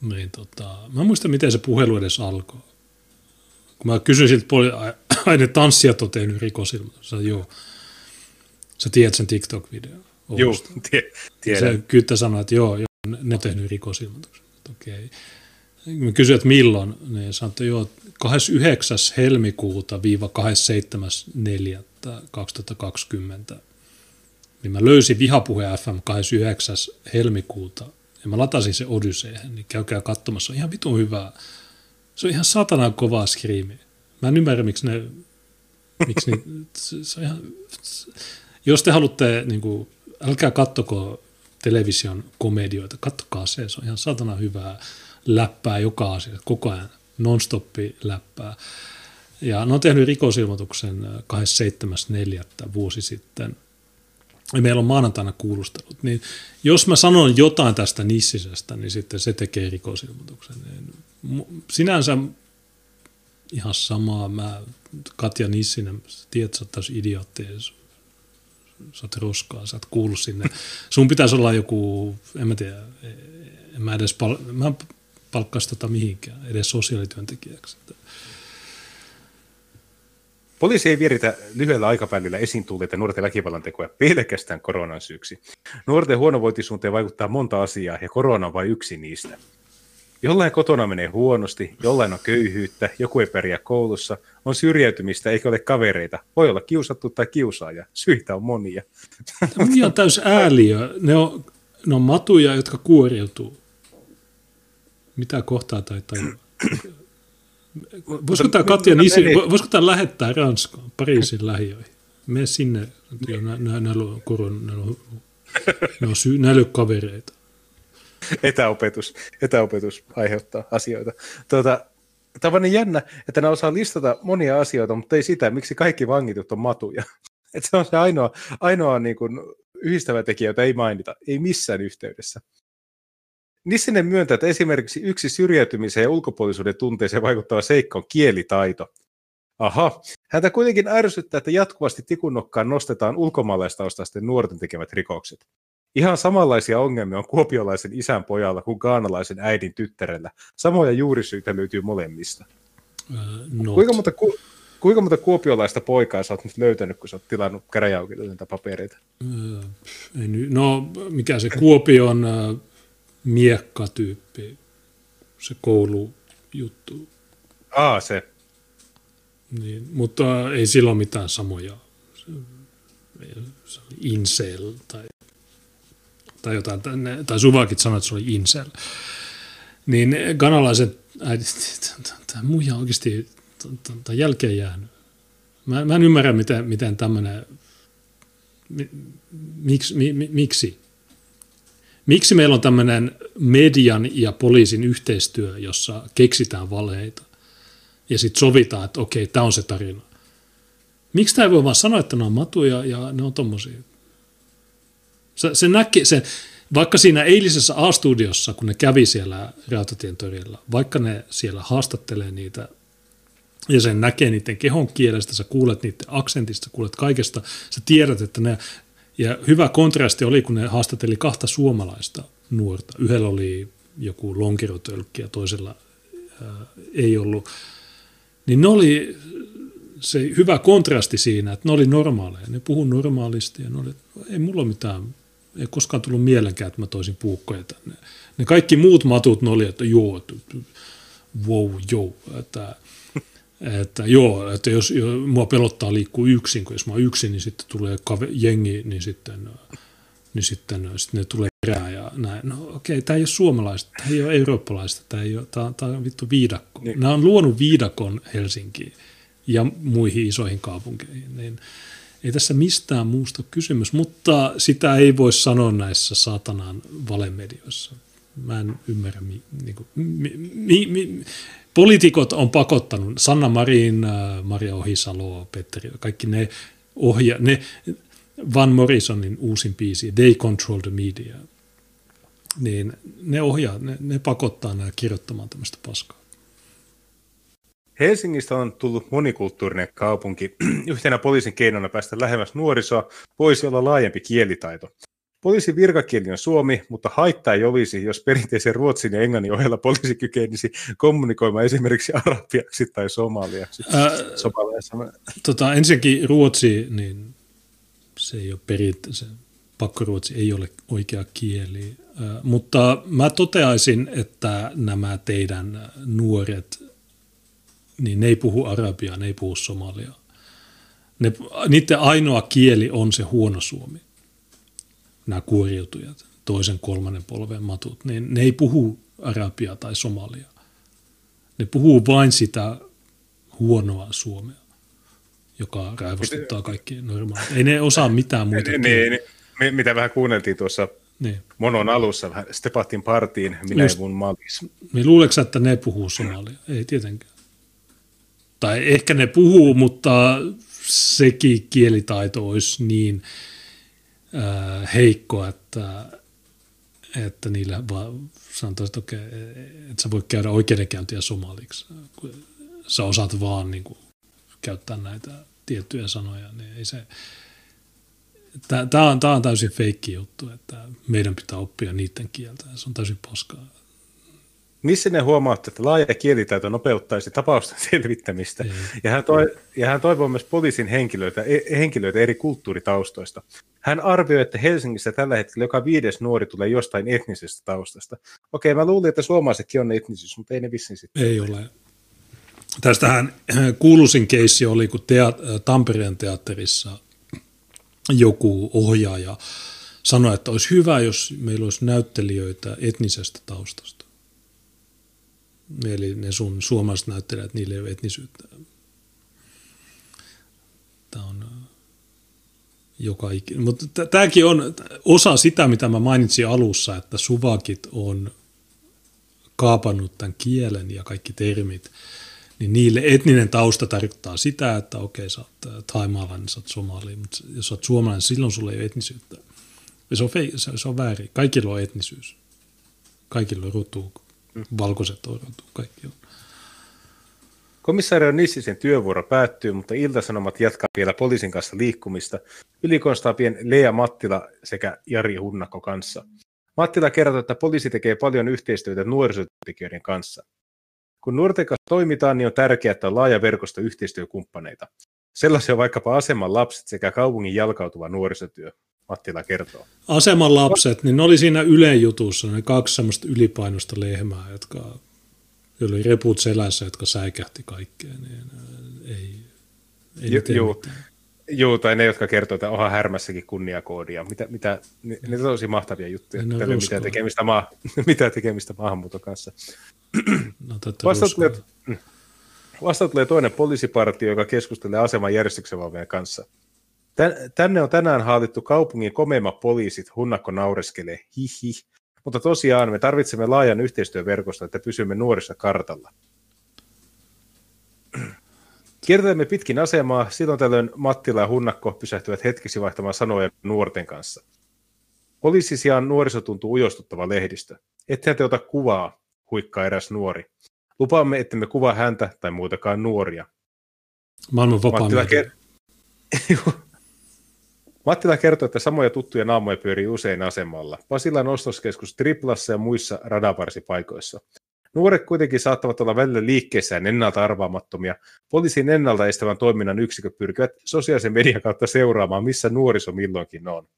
Niin, tota, mä en muista, miten se puhelu edes alkoi. Kun mä kysyin siltä, ai ne tanssijat on tehnyt rikosilmoituksen. Sä, joo. Sä tiedät sen TikTok-videon. Joo, tiedän. Se kyttä sanoi, että joo, joo ne on tehnyt rikosilmoituksen. Okei. Okay. Mä kysyin, että milloin, niin sanoin, että joo, 29. helmikuuta viiva 27.4.2020 niin mä löysin Vihapuhe FM 29. helmikuuta ja mä latasin se Odysseen, niin käykää katsomassa, on ihan vitun hyvää. Se on ihan satanan kovaa skriimi. Mä en ymmärrä, miksi ne, miksi ne, se on ihan, jos te haluatte, niin kuin, älkää kattoko television komedioita, kattokaa se, se on ihan satana hyvää läppää joka asia, koko ajan non-stoppi läppää. Ja ne on tehnyt rikosilmoituksen 27.4. vuosi sitten – ja meillä on maanantaina kuulustelut, niin jos mä sanon jotain tästä nissisestä, niin sitten se tekee rikosilmoituksen. Niin sinänsä ihan samaa, mä, Katja Nissinen, tiedät, sä oot idiootti, sä oot roskaa, sä oot kuullut sinne. Sun pitäisi olla joku, en mä tiedä, en mä edes pal- mä palkkaisi tota mihinkään, edes sosiaalityöntekijäksi. Poliisi ei vieritä lyhyellä aikavälillä esiin tulleita nuorten väkivallan tekoja pelkästään koronan syyksi. Nuorten huonovointisuunteen vaikuttaa monta asiaa ja korona on vain yksi niistä. Jollain kotona menee huonosti, jollain on köyhyyttä, joku ei pärjää koulussa, on syrjäytymistä eikä ole kavereita, voi olla kiusattu tai kiusaaja, syitä on monia. Tämä on täys ääliö. Ne on, ne on matuja, jotka kuoriutuu. Mitä kohtaa tai tajua? Voisiko tämä Katja Nisi, voisiko tämä lähettää Ranskaan, Pariisin lähiöihin? Mene sinne, näillä on näillä on, näillä on, näillä on kavereita. Etäopetus, etäopetus aiheuttaa asioita. Tuota, tämä on niin jännä, että ne osaa listata monia asioita, mutta ei sitä, miksi kaikki vangitut on matuja. Että se on se ainoa, ainoa niin kuin yhdistävä tekijä, jota ei mainita, ei missään yhteydessä. Nissinen myöntää, että esimerkiksi yksi syrjäytymiseen ja ulkopuolisuuden tunteeseen vaikuttava seikka on kielitaito. Aha, häntä kuitenkin ärsyttää, että jatkuvasti tikunnokkaan nostetaan ulkomaalaistaustaisten nuorten tekemät rikokset. Ihan samanlaisia ongelmia on kuopiolaisen isän pojalla kuin gaanalaisen äidin tyttärellä. Samoja juurisyitä löytyy molemmista. Uh, kuinka, monta, ku, kuinka monta kuopiolaista poikaa sä oot nyt löytänyt, kun sä oot tilannut käräjäoikeudelta papereita? Uh, no, mikä se Kuopion uh, miekkatyyppi, se koulujuttu. Aa, se. Niin, mutta ei sillä ole mitään samoja. Se, se oli incel tai, tai jotain, tai Suvakit sanoi, että se oli incel. Niin kanalaiset tämä muija oikeasti tämä jälkeen jäänyt. Mä, mä en ymmärrä, miten, miten tämmöinen, miksi, mi, miksi Miksi meillä on tämmöinen median ja poliisin yhteistyö, jossa keksitään valheita ja sitten sovitaan, että okei, tämä on se tarina. Miksi tämä ei voi vaan sanoa, että ne on matuja ja ne on tommosia? Se, se näkee sen, vaikka siinä eilisessä A-studiossa, kun ne kävi siellä Rautatien torilla, vaikka ne siellä haastattelee niitä ja sen näkee niiden kehon kielestä, sä kuulet niiden aksentista, kuulet kaikesta, sä tiedät, että ne, ja hyvä kontrasti oli, kun ne haastatteli kahta suomalaista nuorta. Yhdellä oli joku lonkirotölkki ja toisella ää, ei ollut. Niin ne oli se hyvä kontrasti siinä, että ne oli normaaleja. Ne puhuu normaalisti ja ne oli, ei mulla mitään, ei koskaan tullut mielenkään, että mä toisin puukkoja tänne. Ne kaikki muut matut ne oli, että joo, että, wow, joo, että, että joo, että jos, jos mua pelottaa liikkuu yksin, kun jos mä oon yksin, niin sitten tulee kave, jengi, niin sitten, niin sitten, sitten ne tulee perään ja näin. No okei, okay, tämä ei ole suomalaista, tämä ei ole eurooppalaista, tämä, ei ole, tämä, tämä on vittu viidakko. Niin. Nämä on luonut viidakon Helsinkiin ja muihin isoihin kaupunkeihin, niin ei tässä mistään muusta kysymys, mutta sitä ei voi sanoa näissä satanan valemedioissa. Mä en ymmärrä, mi, niin kuin, mi, mi, mi, poliitikot on pakottanut, Sanna Marin, äh, Maria Ohisalo, Petteri, kaikki ne ohja, ne, Van Morrisonin uusin biisi, They Control the Media, niin ne ohjaa, ne, ne pakottaa nämä kirjoittamaan tämmöistä paskaa. Helsingistä on tullut monikulttuurinen kaupunki. Yhtenä poliisin keinona päästä lähemmäs nuorisoa voisi olla laajempi kielitaito. Poliisin virkakieli on suomi, mutta haittaa ei olisi, jos perinteisen ruotsin ja englannin ohella poliisi kykenisi kommunikoimaan esimerkiksi arabiaksi tai somaliaksi. Ää, tota, ensinnäkin ruotsi, niin se ei ole perinteisen, pakkoruotsi ei ole oikea kieli. Ää, mutta mä toteaisin, että nämä teidän nuoret, niin ne ei puhu arabiaa, ne ei puhu somaliaa. Ne, niiden ainoa kieli on se huono suomi nämä kuoriutujat, toisen kolmannen polven matut, niin ne ei puhu arabia tai somalia. Ne puhuu vain sitä huonoa suomea, joka raivostuttaa kaikki normaalit. Ei ne osaa mitään muuta. Niin, niin, mitä vähän kuunneltiin tuossa niin. Monon alussa, vähän Stepatin partiin, minä Just, ja mun malis. Niin luuleeko että ne puhuu somalia? Ei tietenkään. Tai ehkä ne puhuu, mutta sekin kielitaito olisi niin äh, heikko, että, että niillä vaan sanotaan, että, okei, että sä voi käydä oikeudenkäyntiä somaliksi. Sä osaat vaan niin kuin, käyttää näitä tiettyjä sanoja, niin ei se... Tämä on, tämä on täysin feikki juttu, että meidän pitää oppia niiden kieltä. Se on täysin paskaa. Missä ne huomaatte, että laaja kielitaito nopeuttaisi tapausten selvittämistä? Ja hän, toi, ja hän toivoo myös poliisin henkilöitä, e, henkilöitä eri kulttuuritaustoista. Hän arvioi, että Helsingissä tällä hetkellä joka viides nuori tulee jostain etnisestä taustasta. Okei, mä luulin, että suomalaisetkin on etnisyys, mutta ei ne vissiin sitten. Ei ole. Tästähän kuuluisin keissi oli, kun teat- Tampereen teatterissa joku ohjaaja sanoi, että olisi hyvä, jos meillä olisi näyttelijöitä etnisestä taustasta. Eli ne sun suomalaiset näyttelijät, niille ei ole etnisyyttä. Tämä on joka ikinä. Mutta tämäkin on osa sitä, mitä mä mainitsin alussa, että suvakit on kaapannut tämän kielen ja kaikki termit, niin niille etninen tausta tarkoittaa sitä, että okei, sä oot äh, taimaalainen, sä oot somali, mutta jos sä oot suomalainen, silloin sulla ei ole etnisyyttä. Se on, fei, se, on väärin. Kaikilla on etnisyys. Kaikilla on rotu, valkoiset on kaikki on. Nissisen työvuoro päättyy, mutta iltasanomat jatkaa vielä poliisin kanssa liikkumista ylikonstaapien Lea Mattila sekä Jari Hunnako kanssa. Mattila kertoo, että poliisi tekee paljon yhteistyötä nuorisotyöntekijöiden kanssa. Kun nuorten kanssa toimitaan, niin on tärkeää, että on laaja verkosto yhteistyökumppaneita. Sellaisia on vaikkapa aseman lapset sekä kaupungin jalkautuva nuorisotyö, Mattila kertoo. Aseman lapset, niin ne oli siinä Ylen jutussa, ne kaksi semmoista ylipainosta lehmää, jotka joilla oli reput selässä, jotka säikähti kaikkea, niin äh, ei, ei J- Joo. Joo, tai ne, jotka kertoo, että onhan härmässäkin kunniakoodia. Mitä, mitä, ne, ne on tosi mahtavia juttuja. Ne mitä tekemistä, maa, mitä tekemistä maahanmuuton kanssa. No, vasta, tulee, vasta tulee toinen poliisipartio, joka keskustelee aseman järjestyksen kanssa. Tänne on tänään haalittu kaupungin komeimmat poliisit, hunnakko naureskelee, hihi. Mutta tosiaan me tarvitsemme laajan yhteistyöverkoston, että pysymme nuorissa kartalla. Kiertelemme pitkin asemaa, silloin tällöin Mattila ja Hunnakko pysähtyvät hetkeksi vaihtamaan sanoja nuorten kanssa. Poliisi sijaan nuoriso tuntuu ujostuttava lehdistö. Ettehän te ota kuvaa, huikkaa eräs nuori. Lupaamme, että me kuvaa häntä tai muutakaan nuoria. Maailman vapaa Mattila, ker- Mattila kertoo, että samoja tuttuja naamoja pyörii usein asemalla. Pasilan ostoskeskus Triplassa ja muissa radavarsipaikoissa. Nuoret kuitenkin saattavat olla välillä liikkeessään ennalta arvaamattomia. Poliisin ennaltaestävän toiminnan yksiköt pyrkivät sosiaalisen median kautta seuraamaan, missä nuoriso milloinkin on.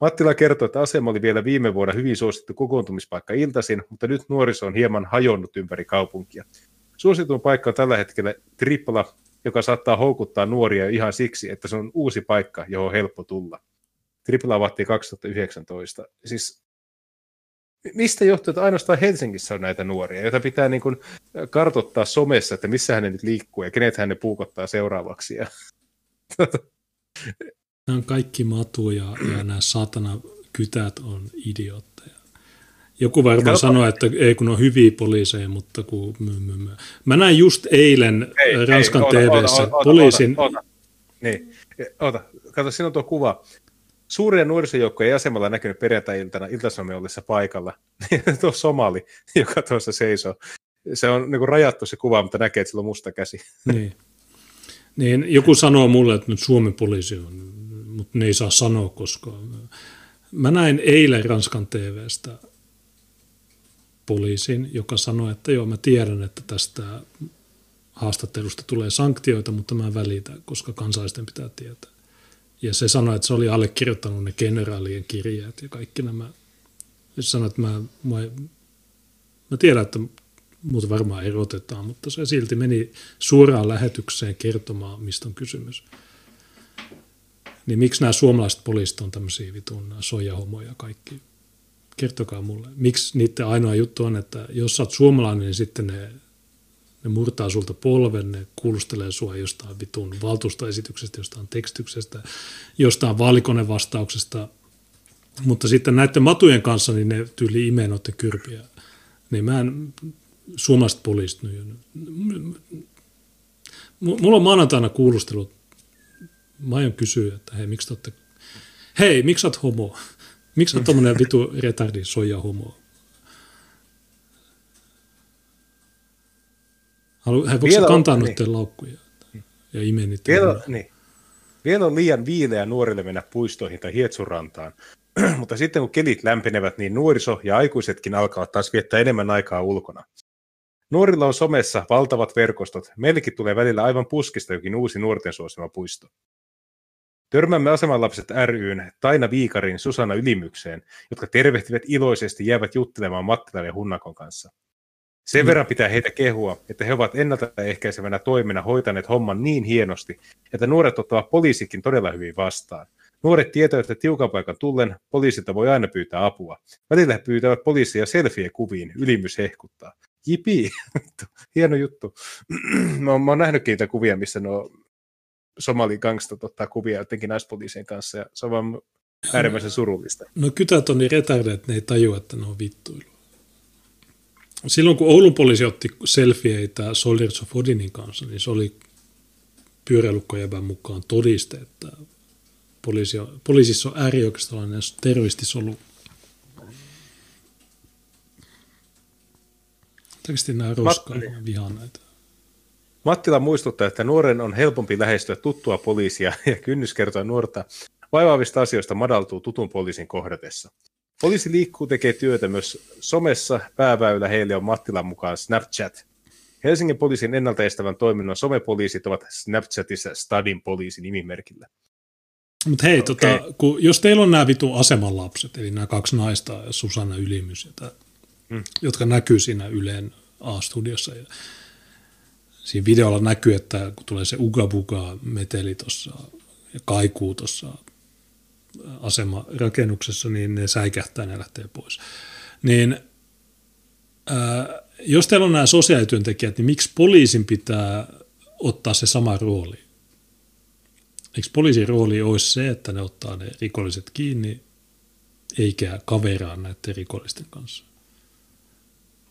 Mattila kertoo, että asema oli vielä viime vuonna hyvin suosittu kokoontumispaikka iltaisin, mutta nyt nuoriso on hieman hajonnut ympäri kaupunkia. Suosituin paikka on tällä hetkellä Tripla, joka saattaa houkuttaa nuoria ihan siksi, että se on uusi paikka, johon on helppo tulla. Tripla avattiin 2019. Siis mistä johtuu, että ainoastaan Helsingissä on näitä nuoria, joita pitää niin kuin kartottaa somessa, että missä hän nyt liikkuu ja kenet hän ne puukottaa seuraavaksi. Ja... Nämä on kaikki matuja ja nämä saatana kytät on idiootteja. Joku varmaan sanoi, että ei kun on hyviä poliiseja, mutta kun... Mä näin just eilen ei, Ranskan ei, TV-ssä poliisin... Ota, ota. Niin, ota. Kato, siinä on tuo kuva. Suuria nuorisojoukkoja ei asemalla näkynyt perjantai-iltana iltasanomien ollessa paikalla. tuo somali, joka tuossa seisoo. Se on niin kuin rajattu se kuva, mutta näkee, että sillä on musta käsi. niin. niin. Joku sanoo mulle, että nyt Suomen poliisi on, mutta ne ei saa sanoa, koska mä näin eilen Ranskan TVstä poliisin, joka sanoi, että joo, mä tiedän, että tästä haastattelusta tulee sanktioita, mutta mä välitän, koska kansalaisten pitää tietää. Ja se sanoi, että se oli allekirjoittanut ne generaalien kirjeet ja kaikki nämä. Ja se sanoi, että mä, mä, mä tiedän, että muuta varmaan erotetaan, mutta se silti meni suoraan lähetykseen kertomaan, mistä on kysymys. Niin miksi nämä suomalaiset poliisit on tämmöisiä vitun soijahomoja kaikki? Kertokaa mulle. Miksi niiden ainoa juttu on, että jos sä oot suomalainen, niin sitten ne ne murtaa sulta polven, ne kuulustelee sua jostain vitun valtuustoesityksestä, jostain tekstyksestä, jostain vaalikonevastauksesta, mutta sitten näiden matujen kanssa niin ne tyyli imee noiden kyrpiä. Niin mä en, suomalaiset poliisit, mulla on maanantaina kuulustelut, mä aion kysyä, että hei, miksi te hei, miksi sä oot homo? Miksi oot tommonen vitu retardi soija homo? Halu, he voivat kantaa on, niin. laukkuja ja imee niitä. Vielä, niin. Vielä on liian viileä nuorille mennä puistoihin tai hietsurantaan, mutta sitten kun kelit lämpenevät, niin nuoriso ja aikuisetkin alkavat taas viettää enemmän aikaa ulkona. Nuorilla on somessa valtavat verkostot. Meillekin tulee välillä aivan puskista jokin uusi nuorten suosima puisto. Törmäämme asemanlapset ryn Taina Viikarin Susanna Ylimykseen, jotka tervehtivät iloisesti jäävät juttelemaan Mattilan ja Hunnakon kanssa. Sen mm. verran pitää heitä kehua, että he ovat ennaltaehkäisevänä toimena hoitaneet homman niin hienosti, että nuoret ottavat poliisikin todella hyvin vastaan. Nuoret tietävät, että tiukan paikan tullen poliisilta voi aina pyytää apua. Välillä he pyytävät poliisia selfie-kuviin, ylimys hehkuttaa. Jipi, hieno juttu. mä, oon, mä oon nähnytkin niitä kuvia, missä nuo somaligangstat ottaa kuvia jotenkin naispoliisien kanssa, ja se on vaan äärimmäisen surullista. No kytät on niin retarde, että ne ei tajua, että ne on vittuilu silloin kun Oulun poliisi otti selfieitä Soldiers of Odinin kanssa, niin se oli pyöräilukkojävän mukaan todiste, että poliisi on, poliisissa on äärioikeistolainen terroristisolu. Teksti nämä roskaa, vihaan näitä. Mattila muistuttaa, että nuoren on helpompi lähestyä tuttua poliisia ja kynnys kertoa nuorta vaivaavista asioista madaltuu tutun poliisin kohdatessa. Poliisi liikkuu tekee työtä myös somessa. Pääväylä heille on Mattilan mukaan Snapchat. Helsingin poliisin ennaltaestävän toiminnon somepoliisit ovat Snapchatissa Stadin poliisi nimimerkillä. Mutta hei, okay. tota, kun, jos teillä on nämä vitu asemanlapset, eli nämä kaksi naista, Susanna Ylimys, jota, mm. jotka näkyy siinä Yleen A-studiossa, ja siinä videolla näkyy, että kun tulee se ugabuga meteli tuossa ja kaikuu tuossa asemarakennuksessa, niin ne säikähtää ja lähtee pois. Niin ää, jos teillä on nämä sosiaalityöntekijät, niin miksi poliisin pitää ottaa se sama rooli? Eikö poliisin rooli olisi se, että ne ottaa ne rikolliset kiinni, eikä kaveraa näiden rikollisten kanssa?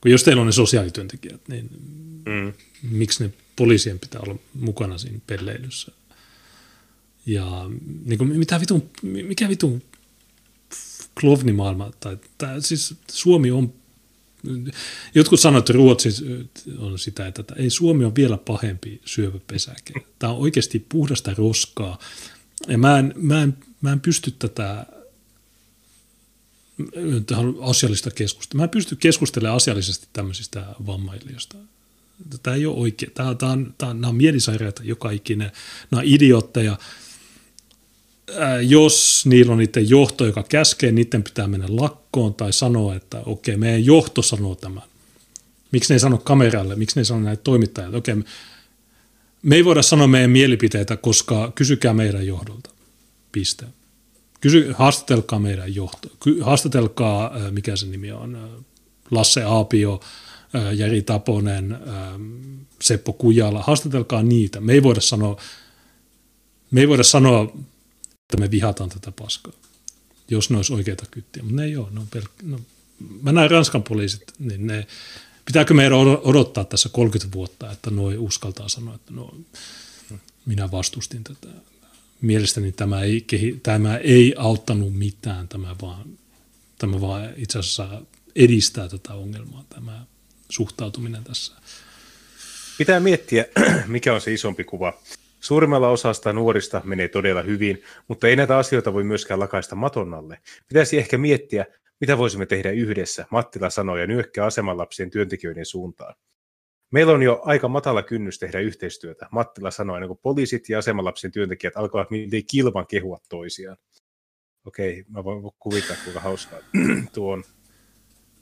Kun jos teillä on ne sosiaalityöntekijät, niin mm. miksi ne poliisien pitää olla mukana siinä pelleilyssä? Ja niin kuin, mitä vitun, mikä vitun klovnimaailma, tai tää, siis Suomi on, jotkut sanovat, että Ruotsi on sitä, että ei Suomi on vielä pahempi syöväpesäke. Tämä on oikeasti puhdasta roskaa. Ja mä en, mä en, mä en pysty tätä tähän asiallista keskustelua. Mä en pysty keskustelemaan asiallisesti tämmöisistä vammailijoista. Tämä ei ole oikein. Tämä, tämä on, tämä nämä on mielisairaita joka ikinen. Nämä on idiotteja. Jos niillä on niiden johto, joka käskee, niiden pitää mennä lakkoon tai sanoa, että okei, meidän johto sanoo tämän. Miksi ne ei sano kameralle, miksi ne ei sano näitä toimittajille? Okei, me ei voida sanoa meidän mielipiteitä, koska kysykää meidän johdolta. Piste. Kysy, haastatelkaa meidän johto. Haastatelkaa, mikä se nimi on, Lasse Aapio, Jari Taponen, Seppo Kujala. Haastatelkaa niitä. Me ei voida sanoa, me ei voida sanoa, että me vihataan tätä paskaa, jos ne olisi oikeita kyttiä. Mutta ne ei ole. Ne on pelk- no, mä näen Ranskan poliisit, niin ne, pitääkö meidän odottaa tässä 30 vuotta, että noi uskaltaa sanoa, että no, minä vastustin tätä mielestäni tämä ei, tämä ei auttanut mitään, tämä vaan, tämä vaan itse asiassa edistää tätä ongelmaa, tämä suhtautuminen tässä. Pitää miettiä, mikä on se isompi kuva. Suurimmalla osasta nuorista menee todella hyvin, mutta ei näitä asioita voi myöskään lakaista matonnalle. Pitäisi ehkä miettiä, mitä voisimme tehdä yhdessä, Mattila sanoi ja nyökkää asemanlapsien työntekijöiden suuntaan. Meillä on jo aika matala kynnys tehdä yhteistyötä, Mattila sanoi, ennen kuin poliisit ja asemalapsen työntekijät alkoivat miltei kilvan kehua toisiaan. Okei, mä voin kuvittaa, kuinka hauskaa tuo on.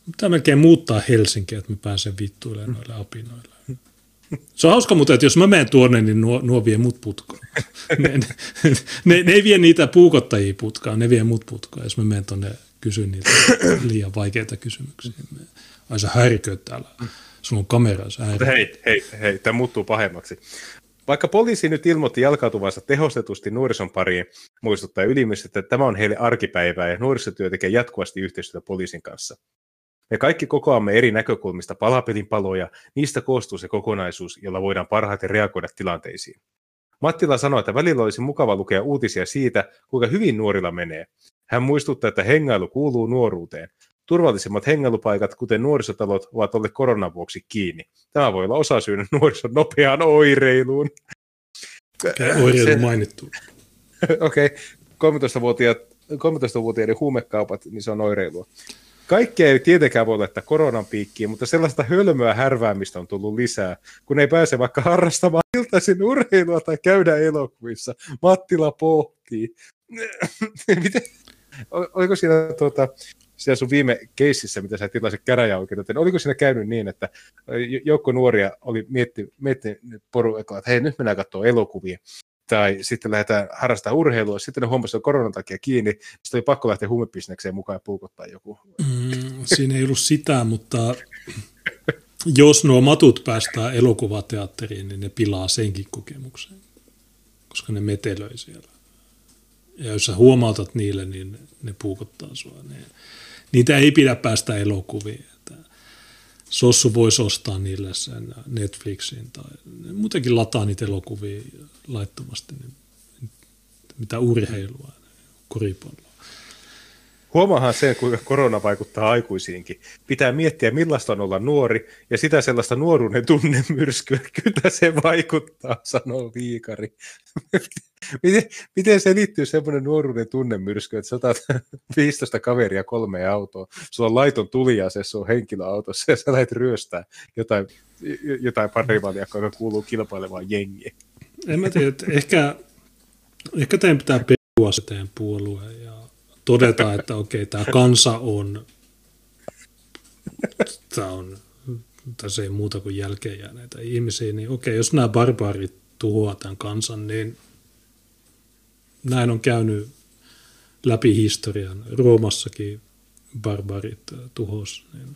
Pitää melkein muuttaa Helsinkiä, että mä pääsen vittuilemaan noille apinoille. Se on hauska, mutta että jos mä menen tuonne, niin nuo, nuo vie mut putkaan. Ne, ne, ne, ne, ei vie niitä puukottajia putkaan, ne vie mut putkaan, jos mä menen tuonne kysyn niitä liian vaikeita kysymyksiä. Ai sä häiriköt täällä. Sulla on kamera, sä Hei, hei, hei, tämä muuttuu pahemmaksi. Vaikka poliisi nyt ilmoitti jalkautuvansa tehostetusti nuorison pariin, muistuttaa ylimys, että tämä on heille arkipäivää ja nuorisotyö tekee jatkuvasti yhteistyötä poliisin kanssa. Me kaikki kokoamme eri näkökulmista palapelin paloja, niistä koostuu se kokonaisuus, jolla voidaan parhaiten reagoida tilanteisiin. Mattila sanoi, että välillä olisi mukava lukea uutisia siitä, kuinka hyvin nuorilla menee. Hän muistuttaa, että hengailu kuuluu nuoruuteen. Turvallisimmat hengailupaikat, kuten nuorisotalot, ovat olleet koronan vuoksi kiinni. Tämä voi olla osasyynä nuorison nopeaan oireiluun. Oireilu Se... mainittu. Okei, okay. 13-vuotiaat 13-vuotiaiden huumekaupat, niin se on oireilua. Kaikkea ei tietenkään voi laittaa koronan piikkiin, mutta sellaista hölmöä härväämistä on tullut lisää, kun ei pääse vaikka harrastamaan iltaisin urheilua tai käydä elokuvissa. Mattila pohtii. Miten? Oliko siinä tuota, siellä sun viime keississä, mitä sä tilasit niin oliko siinä käynyt niin, että joukko nuoria oli miettinyt mietti porukalla, että hei, nyt mennään katsoa elokuvia, tai sitten lähdetään harrastamaan urheilua, sitten ne huomasivat koronan takia kiinni, sitten oli pakko lähteä huumebisnekseen mukaan ja puukottaa joku. Mm, siinä ei ollut sitä, mutta jos nuo matut päästään elokuvateatteriin, niin ne pilaa senkin kokemuksen, koska ne metelöi siellä. Ja jos sä huomautat niille, niin ne puukottaa sua. Niin niitä ei pidä päästä elokuviin. Sossu voisi ostaa niille sen Netflixin tai muutenkin lataa niitä elokuvia laittomasti, niin mitä urheilua, koripalloa. Huomaahan se, kuinka korona vaikuttaa aikuisiinkin. Pitää miettiä, millaista on olla nuori, ja sitä sellaista nuoruuden tunnemyrskyä. Kyllä se vaikuttaa, sanoo Viikari. miten, miten se liittyy semmoinen nuoruuden tunnemyrsky, että sä otat 15 kaveria kolme autoa, sulla on laiton tuliase sun henkilöautossa, ja sä lähdet ryöstää jotain, jotain parivaliakkoa, joka kuuluu kilpailevaan jengiin. En mä tiedä, ehkä, ehkä teidän pitää perua se ja todeta, että okei, tämä kansa on, tämä on, tässä ei muuta kuin jälkeen jääneitä ihmisiä, niin okei, jos nämä barbaarit tuhoaa tämän kansan, niin näin on käynyt läpi historian. Roomassakin barbarit tuhos, niin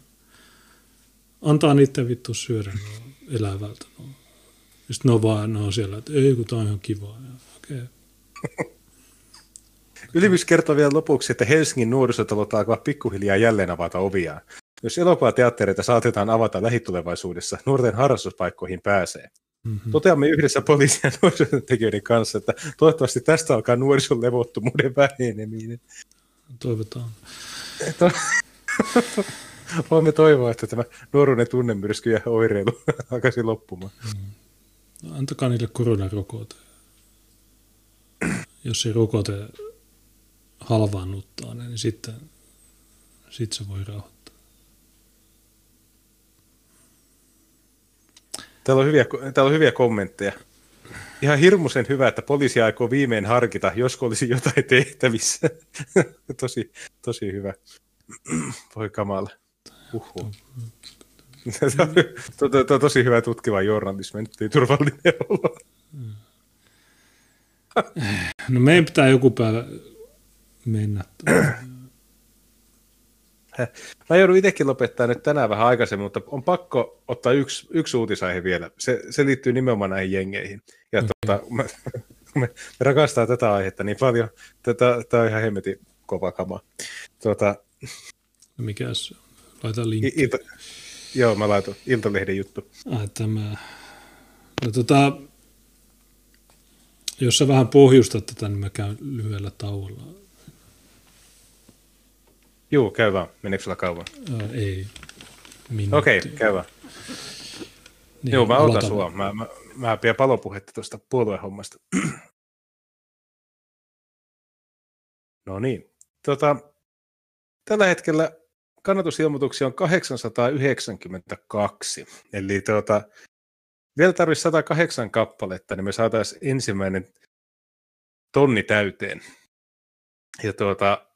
antaa niiden vittu syödä no, elävältä. No. Sitten ne on vaan ne on siellä, että ei kun tämä on ihan kivaa. Okei. Okay. Ylivys kertoo vielä lopuksi, että Helsingin nuorisotalot alkavat pikkuhiljaa jälleen avata oviaan. Jos elokuvateattereita saatetaan avata lähitulevaisuudessa, nuorten harrastuspaikkoihin pääsee. Mm-hmm. Toteamme yhdessä poliisin ja nuorisotekijöiden kanssa, että toivottavasti tästä alkaa nuorison levottomuuden väheneminen. toivotaan. Voimme toivoa, että tämä nuoruuden tunnemyrsky ja oireilu alkaisi loppumaan. No, antakaa niille koronarokote. Jos se rokote halvaannuttaa ne, niin sitten, sitten se voi rauhoittaa. Täällä on hyviä, täällä on hyviä kommentteja. Ihan hirmuisen hyvä, että poliisi aikoo viimein harkita, josko olisi jotain tehtävissä. tosi, tosi hyvä. Voi kamala. Uhuh. to, to, to, tosi hyvä tutkiva journalismi, nyt ei turvallinen olla. No meidän pitää joku päivä mennä. Mä joudun itsekin lopettaa nyt tänään vähän aikaisemmin, mutta on pakko ottaa yksi, yksi uutisaihe vielä. Se, se liittyy nimenomaan näihin jengeihin. Ja okay. tuota, me, me, me rakastaa tätä aihetta niin paljon. Tämä on ihan hemmetin kova kama. Tuota, no mikäs? Laita linkki. Ilta, joo, mä laitan Iltalehden juttu. Ai, tämä. No, tota, jos sä vähän pohjustat tätä, niin mä käyn lyhyellä tauolla. Joo, käy vaan. Meneekö sulla kauan? Ää, ei. Okei, okay, käy vaan. Niin, Joo, mä otan sua. Mä, mä, mä pidän palopuhetta tuosta puoluehommasta. no niin. Tota, tällä hetkellä kannatusilmoituksia on 892. Eli tuota, vielä tarvitsisi 108 kappaletta, niin me saataisiin ensimmäinen tonni täyteen. Ja tuota,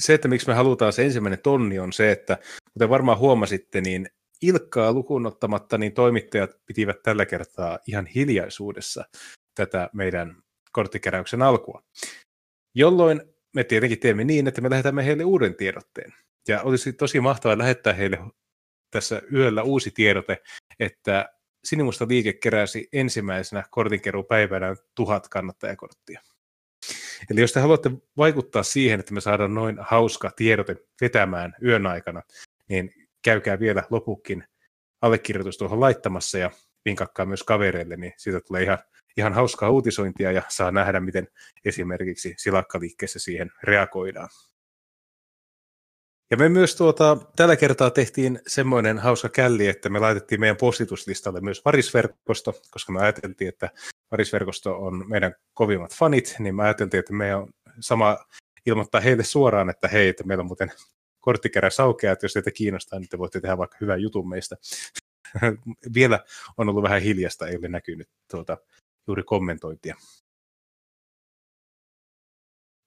se, että miksi me halutaan se ensimmäinen tonni, on se, että kuten varmaan huomasitte, niin Ilkkaa lukuun ottamatta, niin toimittajat pitivät tällä kertaa ihan hiljaisuudessa tätä meidän korttikeräyksen alkua. Jolloin me tietenkin teemme niin, että me lähetämme heille uuden tiedotteen. Ja olisi tosi mahtavaa lähettää heille tässä yöllä uusi tiedote, että Sinimusta liike keräsi ensimmäisenä kortinkeruupäivänä tuhat kannattajakorttia. Eli jos te haluatte vaikuttaa siihen, että me saadaan noin hauska tiedote vetämään yön aikana, niin käykää vielä lopukin allekirjoitus tuohon laittamassa ja vinkakkaa myös kavereille, niin siitä tulee ihan, ihan hauskaa uutisointia ja saa nähdä, miten esimerkiksi silakkaliikkeessä siihen reagoidaan. Ja me myös tuota, tällä kertaa tehtiin semmoinen hauska källi, että me laitettiin meidän postituslistalle myös varisverkosto, koska me ajateltiin, että varisverkosto on meidän kovimmat fanit, niin me ajateltiin, että me on sama ilmoittaa heille suoraan, että hei, että meillä on muuten korttikerä saukea, että jos teitä kiinnostaa, niin te voitte tehdä vaikka hyvän jutun meistä. Vielä on ollut vähän hiljasta, ei ole näkynyt tuota, juuri kommentointia.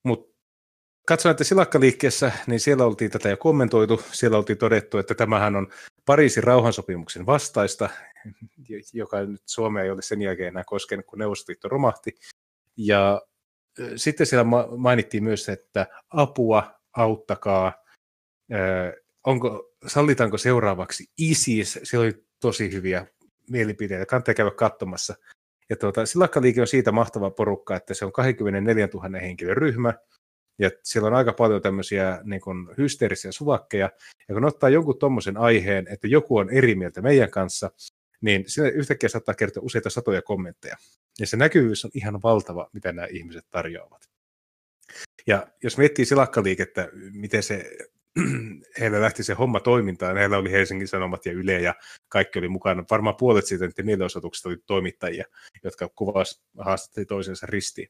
Mutta katsoin, että silakkaliikkeessä, niin siellä oltiin tätä jo kommentoitu. Siellä oltiin todettu, että tämähän on Pariisin rauhansopimuksen vastaista, joka nyt Suomea ei ole sen jälkeen enää koskenut, kun Neuvostoliitto romahti. Ja sitten siellä mainittiin myös, että apua, auttakaa, onko, sallitaanko seuraavaksi ISIS, siellä oli tosi hyviä mielipiteitä, kannattaa käydä katsomassa. Ja tuota, Silakkaliike on siitä mahtava porukka, että se on 24 000 henkilön ryhmä, ja siellä on aika paljon tämmöisiä niin kuin hysteerisiä suvakkeja, ja kun ottaa jonkun tuommoisen aiheen, että joku on eri mieltä meidän kanssa, niin sinne yhtäkkiä saattaa kertoa useita satoja kommentteja. Ja se näkyvyys on ihan valtava, mitä nämä ihmiset tarjoavat. Ja jos miettii silakkaliikettä, miten se, heillä lähti se homma toimintaan, heillä oli Helsingin Sanomat ja Yle ja kaikki oli mukana. Varmaan puolet siitä että mielenosoituksesta oli toimittajia, jotka kuvasivat haastatteli toisensa ristiin.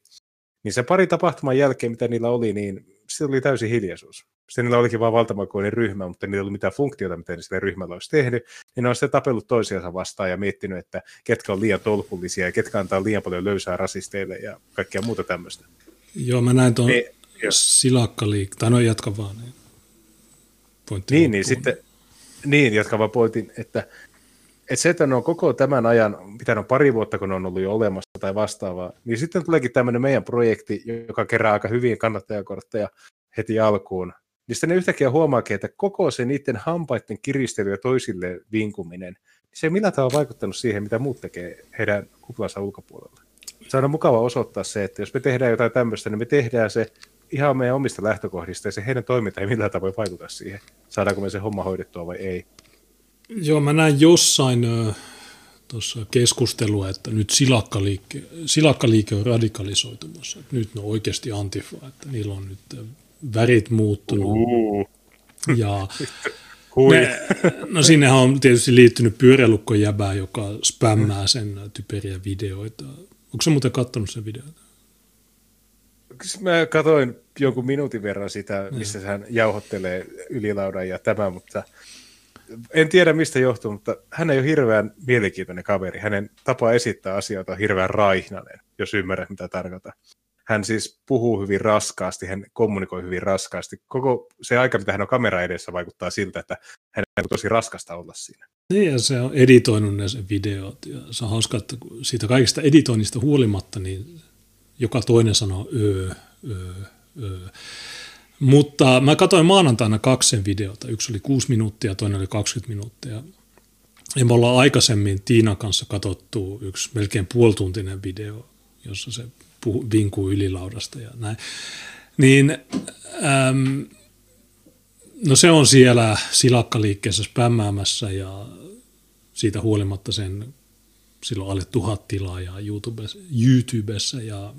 Niin se pari tapahtuman jälkeen, mitä niillä oli, niin se oli täysin hiljaisuus. Sitten niillä olikin vain valtamakoinen ryhmä, mutta niillä ei ollut mitään funktiota, mitä sillä ryhmällä olisi tehnyt. Niin ne on sitten tapellut toisiansa vastaan ja miettinyt, että ketkä on liian tolkullisia ja ketkä antaa liian paljon löysää rasisteille ja kaikkea muuta tämmöistä. Joo, mä näin tuon niin, silakkaliik... Tai no jatka vaan. Niin, niin, niin sitten, niin, jatka vaan pointin, että että se, että ne on koko tämän ajan, mitä on pari vuotta, kun ne on ollut jo olemassa tai vastaavaa, niin sitten tuleekin tämmöinen meidän projekti, joka kerää aika hyvin kannattajakortteja heti alkuun. Niin sitten ne yhtäkkiä huomaakin, että koko se niiden hampaiden kiristely ja toisille vinkuminen, niin se ei millään tavalla vaikuttanut siihen, mitä muut tekee heidän kuplansa ulkopuolella. Se on mukava osoittaa se, että jos me tehdään jotain tämmöistä, niin me tehdään se ihan meidän omista lähtökohdista, ja se heidän toiminta ei millään tavoin vaikuta siihen, saadaanko me se homma hoidettua vai ei. Joo, mä näin jossain tuossa keskustelua, että nyt silakkaliike, silakkaliike on radikalisoitumassa. Että nyt ne on oikeasti antifa, että niillä on nyt värit muuttunut. Uh, Ja hui. ne, no sinnehän on tietysti liittynyt pyöräilukkojäbää, joka spämmää sen typeriä videoita. Onko se muuten kattonut sen videoita? Siis Mä katsoin jonkun minuutin verran sitä, missä hän jauhottelee ylilaudan ja tämä, mutta en tiedä mistä johtuu, mutta hän ei ole hirveän mielenkiintoinen kaveri. Hänen tapa esittää asioita on hirveän raihnainen, jos ymmärrät mitä tarkoitan. Hän siis puhuu hyvin raskaasti, hän kommunikoi hyvin raskaasti. Koko se aika, mitä hän on kamera edessä, vaikuttaa siltä, että hän on tosi raskasta olla siinä. Niin, ja se on editoinut ne videot. Ja se on hauska, että siitä kaikista editoinnista huolimatta, niin joka toinen sanoo öö, öö, öö. Mutta mä katsoin maanantaina kaksi videota. Yksi oli 6 minuuttia, toinen oli 20 minuuttia. Ja me ollaan aikaisemmin Tiinan kanssa katsottu yksi melkein puolituntinen video, jossa se puhu, vinkuu ylilaudasta ja näin. Niin äm, no se on siellä silakkaliikkeessä spämmäämässä ja siitä huolimatta sen silloin alle tuhat tilaajaa YouTubessa, YouTubessa ja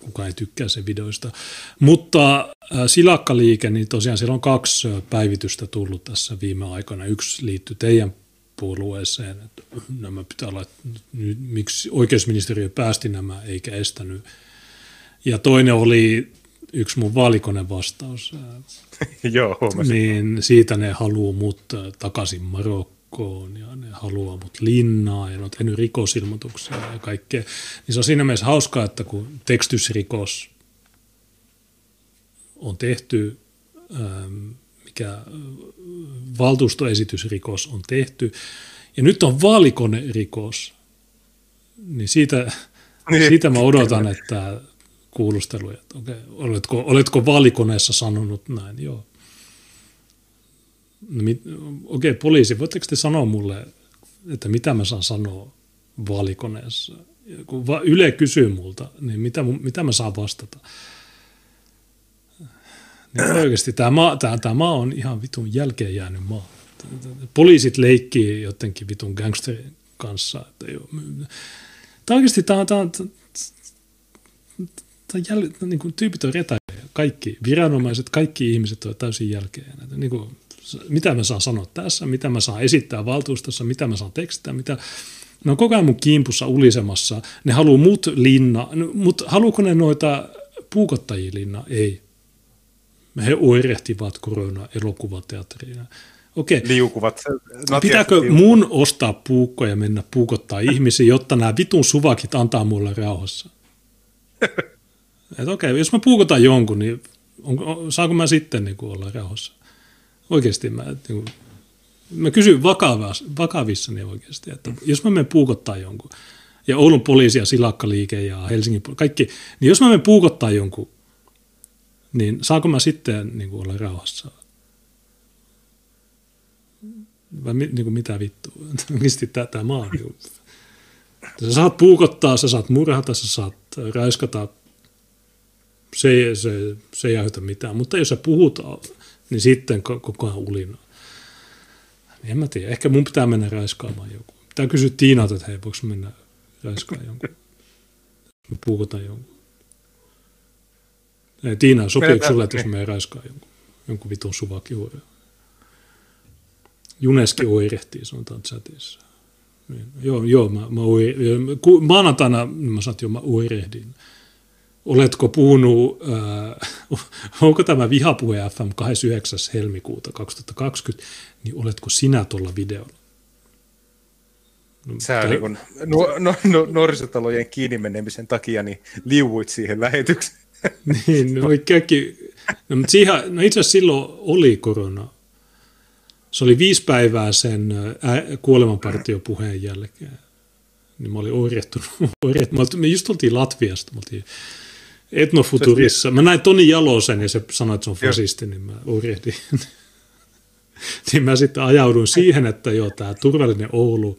kukaan ei tykkää sen videoista. Mutta äh, silakkaliike, niin tosiaan siellä on kaksi äh, päivitystä tullut tässä viime aikoina. Yksi liittyy teidän puolueeseen, että nämä pitää olla, että nyt, miksi oikeusministeriö päästi nämä eikä estänyt. Ja toinen oli yksi mun vaalikone vastaus. Äh, Joo, huomasin. niin siitä ne haluaa mut äh, takaisin Marokkoon ja ne haluaa mut linnaa ja ne on tehnyt rikosilmoituksia ja kaikkea. Niin se on siinä mielessä hauskaa, että kun tekstysrikos on tehty, ähm, mikä äh, valtuustoesitysrikos on tehty, ja nyt on vaalikonerikos, niin siitä, Niin, siitä mä odotan, että kuulusteluja, että okei, oletko, oletko vaalikoneessa sanonut näin, joo. No, mit, okei, poliisi, voitteko te sanoa mulle, että mitä mä saan sanoa vaalikoneessa? Kun Yle kysyy multa, niin mitä, mitä mä saan vastata? Niin oikeasti tämä maa, tämä, tämä maa on ihan vitun jälkeen jäänyt maa. Poliisit leikkii jotenkin vitun gangsterin kanssa. Tämä oikeasti tämä, on- tämä, on- tämä, tämä jäl, niin kuin tyypit on retäjä. Kaikki viranomaiset, kaikki ihmiset ovat täysin jälkeen. Niin kuin, mitä mä saan sanoa tässä, mitä mä saan esittää valtuustossa, mitä mä saan tekstää, mitä... Ne on koko ajan mun kimpussa ulisemassa. Ne haluaa mut linna, no, mutta haluuko ne noita puukottajia linna? Ei. He oirehtivat korona-elokuvateatteriin. Okei, liukuvat. natjat Pitääkö liukuvat. mun ostaa puukkoja ja mennä puukottaa ihmisiä, jotta nämä vitun suvakit antaa mulle rauhassa? Et okei, jos mä puukotan jonkun, niin on, on, saanko mä sitten niin olla rauhassa? Oikeasti mä, niin kuin, mä kysyn vakavas, vakavissani oikeasti, että jos mä menen puukottaa jonkun, ja Oulun poliisi ja Silakkaliike ja Helsingin poliisi, kaikki, niin jos mä menen puukottaa jonkun, niin saanko mä sitten niin kuin olla rauhassa? Vai niin kuin mitä vittua? Oikeasti tämä, maa on niin Sä saat puukottaa, sä saat murhata, sä saat raiskata. Se, se, se ei aiheuta mitään. Mutta jos sä puhut, niin sitten ko- koko ajan ulina. Niin en mä tiedä. Ehkä mun pitää mennä raiskaamaan joku. Pitää kysyä Tiinalta, että hei, voiko mennä raiskaamaan jonkun. Mä puukotan jonkun. Ei, Tiina, sopiiko sulle, että jos menen raiskaan jonkun, jonkun vitun suvakihuoria? Juneski oirehtii, sanotaan chatissa. Niin. Joo, joo, mä, mä oi, ku, maanantaina niin mä sanoin, että joo, mä oirehdin. Oletko puhunut, äh, onko tämä Vihapuhe FM 29. helmikuuta 2020, niin oletko sinä tuolla videolla? No, Sä tää- niin kun, no, no, no, nuorisotalojen kiinni menemisen takia niin liuvuit siihen lähetykseen. niin, no, kaikki, no, mutta siihen, no itse asiassa silloin oli korona. Se oli viisi päivää sen ää, kuolemanpartiopuheen jälkeen. Niin mä olin oirehtunut. me just oltiin Latviasta, me oltiin Etnofuturissa. Mä näin Toni Jalosen ja se sanoi, että se on fasisti, niin mä oirehdin. niin mä sitten ajauduin siihen, että joo, tämä turvallinen Oulu,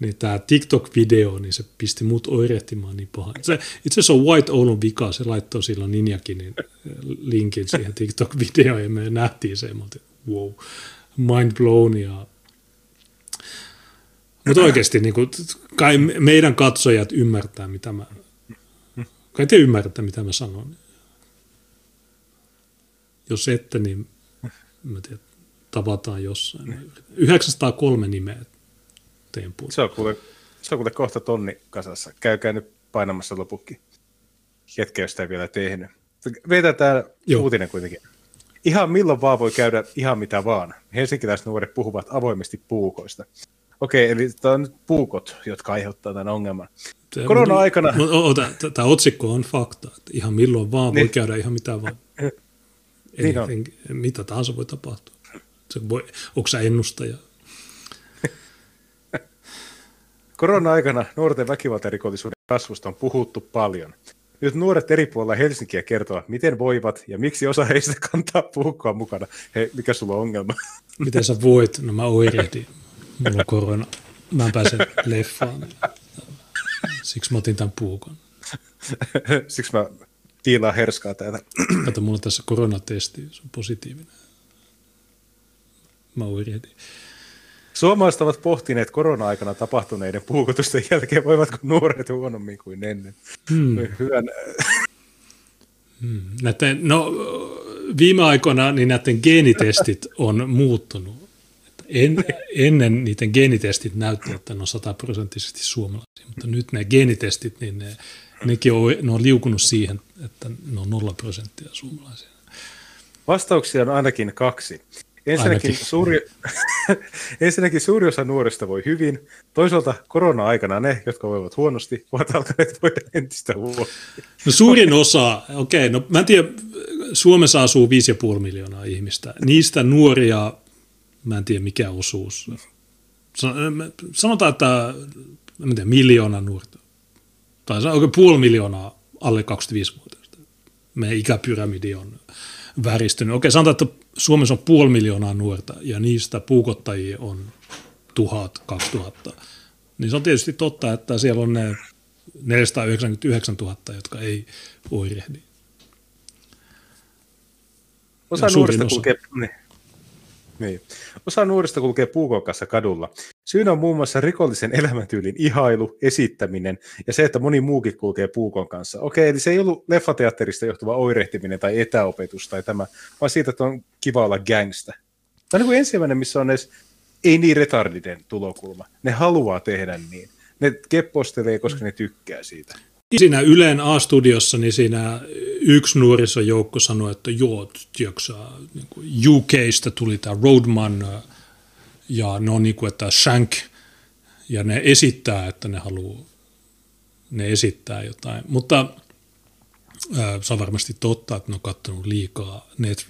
niin tämä TikTok-video, niin se pisti mut oirehtimaan niin pahan. Se, itse asiassa on White Oulun vika, se laittoi silloin Ninjakinin linkin siihen TikTok-videoon ja me nähtiin se ja oltiin, wow, mind blown ja mutta oikeasti niin kuin, kai meidän katsojat ymmärtää, mitä mä, kai te ymmärrätte, mitä mä sanon. Jos ette, niin mä tiedän, tavataan jossain. 903 nimeä teidän puolella. Se on kuule, se on kuule kohta tonni kasassa. Käykää nyt painamassa lopukki. Ketkä ei sitä vielä tehnyt. Vetetään Joo. uutinen kuitenkin. Ihan milloin vaan voi käydä ihan mitä vaan. Helsinkiläisnuoret puhuvat avoimesti puukoista. Okei, eli tämä on nyt puukot, jotka aiheuttaa tämän ongelman. Korona-aikana- Tämä otsikko on fakta, että ihan milloin vaan voi Niin. käydä ihan mitä vaan. Niin en- mitä tahansa voi tapahtua. Se voi, onko sä ennustaja? Korona-aikana nuorten väkivaltarikollisuuden kasvusta on puhuttu paljon. Nyt nuoret eri puolilla Helsinkiä kertovat, miten voivat ja miksi osa heistä kantaa puukkoa mukana. Hei, mikä sulla on ongelma? Miten sä voit? No mä oirehdin. Mulla on korona. Mä en pääse leffaan. Siksi mä otin tämän puukon. Siksi mä tiilaan herskaa täällä. Kato, mulla on tässä koronatesti, se on positiivinen. Mä oirehdin. Suomalaiset ovat pohtineet korona-aikana tapahtuneiden puukotusten jälkeen, voivatko nuoret huonommin kuin ennen. Hmm. Hyvän, Näiden, no, viime aikoina niin näiden geenitestit on muuttunut. En, ennen niiden geenitestit näytti, että ne on sataprosenttisesti suomalaisia, mutta nyt ne geenitestit, niin ne, nekin on, ne on liukunut siihen, että ne on nolla prosenttia suomalaisia. Vastauksia on ainakin kaksi. Ensinnäkin Ainakin. suuri, ensinnäkin suuri osa nuorista voi hyvin. Toisaalta korona-aikana ne, jotka voivat huonosti, ovat alkaneet voida entistä huonosti. No suurin osa, okei, no mä en tiedä, Suomessa asuu 5,5 miljoonaa ihmistä. Niistä nuoria, mä en tiedä mikä osuus. Sa- Sanotaan, että en tiedä, miljoona nuorta. Tai oikein puoli miljoonaa alle 25-vuotiaista. Meidän ikäpyramidi on väristynyt. Okei, sanotaan, että Suomessa on puoli miljoonaa nuorta ja niistä puukottajia on tuhat, 2000. Niin se on tietysti totta, että siellä on ne 499 000, jotka ei oirehdi. Osa nuorista, osa. kulkee, niin. Niin. Osa nuorista kulkee puukon kanssa kadulla. Syynä on muun muassa rikollisen elämäntyylin ihailu, esittäminen ja se, että moni muukin kulkee puukon kanssa. Okei, eli se ei ollut leffateatterista johtuva oirehtiminen tai etäopetus tai tämä, vaan siitä, että on kiva olla gangsta. Tämä on niin ensimmäinen, missä on edes ei niin retardiden tulokulma. Ne haluaa tehdä niin. Ne keppostelee, koska ne tykkää siitä. Siinä Ylen A-studiossa, niin siinä yksi nuorisojoukko sanoi, että joo, tiedätkö, sä, niin UKista tuli tämä Roadman ja ne on niin kuin, että Shank ja ne esittää, että ne haluaa, ne esittää jotain. Mutta ää, se on varmasti totta, että ne on katsonut liikaa net,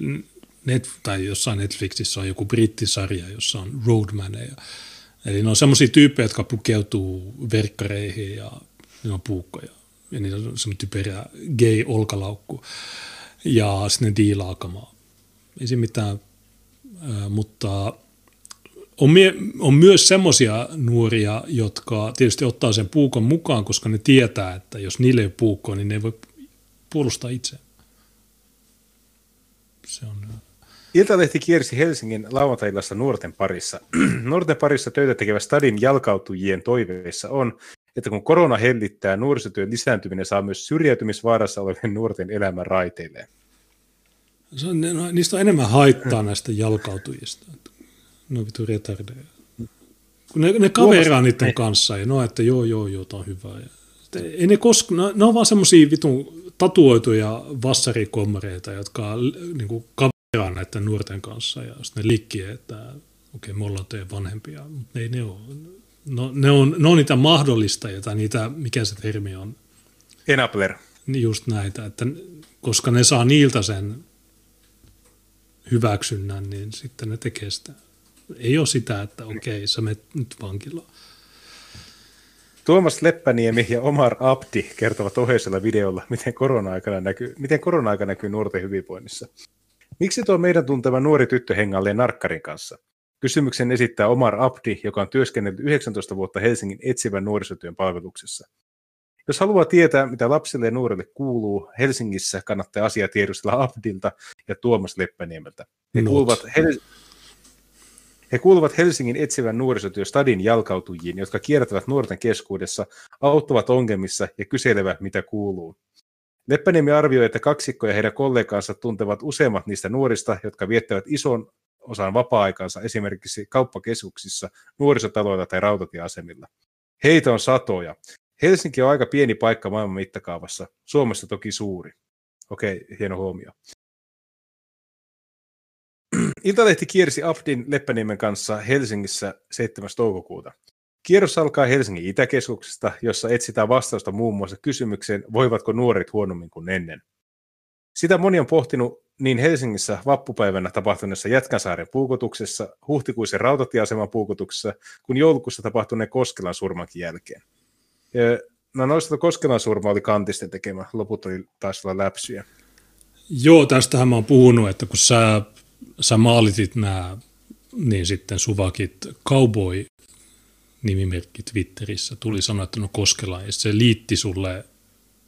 net, tai jossain Netflixissä on joku brittisarja, jossa on roadmaneja. Eli ne on semmoisia tyyppejä, jotka pukeutuu verkkareihin ja ne on puukkoja. Ja niillä on semmoinen typerä gay-olkalaukku. Ja sitten ne diilaa kamaa. Ei siinä mitään, ää, mutta on, mie- on myös semmoisia nuoria, jotka tietysti ottaa sen puukon mukaan, koska ne tietää, että jos niille ei ole puukkoa, niin ne ei voi puolustaa itse. Se on... Iltalehti kiersi Helsingin lauantailassa nuorten parissa. nuorten parissa töitä tekevä stadin jalkautujien toiveissa on, että kun korona hellittää, nuorisotyön lisääntyminen saa myös syrjäytymisvaarassa olevien nuorten elämän raiteilleen. Se on, no, niistä on enemmän haittaa näistä jalkautujista. Ne on vitu retardeja. Kun ne, ne kaveraa niiden kanssa ja no, että joo, joo, joo, tämä on hyvä. Ja, ei ne, koska, ne, ne on vaan semmoisia vitun tatuoituja vassarikommareita, jotka niin kuin, kaveraa näiden nuorten kanssa ja sitten ne likkii, että okei, okay, me ollaan teidän vanhempia, mutta ei ne ole. No, ne, on, ne on niitä mahdollistajia tai niitä, mikä se termi on, Enabler. just näitä, että koska ne saa niiltä sen hyväksynnän, niin sitten ne tekee sitä. Ei ole sitä, että okei, sä menet nyt vankilaan. Tuomas Leppäniemi ja Omar Abdi kertovat oheisella videolla, miten korona-aikana näkyy, miten korona-aika näkyy nuorten hyvinvoinnissa. Miksi tuo meidän tuntema nuori tyttö hengailee narkkarin kanssa? Kysymyksen esittää Omar Abdi, joka on työskennellyt 19 vuotta Helsingin etsivän nuorisotyön palveluksessa. Jos haluaa tietää, mitä lapsille ja nuorille kuuluu, Helsingissä kannattaa asiaa tiedustella Abdilta ja Tuomas Leppäniemeltä. He Not. kuuluvat, Hel- he kuuluvat Helsingin etsivän nuorisotyö Stadin jalkautujiin, jotka kiertävät nuorten keskuudessa, auttavat ongelmissa ja kyselevät, mitä kuuluu. Leppäniemi arvioi, että kaksikko ja heidän kollegansa tuntevat useimmat niistä nuorista, jotka viettävät ison osan vapaa-aikansa esimerkiksi kauppakeskuksissa, nuorisotaloilla tai rautatieasemilla. Heitä on satoja. Helsinki on aika pieni paikka maailman mittakaavassa, Suomessa toki suuri. Okei, hieno huomio. Iltalehti kiersi Abdin Leppäniemen kanssa Helsingissä 7. toukokuuta. Kierros alkaa Helsingin Itäkeskuksesta, jossa etsitään vastausta muun muassa kysymykseen, voivatko nuoret huonommin kuin ennen. Sitä moni on pohtinut niin Helsingissä vappupäivänä tapahtuneessa Jätkänsaaren puukotuksessa, huhtikuisen rautatieaseman puukotuksessa, kuin joulukuussa tapahtuneen Koskelan surmankin jälkeen. No noista Koskelan surma oli Kantisten tekemä, loput oli taas olla läpsyjä. Joo, tästähän mä oon puhunut, että kun sä, sä maalitit nämä, niin sitten suvakit cowboy nimimerkki Twitterissä, tuli sanoa, että no Koskela, ja se liitti sulle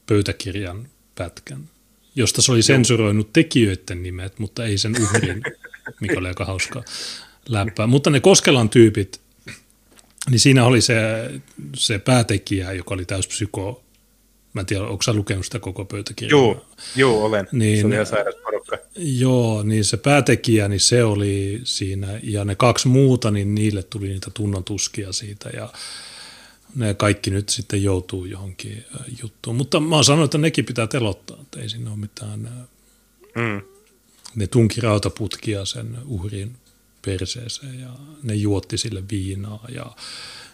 pöytäkirjan pätkän, josta se oli sensuroinut tekijöiden nimet, mutta ei sen uhrin, mikä oli aika hauskaa läppää. Mutta ne Koskelan tyypit, niin siinä oli se, se päätekijä, joka oli täys psyko. Mä en tiedä, onko sä lukenut sitä koko pöytäkirjaa? Joo, joo olen. Niin, se oli ihan sairas porukka. Joo, niin se päätekijä, niin se oli siinä, ja ne kaksi muuta, niin niille tuli niitä tunnon tuskia siitä, ja ne kaikki nyt sitten joutuu johonkin juttuun. Mutta mä oon sanonut, että nekin pitää telottaa, että ei siinä ole mitään. Mm. Ne tunki rautaputkia sen uhrin perseeseen ja ne juotti sille viinaa ja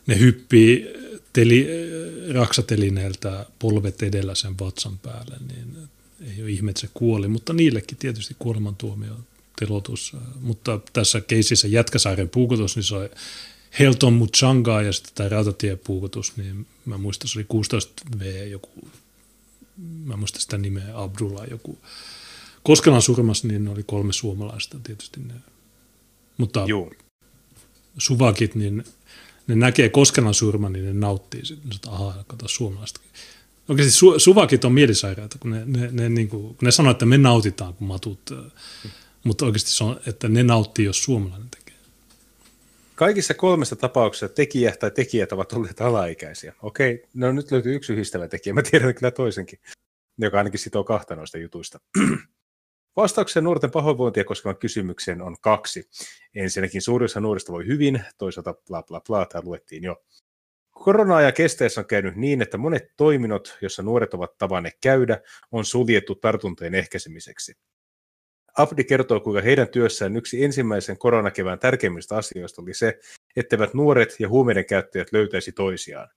ne hyppii teli, raksatelineeltä polvet edellä sen vatsan päälle, niin ei ole ihme, että se kuoli, mutta niillekin tietysti kuolemantuomio telotus. Mutta tässä keisissä Jätkäsaaren puukotus, niin se on Helton Muchanga ja sitten tämä rautatiepuukotus, niin mä muistan, se oli 16V joku, mä muistan sitä nimeä, Abdullah joku. Koskelan surmas, niin oli kolme suomalaista tietysti ne. Mutta Juu. suvakit, niin ne näkee Koskelan surman, niin ne nauttii sitten, että ahaa, kato suomalaistakin. Oikeasti su, suvakit on mielisairaita, kun ne, ne, ne, niin kuin, kun ne sanoo, että me nautitaan, kun matut, hmm. mutta oikeasti se on, että ne nauttii, jos suomalainen tekee. Kaikissa kolmessa tapauksessa tekijä tai tekijät ovat olleet alaikäisiä. Okei, no nyt löytyy yksi yhdistävä tekijä, mä tiedän kyllä toisenkin, joka ainakin sitoo kahta noista jutuista. Vastauksen nuorten pahoinvointia koskevan kysymykseen on kaksi. Ensinnäkin suurin osa nuorista voi hyvin, toisaalta bla bla bla, tämä luettiin jo. korona ja kesteessä on käynyt niin, että monet toiminnot, joissa nuoret ovat tavanneet käydä, on suljettu tartuntojen ehkäisemiseksi. Abdi kertoo, kuinka heidän työssään yksi ensimmäisen koronakevään tärkeimmistä asioista oli se, etteivät nuoret ja huumeiden käyttäjät löytäisi toisiaan.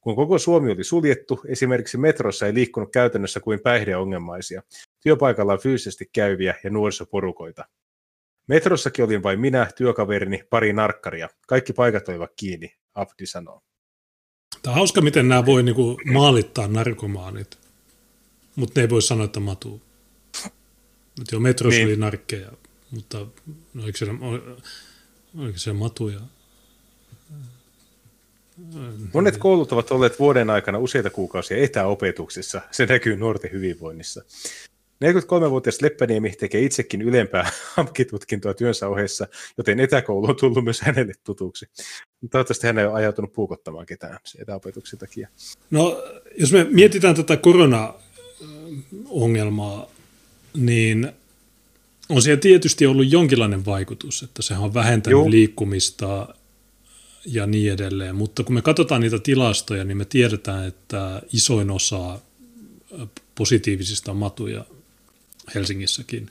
Kun koko Suomi oli suljettu, esimerkiksi metrossa ei liikkunut käytännössä kuin päihdeongelmaisia, työpaikalla on fyysisesti käyviä ja nuorisoporukoita. Metrossakin olin vain minä, työkaverini, pari narkkaria. Kaikki paikat olivat kiinni, Abdi sanoo. Tämä on hauska, miten nämä voi niinku maalittaa narkomaanit, mutta ne ei voi sanoa, että matuu. Mutta joo, metrossa niin. oli narkkeja, mutta no, oliko, siellä, oliko siellä matuja? Monet koulut ovat olleet vuoden aikana useita kuukausia etäopetuksessa. Se näkyy nuorten hyvinvoinnissa. 43-vuotias Leppäniemi tekee itsekin ylempää amkitutkintoa työnsä ohessa, joten etäkoulu on tullut myös hänelle tutuksi. Toivottavasti hän ei ole ajautunut puukottamaan ketään etäopetuksen takia. No, jos me mietitään tätä korona-ongelmaa, niin on siellä tietysti ollut jonkinlainen vaikutus, että se on vähentänyt Joo. liikkumista ja niin edelleen. Mutta kun me katsotaan niitä tilastoja, niin me tiedetään, että isoin osa positiivisista matuja Helsingissäkin,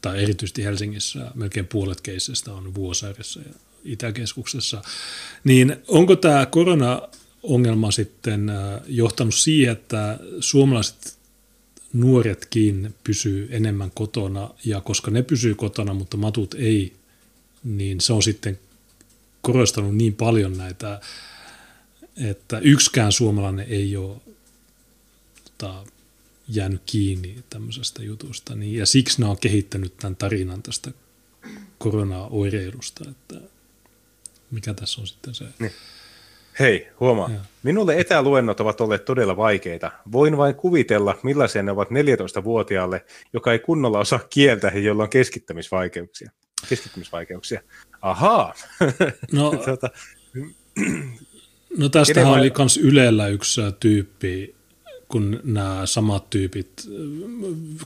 tai erityisesti Helsingissä, melkein puolet keisseistä on Vuosaaressa ja Itäkeskuksessa. Niin onko tämä korona-ongelma sitten johtanut siihen, että suomalaiset nuoretkin pysyy enemmän kotona, ja koska ne pysyy kotona, mutta matut ei, niin se on sitten korostanut niin paljon näitä, että yksikään suomalainen ei ole tota, jäänyt kiinni tämmöisestä jutusta. Niin, ja siksi ne on kehittänyt tämän tarinan tästä korona-oireilusta, että mikä tässä on sitten se... Niin. Hei, huomaa. Ja. Minulle etäluennot ovat olleet todella vaikeita. Voin vain kuvitella, millaisia ne ovat 14-vuotiaalle, joka ei kunnolla osaa kieltä ja jolla on keskittämisvaikeuksia. Keskittymisvaikeuksia. Ahaa. No, tuota, no tästähän oli myös Ylellä yksi tyyppi, kun nämä samat tyypit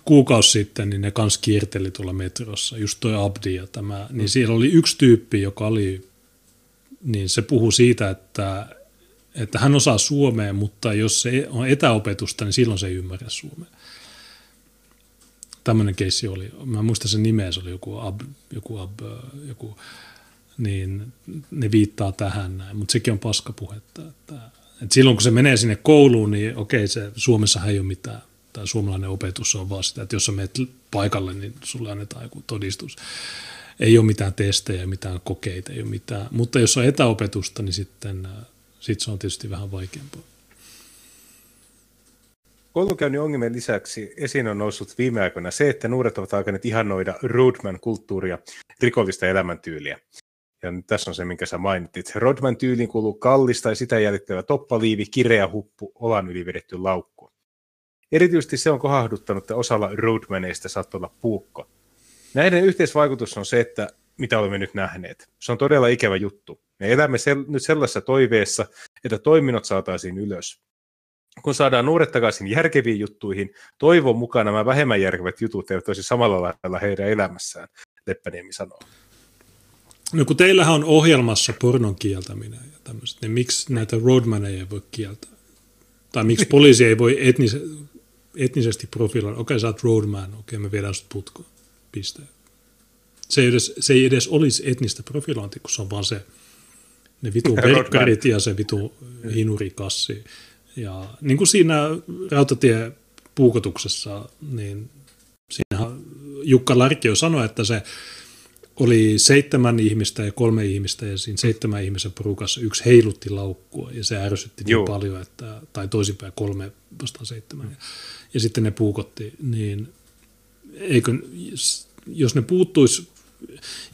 kuukausi sitten, niin ne kans kierteli tuolla metrossa, just toi Abdi ja tämä, niin mm. siellä oli yksi tyyppi, joka oli, niin se puhuu siitä, että, että hän osaa suomea, mutta jos se on etäopetusta, niin silloin se ei ymmärrä suomea. Tämmöinen keissi oli, mä muistan sen nimeä, se oli joku Ab, joku Ab, joku, niin ne viittaa tähän näin, mutta sekin on paskapuhetta, että et silloin kun se menee sinne kouluun, niin okei, se Suomessa ei ole mitään, tai suomalainen opetus on vaan sitä, että jos sä menet paikalle, niin sulle annetaan joku todistus. Ei ole mitään testejä, mitään kokeita, ei ole mitään. Mutta jos on etäopetusta, niin sitten äh, sit se on tietysti vähän vaikeampaa. Koulunkäynnin ongelmien lisäksi esiin on noussut viime aikoina se, että nuoret ovat alkaneet ihannoida roadman-kulttuuria, rikollista elämäntyyliä. Ja nyt tässä on se, minkä sä mainittit. Rodman tyyliin kuuluu kallis tai sitä jäljittävä toppaliivi, kireä huppu, olan yli vedetty laukku. Erityisesti se on kohahduttanut, että osalla roadmaneista saattoi olla puukko. Näiden yhteisvaikutus on se, että mitä olemme nyt nähneet. Se on todella ikävä juttu. Me elämme sel- nyt sellaisessa toiveessa, että toiminnot saataisiin ylös. Kun saadaan nuoret takaisin järkeviin juttuihin, toivon mukaan nämä vähemmän järkevät jutut eivät olisi samalla lailla heidän elämässään, Leppäniemi sanoo. No kun teillähän on ohjelmassa pornon kieltäminen ja tämmöiset, niin miksi näitä roadmaneja ei voi kieltää? Tai miksi poliisi ei voi etnis, etnisesti profiloida, okei okay, sä oot roadman, okei okay, me viedään sut putkoon, piste. Se ei, edes, se ei edes olisi etnistä profilointia, kun se on vaan se, ne vitu verkkarit ja se vitu hinurikassi. Ja niin kuin siinä rautatie puukotuksessa, niin siinähän Jukka Larkio sanoi, että se oli seitsemän ihmistä ja kolme ihmistä ja siinä seitsemän ihmisen porukassa yksi heilutti laukkua ja se ärsytti niin paljon, että, tai toisinpäin kolme vastaan seitsemän. Ja, ja sitten ne puukotti, niin eikö, jos ne puuttuisi,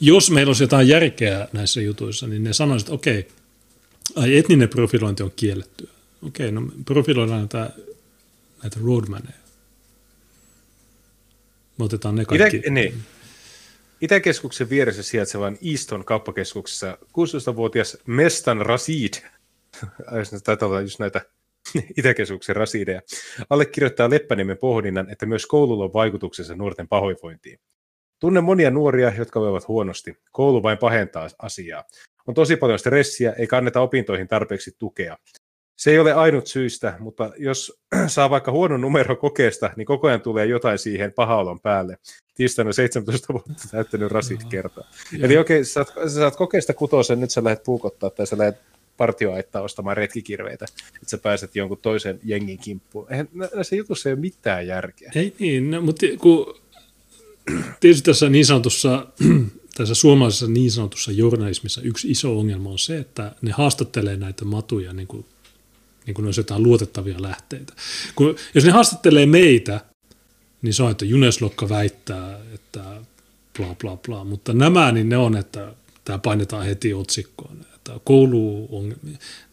jos meillä olisi jotain järkeä näissä jutuissa, niin ne sanoisivat, että okei, ai etninen profilointi on kiellettyä. Okei, no profiloidaan näitä, näitä roadmaneja. Me otetaan ne kaikki. Itä, niin. Itäkeskuksen vieressä sijaitsevan Easton kauppakeskuksessa 16-vuotias Mestan Rasid, taitaa olla just näitä Itäkeskuksen rasideja, allekirjoittaa Leppäniemen pohdinnan, että myös koululla on vaikutuksensa nuorten pahoinvointiin. Tunnen monia nuoria, jotka voivat huonosti. Koulu vain pahentaa asiaa. On tosi paljon stressiä, ei kanneta opintoihin tarpeeksi tukea. Se ei ole ainut syystä, mutta jos saa vaikka huonon numero kokeesta, niin koko ajan tulee jotain siihen pahaolon päälle. Tiistaina 17 vuotta täyttänyt rasit kertaa. Eli okei, okay, sä, sä saat kokeesta kutosen, nyt sä lähdet puukottaa tai sä lähdet partioaittaa ostamaan retkikirveitä, että sä pääset jonkun toisen jengin kimppuun. Eihän näissä jutussa ei ole mitään järkeä. Ei niin, no, mutta kun tietysti tässä niin sanotussa tässä suomalaisessa niin sanotussa journalismissa yksi iso ongelma on se, että ne haastattelee näitä matuja niin kuin niin kuin ne olisi jotain luotettavia lähteitä. Kun, jos ne haastattelee meitä, niin se on, että Juneslokka väittää, että bla bla bla, mutta nämä, niin ne on, että tämä painetaan heti otsikkoon, että koulu on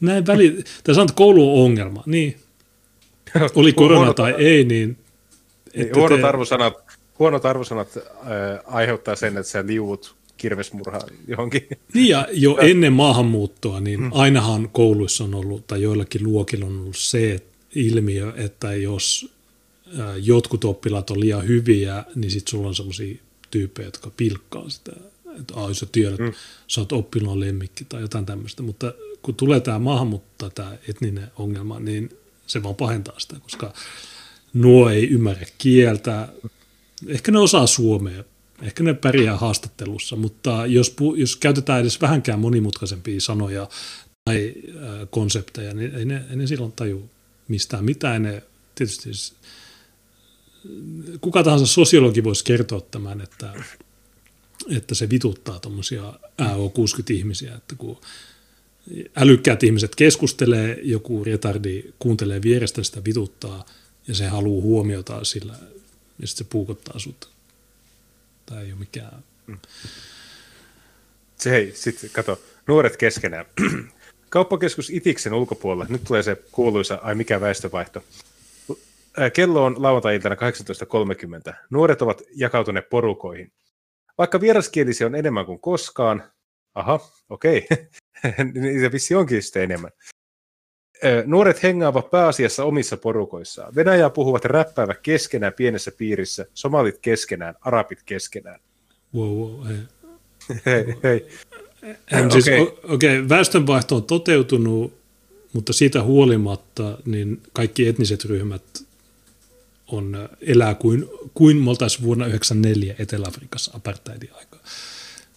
Näin väli, tai sanotaan, että koulu on ongelma, niin oli korona tai ei, niin... Huonot, te... arvosanat, huonot arvosanat äh, aiheuttaa sen, että sä liuut kirvesmurhaan johonkin. Niin ja jo ennen maahanmuuttoa, niin hmm. ainahan kouluissa on ollut, tai joillakin luokilla on ollut se ilmiö, että jos jotkut oppilaat on liian hyviä, niin sitten sulla on sellaisia tyyppejä, jotka pilkkaa sitä. Että jos sä tiedät, hmm. sä oot oppilaan lemmikki tai jotain tämmöistä. Mutta kun tulee tämä maahanmuutto, tämä etninen ongelma, niin se vaan pahentaa sitä, koska nuo ei ymmärrä kieltä. Ehkä ne osaa suomea Ehkä ne pärjää haastattelussa, mutta jos, jos käytetään edes vähänkään monimutkaisempia sanoja tai äh, konsepteja, niin ei ne, ei ne silloin taju mistään mitään. Ne, tietysti kuka tahansa sosiologi voisi kertoa tämän, että, että se vituttaa tuommoisia AO60-ihmisiä, että kun älykkäät ihmiset keskustelee, joku retardi kuuntelee vierestä sitä vituttaa ja se haluaa huomiota sillä ja sitten se puukottaa sut Tämä ei ole mikään... Mm. Se hei, sitten kato, nuoret keskenään. Kauppakeskus Itiksen ulkopuolella, nyt tulee se kuuluisa, ai mikä väestövaihto. Kello on lauantai-iltana 18.30. Nuoret ovat jakautuneet porukoihin. Vaikka vieraskielisiä on enemmän kuin koskaan, aha, okei, okay. se vissi onkin sitten enemmän. Nuoret hengaavat pääasiassa omissa porukoissaan. Venäjää puhuvat räppäävät keskenään pienessä piirissä, somalit keskenään, arabit keskenään. Wow, wow, hei. hei, hei. Okei, siis, okay. okay, väestönvaihto on toteutunut, mutta siitä huolimatta niin kaikki etniset ryhmät on, elää kuin, kuin me oltaisiin vuonna 1994 Etelä-Afrikassa apartheidin aikaa.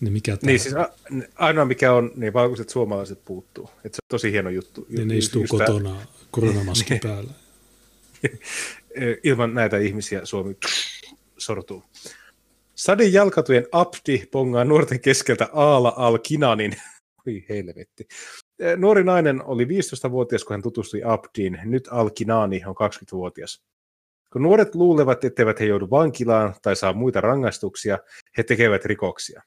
Niin, mikä niin siis a, ainoa mikä on, niin valkoiset suomalaiset puuttuu. Että se on tosi hieno juttu. Niin ne istuu kotona tämä. koronamaski päällä. Ilman näitä ihmisiä Suomi sortuu. Sadin jalkatujen Abdi pongaa nuorten keskeltä Aala al-Kinanin. Oi helvetti. Nuori nainen oli 15-vuotias, kun hän tutustui Abdiin. Nyt al-Kinani on 20-vuotias. Kun nuoret luulevat, etteivät he joudu vankilaan tai saa muita rangaistuksia, he tekevät rikoksia.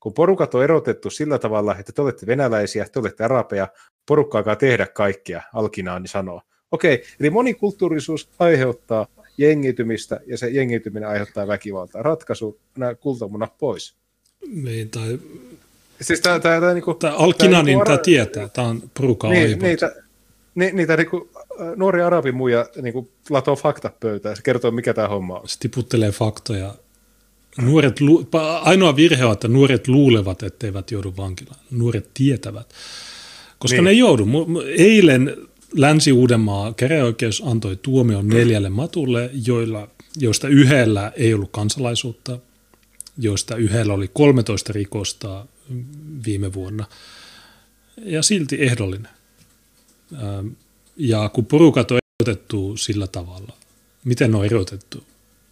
Kun porukat on erotettu sillä tavalla, että te olette venäläisiä, te olette arabeja, porukka alkaa tehdä kaikkea, Alkinaani sanoo. Okei, eli monikulttuurisuus aiheuttaa jengiytymistä ja se jengiytyminen aiheuttaa väkivaltaa. Ratkaisu, nämä kultamunat pois. Niin, tai... Siis tämä, tämä, tämä, niinku, tämä Alkinanin tämä, tämä tietää, tämä on porukan niin, niitä, ni, niitä niinku, nuori arabimuja niinku, latoo faktat pöytään, se kertoo mikä tämä homma on. Se tiputtelee faktoja Nuoret, ainoa virhe on, että nuoret luulevat, etteivät joudu vankilaan. Nuoret tietävät. Koska niin. ne joudu. Eilen Länsi-Uudenmaa käräjäoikeus antoi tuomion neljälle matulle, joilla, joista yhdellä ei ollut kansalaisuutta, joista yhdellä oli 13 rikosta viime vuonna. Ja silti ehdollinen. Ja kun porukat on erotettu sillä tavalla, miten ne on erotettu?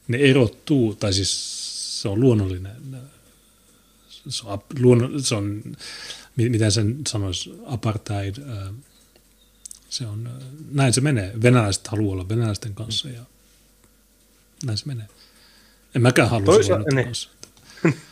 Ne erottuu, tai siis se on luonnollinen, se on, luonno, se on miten sen sanoisi, apartheid, se on, näin se menee. Venäläiset haluaa olla venäläisten kanssa ja näin se menee. En mäkään halua Toisa- olla kanssa.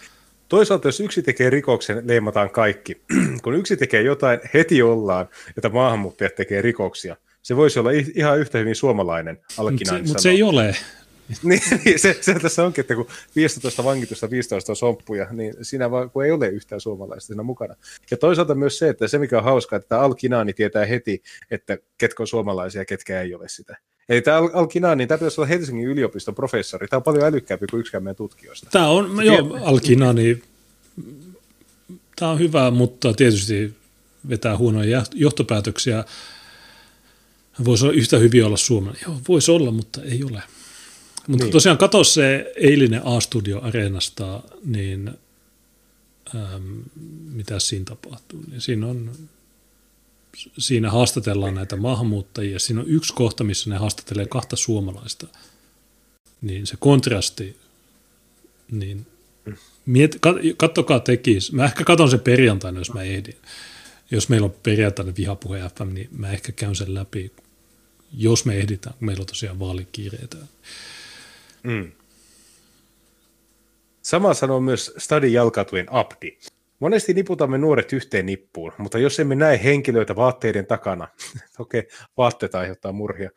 Toisaalta jos yksi tekee rikoksen, leimataan kaikki. Kun yksi tekee jotain, heti ollaan, että maahanmuuttajat tekee rikoksia. Se voisi olla ihan yhtä hyvin suomalainen, Mutta se, mut se ei ole. niin, niin se, se, tässä onkin, että kun 15 vankitusta 15 on somppuja, niin siinä vaan, kun ei ole yhtään suomalaista siinä mukana. Ja toisaalta myös se, että se mikä on hauskaa, että Al-Kinaani tietää heti, että ketkä on suomalaisia ja ketkä ei ole sitä. Eli tämä Al-Kinaani, niin tämä pitäisi olla Helsingin yliopiston professori. Tämä on paljon älykkäämpi kuin yksikään meidän tutkijoista. Tämä on, joo, Al-Kinaani, tämä on hyvä, mutta tietysti vetää huonoja johtopäätöksiä. Voisi yhtä hyvin olla suomalainen. Joo, voisi olla, mutta ei ole. Mutta niin. tosiaan katso se eilinen A-Studio Areenasta, niin ähm, mitä siinä tapahtuu. Niin siinä, on, siinä haastatellaan näitä maahanmuuttajia. Siinä on yksi kohta, missä ne haastattelee kahta suomalaista. Niin se kontrasti, niin miet, kattokaa tekis. Mä ehkä katon sen perjantaina, jos mä ehdin. Jos meillä on perjantaina vihapuhe FM, niin mä ehkä käyn sen läpi, jos me ehditään, kun meillä on tosiaan vaalikiireitä. Mm. Sama sanoo myös Stadin jalkatujen Abdi. Monesti niputamme nuoret yhteen nippuun, mutta jos emme näe henkilöitä vaatteiden takana, okei, okay, vaatteet aiheuttaa murhia,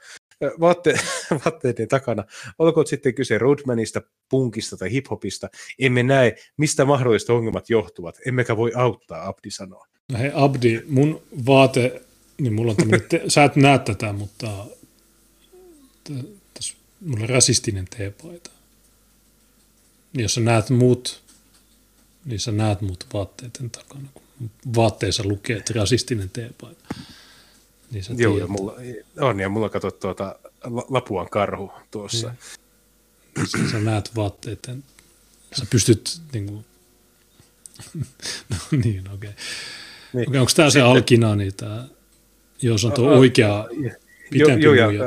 Vaatte, vaatteiden takana, olkoon sitten kyse roadmanista, punkista tai hiphopista, emme näe, mistä mahdolliset ongelmat johtuvat, emmekä voi auttaa, Abdi sanoo. No hei Abdi, mun vaate, niin mulla on tämmöinen, te, sä et näe tätä, mutta mulla on rasistinen teepaita. Jos sä näet muut, niin sä näet muut vaatteiden takana. Kun vaatteessa lukee, että rasistinen teepaita. Niin sä Joo, ja mulla, on, ja mulla katsot tuota Lapuan karhu tuossa. Niin. Sä näet vaatteiden, sä pystyt niin kuin, no niin, okei. Okay. Niin. Okay, onko tämä se alkina, niin tämä, jos on tuo oikea pitempi jo, jo, ja,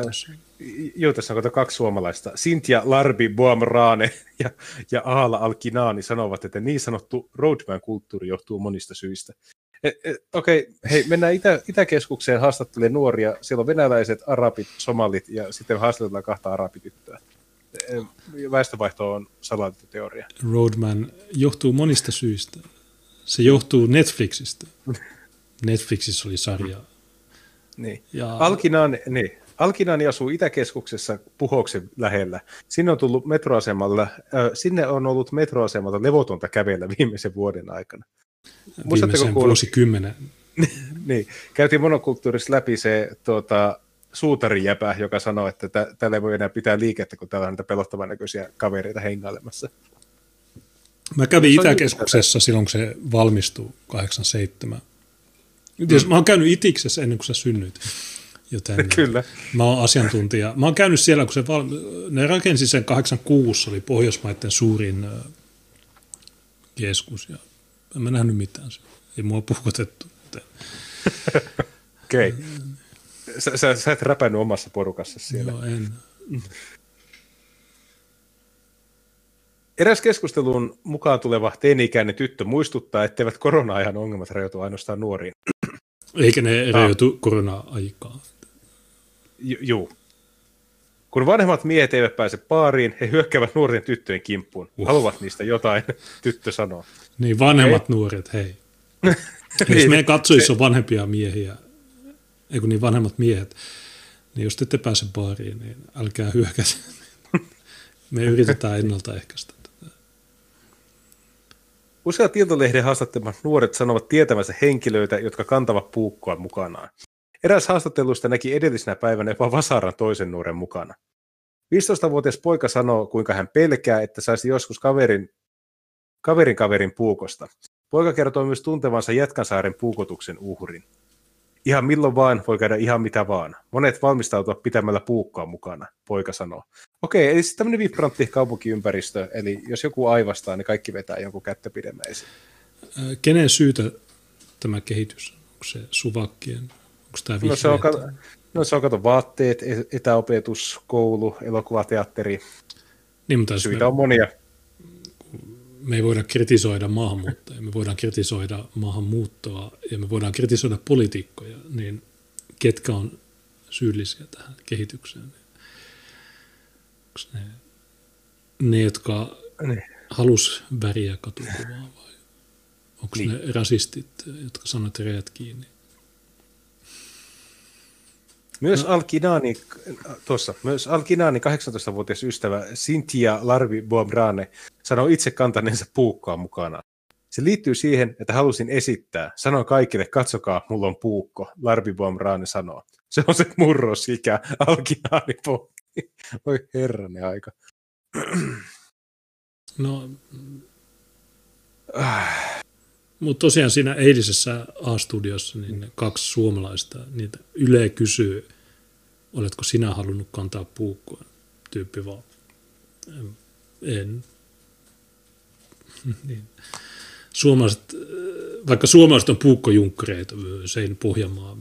Joo, tässä on kaksi suomalaista. Sintia Larbi Boamrane ja, ja Aala Alkinaani sanovat, että niin sanottu roadman-kulttuuri johtuu monista syistä. E, e, Okei, okay, hei, mennään Itä, Itäkeskukseen haastattelemaan nuoria. Siellä on venäläiset, arabit, somalit ja sitten haastatellaan kahta arabityttöä. E, väestövaihto on salaliittoteoria. Roadman johtuu monista syistä. Se johtuu Netflixistä. Netflixissä oli sarja. Niin. Ja... Alkinaan, niin. Alkinani asuu Itäkeskuksessa Puhoksen lähellä. Sinne on tullut metroasemalla, äh, sinne on ollut metroasemalta levotonta kävellä viimeisen vuoden aikana. Viimeisen vuosikymmenen. niin, käytiin monokulttuurissa läpi se tuota, suutarijäpä, joka sanoi, että tä, tällä ei voi enää pitää liikettä, kun täällä on niitä pelottavan näköisiä kavereita hengailemassa. Mä kävin Itäkeskuksessa silloin, kun se valmistui 87. Mm. Mä oon käynyt Itiksessä ennen kuin sä synnyit. Joten Kyllä. Mä oon asiantuntija. Mä oon käynyt siellä, kun se val... ne rakensi sen 86, oli Pohjoismaiden suurin keskus. Ja en mä nähnyt mitään. Ei mua puhutettu. Okei. Okay. Sä, sä, sä et räpännyt omassa porukassa siellä. Joo, en. Eräs keskusteluun mukaan tuleva teini-ikäinen tyttö muistuttaa, etteivät korona-ajan ongelmat rajoitu ainoastaan nuoriin. Eikä ne rajoitu korona-aikaan. Joo. Kun vanhemmat miehet eivät pääse paariin, he hyökkäävät nuorten tyttöjen kimppuun. Uh. Haluavat niistä jotain, tyttö sanoo. Niin, vanhemmat hei. nuoret, hei. Jos niin, meidän katsojissa on vanhempia miehiä, ei kun niin vanhemmat miehet, niin jos te ette pääse baariin, niin älkää hyökätä. Me yritetään ennaltaehkäistä. Useat Iltalehden haastattelemat nuoret sanovat tietämänsä henkilöitä, jotka kantavat puukkoa mukanaan. Eräs haastattelusta näki edellisenä päivänä jopa Vasaran toisen nuoren mukana. 15-vuotias poika sanoo, kuinka hän pelkää, että saisi joskus kaverin, kaverin kaverin puukosta. Poika kertoo myös tuntevansa Jätkansaaren puukotuksen uhrin. Ihan milloin vaan voi käydä ihan mitä vaan. Monet valmistautua pitämällä puukkoa mukana, poika sanoo. Okei, eli sitten tämmöinen vibrantti kaupunkiympäristö, eli jos joku aivastaa, niin kaikki vetää jonkun kättä pidemmän. Kenen syytä tämä kehitys? Onko se suvakkien? Onko tämä no se on, kato, no se on kato vaatteet, e- etäopetus, koulu, elokuvateatteri. Niin, mutta Syitä me, on monia. Me ei voida kritisoida maahanmuuttajia, me voidaan kritisoida maahanmuuttoa ja me voidaan kritisoida poliitikkoja, niin ketkä on syyllisiä tähän kehitykseen? Onko ne, ne jotka niin. halus väriä katukuvaa vai onko niin. ne rasistit, jotka sanovat reijät kiinni? Myös no. Alkinani, tuossa, myös Alkinani 18-vuotias ystävä Cynthia Larvi Boabrane sanoi itse kantaneensa puukkoa mukana. Se liittyy siihen, että halusin esittää. Sanoin kaikille, katsokaa, mulla on puukko, Larvi Boabrane sanoo. Se on se murrosikä, Alkinani pohti. Oi herranen aika. No, mutta tosiaan siinä eilisessä A-studiossa niin kaksi suomalaista, niitä Yle kysyy, oletko sinä halunnut kantaa puukkoa? Tyyppi vaan, en. niin. Suomalaiset, vaikka suomalaiset on puukkojunkkereita, sein Pohjanmaa,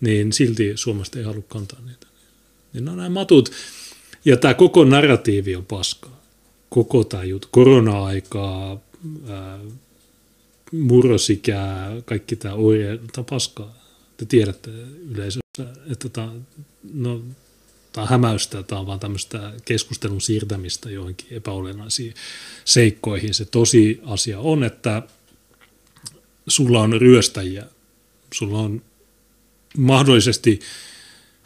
niin silti suomalaiset ei halua kantaa niitä. Niin on nämä matut. Ja tämä koko narratiivi on paskaa. Koko tämä juttu, korona-aikaa, ää, murrosikää, kaikki tämä oire, tämä paskaa. Te tiedätte yleisössä, että tämä, no, tämä on hämäystä, tämä on vaan tämmöistä keskustelun siirtämistä johonkin epäolennaisiin seikkoihin. Se tosi asia on, että sulla on ryöstäjiä, sulla on mahdollisesti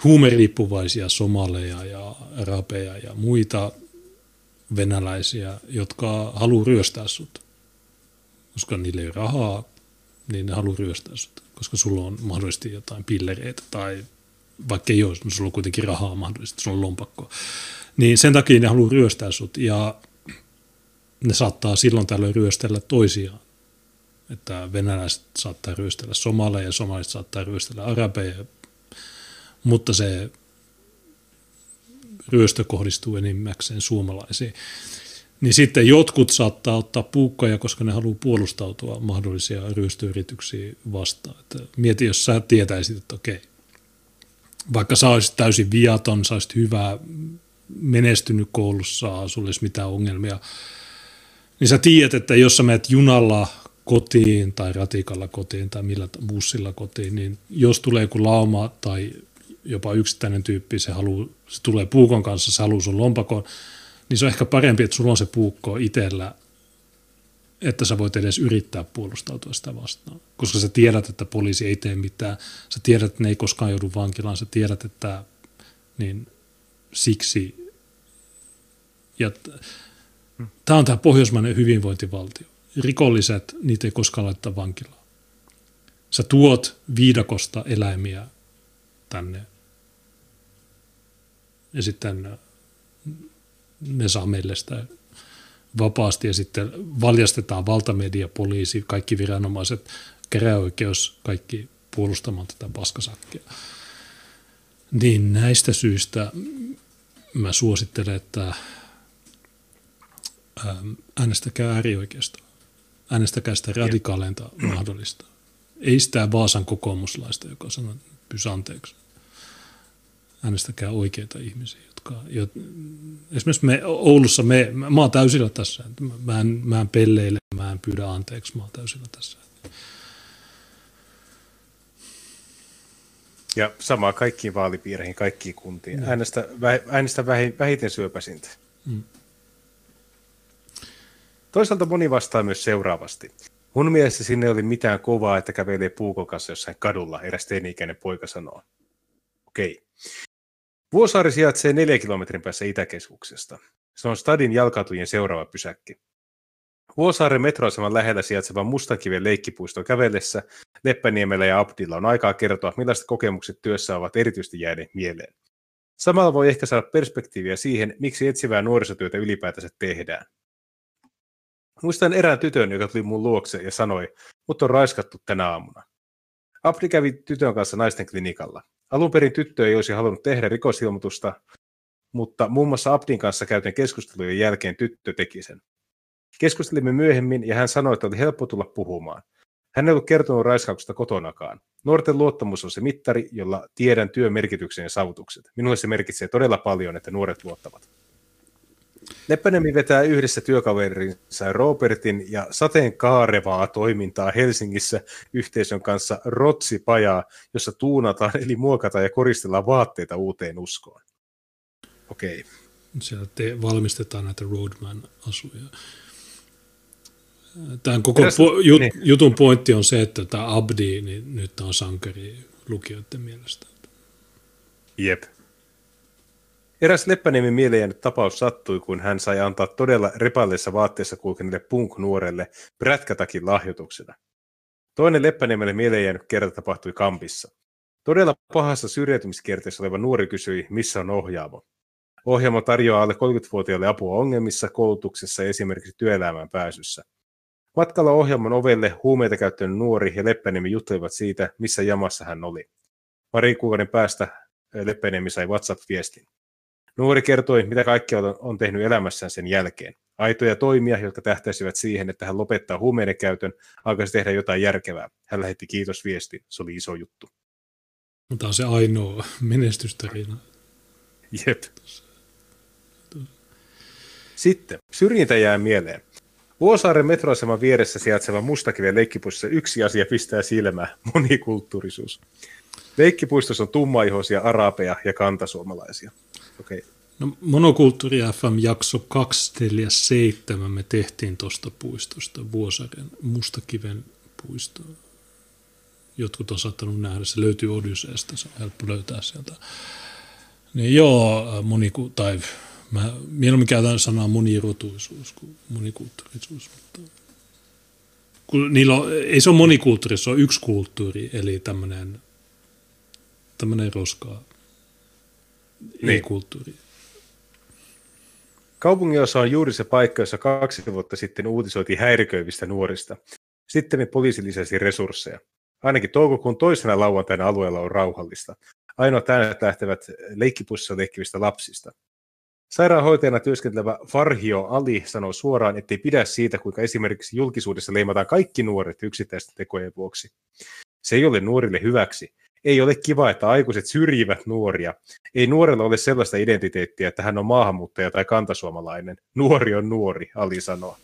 huumeriippuvaisia somaleja ja arabeja ja muita venäläisiä, jotka haluaa ryöstää sut koska niille ei ole rahaa, niin ne haluaa ryöstää sut, koska sulla on mahdollisesti jotain pillereitä tai vaikka ei ole, sulla on kuitenkin rahaa mahdollisesti, sulla on lompakko. Niin sen takia ne haluaa ryöstää sut ja ne saattaa silloin tällöin ryöstellä toisiaan. Että venäläiset saattaa ryöstellä somaleja ja somalaiset saattaa ryöstellä arabeja, mutta se ryöstö kohdistuu enimmäkseen suomalaisiin niin sitten jotkut saattaa ottaa puukkoja, koska ne haluaa puolustautua mahdollisia ryöstöyrityksiä vastaan. Että mieti, jos sä tietäisit, että okei, vaikka sä olisit täysin viaton, sä olisit hyvä, menestynyt koulussa, sulla olisi mitään ongelmia, niin sä tiedät, että jos sä menet junalla kotiin tai ratikalla kotiin tai millä bussilla kotiin, niin jos tulee joku lauma tai jopa yksittäinen tyyppi, se, haluaa, se tulee puukon kanssa, se haluaa sun lompakon, niin se on ehkä parempi, että sulla on se puukko itsellä, että sä voit edes yrittää puolustautua sitä vastaan. Koska sä tiedät, että poliisi ei tee mitään, sä tiedät, että ne ei koskaan joudu vankilaan, sä tiedät, että niin siksi. Ja tämä on tämä pohjoismainen hyvinvointivaltio. Rikolliset, niitä ei koskaan laittaa vankilaan. Sä tuot viidakosta eläimiä tänne ja sitten ne saa meille sitä vapaasti ja sitten valjastetaan valtamedia, poliisi, kaikki viranomaiset, käräoikeus, kaikki puolustamaan tätä paskasakkia. Niin näistä syistä mä suosittelen, että ähm, äänestäkää äärioikeistoa. Äänestäkää sitä radikaaleinta mahdollista. Ei sitä Vaasan kokoomuslaista, joka sanoo, pysä anteeksi. Äänestäkää oikeita ihmisiä, jotka... Jo, esimerkiksi me Oulussa, me, mä oon täysillä tässä. Mä en, mä en pelleile, mä en pyydä anteeksi, mä oon täysillä tässä. Ja samaa kaikkiin vaalipiireihin, kaikkiin kuntiin. No. Äänestä, äänestä vähiten syöpäsintä. Mm. Toisaalta moni vastaa myös seuraavasti. Mun mielestä sinne oli mitään kovaa, että kävelee puukon kanssa jossain kadulla, eräs teini-ikäinen poika sanoo. Okei. Vuosaari sijaitsee neljä kilometrin päässä Itäkeskuksesta. Se on stadin jalkautujen seuraava pysäkki. Vuosaaren metroaseman lähellä sijaitsevan Mustankiven leikkipuiston kävellessä Leppäniemellä ja Abdilla on aikaa kertoa, millaiset kokemukset työssä ovat erityisesti jääneet mieleen. Samalla voi ehkä saada perspektiiviä siihen, miksi etsivää nuorisotyötä ylipäätänsä tehdään. Muistan erään tytön, joka tuli mun luokse ja sanoi, mutta on raiskattu tänä aamuna. Abdi kävi tytön kanssa naisten klinikalla. Alun perin tyttö ei olisi halunnut tehdä rikosilmoitusta, mutta muun muassa Abdin kanssa käytän keskustelujen jälkeen tyttö teki sen. Keskustelimme myöhemmin ja hän sanoi, että oli helppo tulla puhumaan. Hän ei ollut kertonut raiskauksesta kotonakaan. Nuorten luottamus on se mittari, jolla tiedän työn merkityksen ja saavutukset. Minulle se merkitsee todella paljon, että nuoret luottavat. Leppäniemi vetää yhdessä työkaverinsa Robertin ja sateenkaarevaa toimintaa Helsingissä yhteisön kanssa Rotsipajaa, jossa tuunataan eli muokataan ja koristellaan vaatteita uuteen uskoon. Okei. Okay. Siellä te valmistetaan näitä Roadman-asuja. Tämän koko po- jut- niin. jutun pointti on se, että tämä Abdi niin nyt on sankari lukijoiden mielestä. Jep. Eräs Leppäniemen mieleen tapaus sattui, kun hän sai antaa todella repalleissa vaatteissa kulkeneelle punk-nuorelle prätkätakin lahjoituksena. Toinen Leppäniemelle mieleen jäänyt kerta tapahtui Kampissa. Todella pahassa syrjäytymiskierteessä oleva nuori kysyi, missä on ohjaamo. Ohjaamo tarjoaa alle 30-vuotiaille apua ongelmissa, koulutuksessa ja esimerkiksi työelämään pääsyssä. Matkalla ohjelman ovelle huumeita käyttänyt nuori ja Leppäniemi juttelivat siitä, missä jamassa hän oli. Pari kuukauden päästä Leppäniemi sai WhatsApp-viestin. Nuori kertoi, mitä kaikkea on tehnyt elämässään sen jälkeen. Aitoja toimia, jotka tähtäisivät siihen, että hän lopettaa huumeiden käytön, alkaisi tehdä jotain järkevää. Hän lähetti kiitosviesti, se oli iso juttu. Tämä on se ainoa menestystarina. Jep. Sitten, syrjintä jää mieleen. Vuosaaren metroaseman vieressä sijaitseva Mustakiven leikkipuistossa yksi asia pistää silmää, monikulttuurisuus. Leikkipuistossa on tummaihoisia arabeja ja kantasuomalaisia. Okay. No, Monokulttuuri FM jakso 247 me tehtiin tuosta puistosta, Vuosaaren Mustakiven puisto. Jotkut on saattanut nähdä, se löytyy Odysseesta, se on helppo löytää sieltä. Niin joo, moniku, tai mä mieluummin käytän sanaa monirotuisuus kuin monikulttuurisuus, mutta niillä on, ei se ole monikulttuuri, se on yksi kulttuuri, eli tämmöinen roskaa niin. ei-kulttuuri. Kaupunginosa on juuri se paikka, jossa kaksi vuotta sitten uutisoitiin häiriköivistä nuorista. Sitten me poliisi lisäsi resursseja. Ainakin toukokuun toisena lauantaina alueella on rauhallista. Ainoat äänet lähtevät leikkipussissa leikkivistä lapsista. Sairaanhoitajana työskentelevä Farhio Ali sanoo suoraan, ettei pidä siitä, kuinka esimerkiksi julkisuudessa leimataan kaikki nuoret yksittäisten tekojen vuoksi. Se ei ole nuorille hyväksi ei ole kiva, että aikuiset syrjivät nuoria. Ei nuorella ole sellaista identiteettiä, että hän on maahanmuuttaja tai kantasuomalainen. Nuori on nuori, Ali sanoo.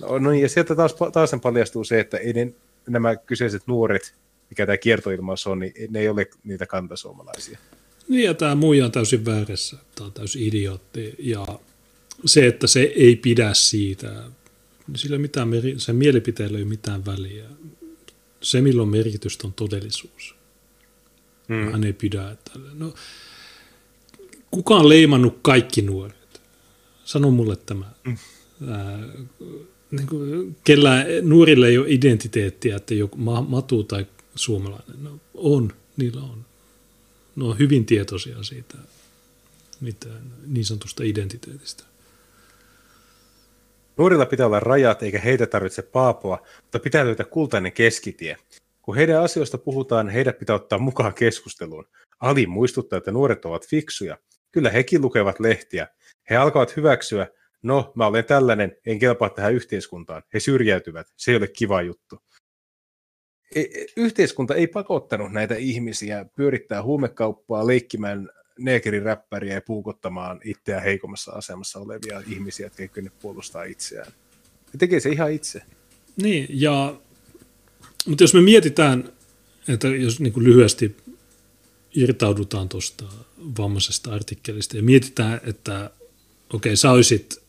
No, no niin, ja sieltä taas, taas paljastuu se, että ei ne, nämä kyseiset nuoret, mikä tämä kiertoilmaus on, niin ne ei ole niitä kantasuomalaisia. Niin, ja tämä muija on täysin väärässä. Tämä on täysin idiootti. Ja se, että se ei pidä siitä, sillä mitään, sen mielipiteellä ei ole mitään väliä. Se, milloin merkitystä on todellisuus. Mm. Hän ei pidä. No, kuka on leimannut kaikki nuoret? Sano mulle tämä. Mm. Ää, niin kuin, kellä nuorille ei ole identiteettiä, että joku Matu tai suomalainen. No, on, niillä on. Ne on hyvin tietoisia siitä mitään niin sanotusta identiteetistä. Nuorilla pitää olla rajat, eikä heitä tarvitse paapoa, mutta pitää löytää kultainen keskitie. Kun heidän asioista puhutaan, heidät pitää ottaa mukaan keskusteluun. Ali muistuttaa, että nuoret ovat fiksuja. Kyllä hekin lukevat lehtiä. He alkavat hyväksyä, no mä olen tällainen, en kelpaa tähän yhteiskuntaan. He syrjäytyvät, se ei ole kiva juttu. E, e, yhteiskunta ei pakottanut näitä ihmisiä pyörittää huumekauppaa, leikkimään neekeriräppäriä ja puukottamaan itseään heikommassa asemassa olevia ihmisiä, jotka ei puolustaa itseään. He tekee se ihan itse. Niin, ja, mutta jos me mietitään, että jos niin kuin lyhyesti irtaudutaan tuosta vammaisesta artikkelista ja mietitään, että okei, okay, sä olisit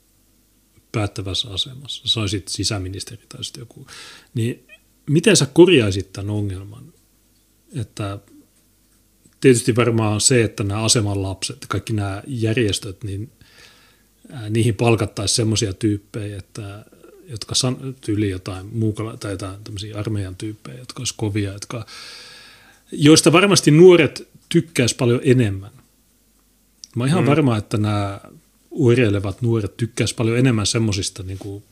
päättävässä asemassa, sä olisit sisäministeri tai sitten joku, niin miten sä korjaisit tämän ongelman? Että tietysti varmaan se, että nämä aseman lapset, kaikki nämä järjestöt, niin niihin palkattaisiin semmoisia tyyppejä, että, jotka san, tyyli jotain muukala, tai jotain tämmöisiä armeijan tyyppejä, jotka olisi kovia, jotka, joista varmasti nuoret tykkäisi paljon enemmän. Mä oon ihan mm. varma, että nämä uireilevat nuoret tykkäisi paljon enemmän semmoisista niin kuin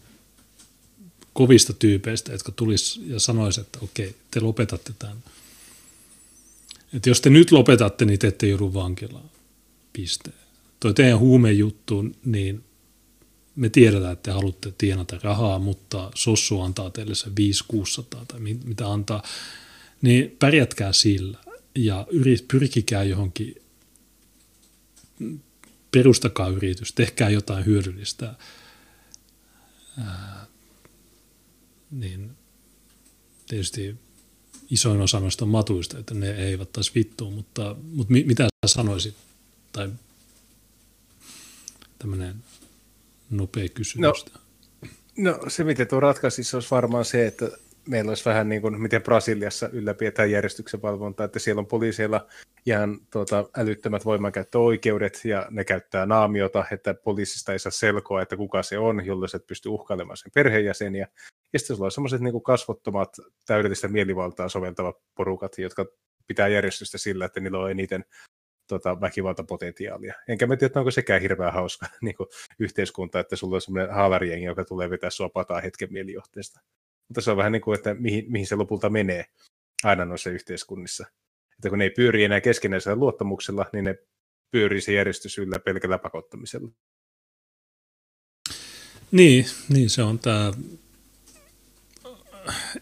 kovista tyypeistä, jotka tulis ja sanoisi, että okei, te lopetatte tämän. Että jos te nyt lopetatte, niin te ette joudu vankilaan. Piste. Toi teidän huumejuttu, niin me tiedetään, että te haluatte tienata rahaa, mutta sossu antaa teille se 5-600 tai mitä antaa, niin pärjätkää sillä ja yrit, pyrkikää johonkin, perustakaa yritys, tehkää jotain hyödyllistä. Ää, niin tietysti isoin osa noista matuista, että ne eivät taas vittua, mutta, mutta mitä sä sanoisit? Tai tämmöinen nopea kysymys. No, no se, miten tuo ratkaisisi, olisi varmaan se, että meillä olisi vähän niin kuin, miten Brasiliassa ylläpidetään järjestyksen valvontaa, että siellä on poliiseilla ihan tuota, älyttömät voimankäyttöoikeudet ja ne käyttää naamiota, että poliisista ei saa selkoa, että kuka se on, jolloin se pystyy uhkailemaan sen perheenjäseniä. Ja sitten sulla on sellaiset niin kasvottomat, täydellistä mielivaltaa soveltavat porukat, jotka pitää järjestystä sillä, että niillä on eniten tota, väkivaltapotentiaalia. Enkä mä tiedä, onko sekään hirveän hauska niin kuin yhteiskunta, että sulla on semmoinen haalarijengi, joka tulee vetää sua pataa hetken mielijohteesta. Mutta se on vähän niin kuin, että mihin, mihin se lopulta menee aina noissa yhteiskunnissa. Että kun ne ei pyöri enää keskinäisellä luottamuksella, niin ne pyörii se järjestys yllä pelkällä pakottamisella. Niin, niin se on tämä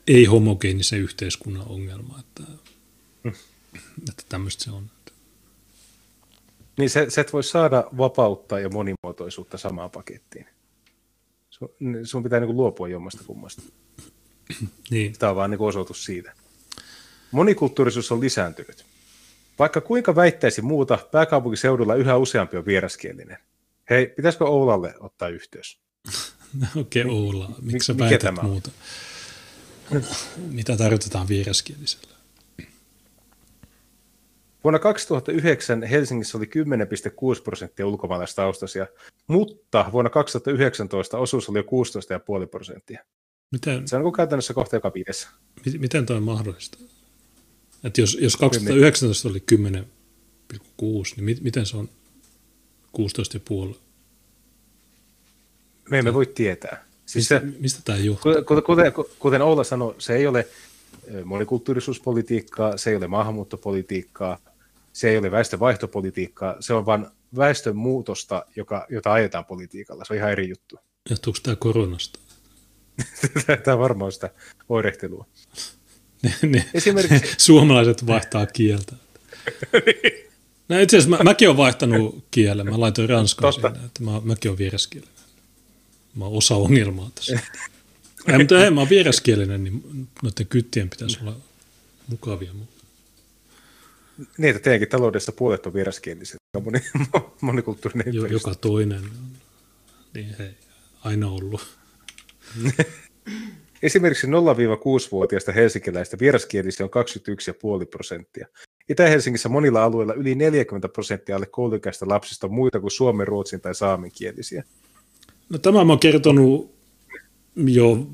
ei-homogeenisen yhteiskunnan ongelma, että, hmm. että tämmöistä se on. Niin se, se et voi saada vapautta ja monimuotoisuutta samaan pakettiin. Sun, sun pitää niin luopua jommasta kummasta. niin. Tämä on vaan niin osoitus siitä. Monikulttuurisuus on lisääntynyt. Vaikka kuinka väittäisi muuta, pääkaupunkiseudulla yhä useampi on vieraskielinen. Hei, pitäisikö Oulalle ottaa yhteys? Okei, okay, Oula. Miksi sä väität muuta? Mitä tarkoitetaan vieraskielisellä? Vuonna 2009 Helsingissä oli 10,6 prosenttia ulkomaalaistaustaisia, mutta vuonna 2019 osuus oli jo 16,5 prosenttia. Miten, se on niin käytännössä kohta joka viidessä. Miten toi on mahdollista? Että jos, jos 2019 oli 10,6, niin miten se on 16,5? Me emme voi tietää. Siis mistä, se, mistä tämä johtuu? Kuten, kuten, kuten Oula sanoi, se ei ole monikulttuurisuuspolitiikkaa, se ei ole maahanmuuttopolitiikkaa, se ei ole väestönvaihtopolitiikkaa, se on vain väestön muutosta, joka, jota ajetaan politiikalla. Se on ihan eri juttu. Johtuuko tämä koronasta? tämä on varmaan sitä oirehtelua. ne, ne, Esimerkiksi... Suomalaiset vaihtaa kieltä. No itse asiassa mä, mäkin olen vaihtanut kielen. Mä laitoin ranskaa siinä, että mä, mäkin olen vieraskielinen. Mä oon osa ongelmaa tässä. ei, mutta ei, mä oon vieraskielinen, niin noiden kyttien pitäisi olla mukavia. Niin, että teidänkin taloudessa puolet on vieraskielisiä. Moni, monikulttuurinen jo, Joka toinen. Niin hei, aina ollut. Esimerkiksi 0-6-vuotiaista helsinkiläistä vieraskielisiä on 21,5 prosenttia. Itä-Helsingissä monilla alueilla yli 40 prosenttia alle kouluikäistä lapsista on muita kuin suomen, ruotsin tai saamenkielisiä. No tämä mä oon kertonut jo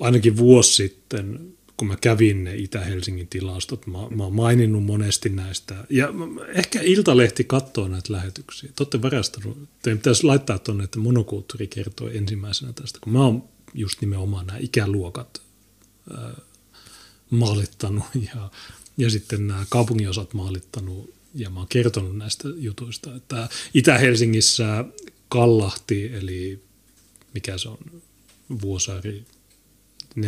ainakin vuosi sitten, kun mä kävin ne Itä-Helsingin tilastot, mä, mä oon maininnut monesti näistä. Ja ehkä Iltalehti katsoo näitä lähetyksiä. Te olette varastanut, teidän pitäisi laittaa tuonne, että monokulttuuri kertoo ensimmäisenä tästä, kun mä oon just nimenomaan nämä ikäluokat ää, maalittanut ja, ja sitten nämä kaupunginosat maalittanut ja mä oon kertonut näistä jutuista, että Itä-Helsingissä Kallahti, eli mikä se on, Vuosaari 49,5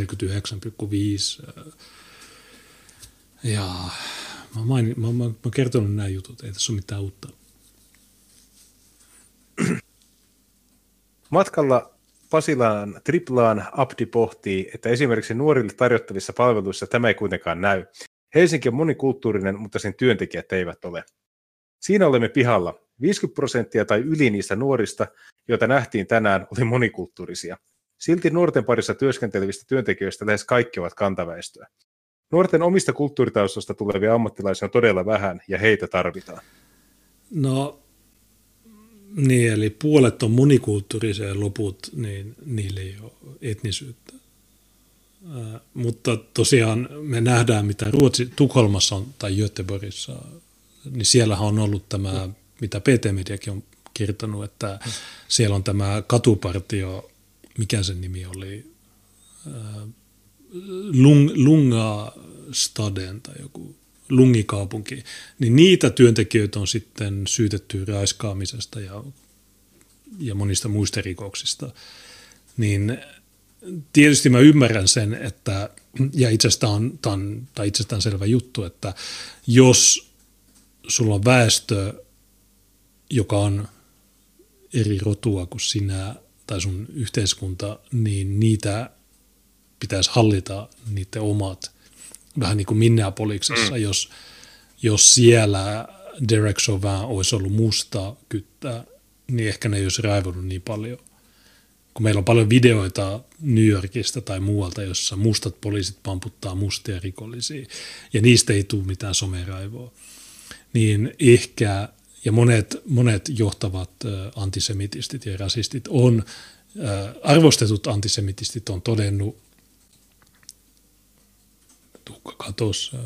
ja mä, mainin, mä, mä, mä oon kertonut nämä jutut, ei tässä ole mitään uutta. Matkalla Pasilaan triplaan Abdi pohtii, että esimerkiksi nuorille tarjottavissa palveluissa tämä ei kuitenkaan näy. Helsinki on monikulttuurinen, mutta sen työntekijät eivät ole. Siinä olemme pihalla. 50 prosenttia tai yli niistä nuorista, joita nähtiin tänään, oli monikulttuurisia. Silti nuorten parissa työskentelevistä työntekijöistä lähes kaikki ovat kantaväestöä. Nuorten omista kulttuuritaustoista tulevia ammattilaisia on todella vähän, ja heitä tarvitaan. No, niin, eli puolet on monikulttuurisia ja loput, niin niillä ei ole etnisyyttä. Mutta tosiaan me nähdään, mitä Ruotsi, Tukholmassa on, tai Göteborgissa, niin siellähän on ollut tämä, mitä PT-mediakin on kertonut, että siellä on tämä katupartio, mikä sen nimi oli, äh, Lung, Lunga Staden tai joku lungikaupunki, niin niitä työntekijöitä on sitten syytetty raiskaamisesta ja, ja monista muista rikoksista. Niin tietysti mä ymmärrän sen, että, ja itsestään on, tämän, tai itsestään selvä juttu, että jos sulla on väestö, joka on eri rotua kuin sinä tai sun yhteiskunta, niin niitä pitäisi hallita niiden omat vähän niin kuin Minneapoliksessa, mm. jos, jos siellä Derek Chauvin olisi ollut musta kyttää, niin ehkä ne ei olisi raivonut niin paljon. Kun meillä on paljon videoita New Yorkista tai muualta, jossa mustat poliisit pamputtaa mustia rikollisia, ja niistä ei tule mitään someraivoa, niin ehkä, ja monet, monet johtavat antisemitistit ja rasistit on, arvostetut antisemitistit on todennut tukka katossa.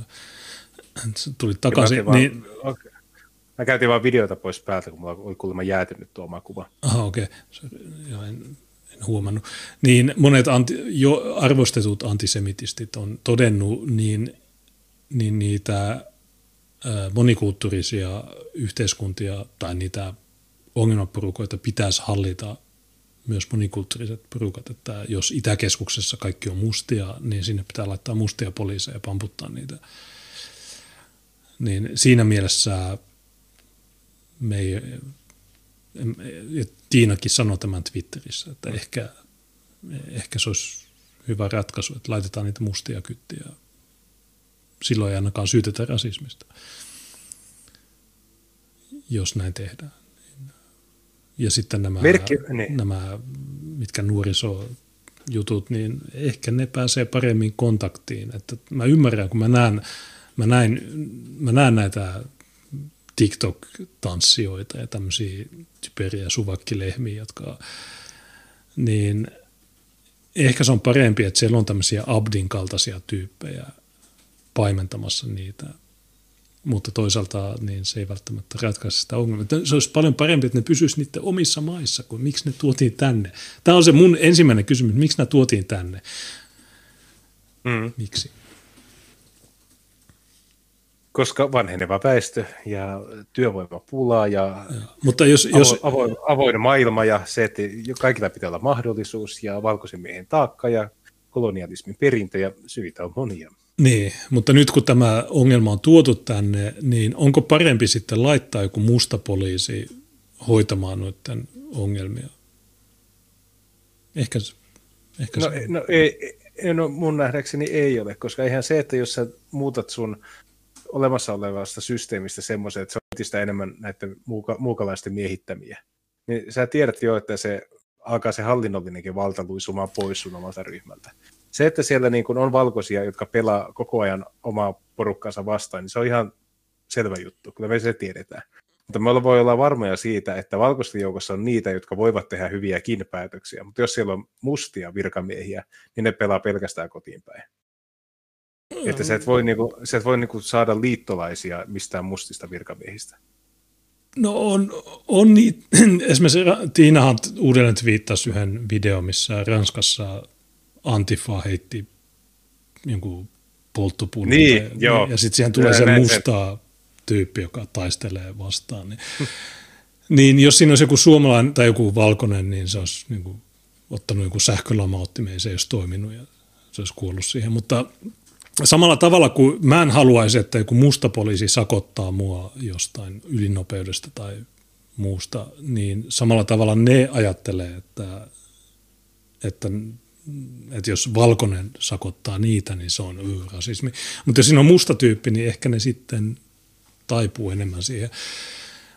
Tuli takaisin. Mä, niin, vaan, okay. Mä käytin vaan videota pois päältä, kun mulla oli kuulemma jäätynyt tuo oma kuva. Aha, okei. Okay. en, en huomannut. Niin monet anti, jo arvostetut antisemitistit on todennut niin, niin niitä monikulttuurisia yhteiskuntia tai niitä ongelmaporukoita pitäisi hallita myös monikulttuuriset porukat, että jos Itäkeskuksessa kaikki on mustia, niin sinne pitää laittaa mustia poliiseja ja pamputtaa niitä. Niin siinä mielessä me ei, ja Tiinakin sanoi tämän Twitterissä, että ehkä, ehkä se olisi hyvä ratkaisu, että laitetaan niitä mustia kyttiä. Silloin ei ainakaan syytetä rasismista, jos näin tehdään. Ja sitten nämä, Merkki, niin. nämä mitkä nuoriso jutut, niin ehkä ne pääsee paremmin kontaktiin. Että mä ymmärrän, kun mä näen, mä näin, mä näen näitä TikTok-tanssijoita ja tämmöisiä typeriä suvakkilehmiä, jotka, niin ehkä se on parempi, että siellä on tämmöisiä Abdin kaltaisia tyyppejä paimentamassa niitä mutta toisaalta niin se ei välttämättä ratkaise sitä ongelmaa. Se olisi paljon parempi, että ne pysyisi niiden omissa maissa, kuin miksi ne tuotiin tänne. Tämä on se mun ensimmäinen kysymys, miksi ne tuotiin tänne? Mm. Miksi? Koska vanheneva väestö ja työvoimapula ja, ja mutta jos, avo, jos... Avoin, avoin maailma ja se, että kaikilla pitää olla mahdollisuus ja valkoisen miehen taakka ja kolonialismin perintö ja syitä on monia. Niin, mutta nyt kun tämä ongelma on tuotu tänne, niin onko parempi sitten laittaa joku musta poliisi hoitamaan noiden ongelmia? Ehkä, ehkä no, se no, ei, no mun nähdäkseni ei ole, koska eihän se, että jos sä muutat sun olemassa olevasta systeemistä semmoisen, että se on entistä enemmän näiden muuka, muukalaisten miehittämiä, niin sä tiedät jo, että se alkaa se hallinnollinenkin valta luisumaan pois sun omalta ryhmältä se, että siellä niin kuin on valkoisia, jotka pelaa koko ajan omaa porukkaansa vastaan, niin se on ihan selvä juttu, kyllä me se tiedetään. Mutta me voi olla varmoja siitä, että valkoisten joukossa on niitä, jotka voivat tehdä hyviäkin päätöksiä, mutta jos siellä on mustia virkamiehiä, niin ne pelaa pelkästään kotiin päin. Että sä et voi, niinku, sä et voi niinku saada liittolaisia mistään mustista virkamiehistä. No on, on niin, esimerkiksi Tiinahan uudelleen viittasi yhden videon, missä Ranskassa Antifa heitti jonkun polttopullon. Niin, ja, joo. Ja sitten siihen tulee se musta tyyppi, joka taistelee vastaan. Niin, niin jos siinä olisi joku suomalainen tai joku valkoinen, niin se olisi niin kuin, ottanut joku sähkölamauttimeen, se ei olisi toiminut ja se olisi kuollut siihen. Mutta samalla tavalla kuin mä en haluaisi, että joku musta poliisi sakottaa mua jostain ylinopeudesta tai muusta, niin samalla tavalla ne ajattelee, että, että, että jos valkoinen sakottaa niitä, niin se on rasismi. Mutta jos siinä on musta tyyppi, niin ehkä ne sitten taipuu enemmän siihen.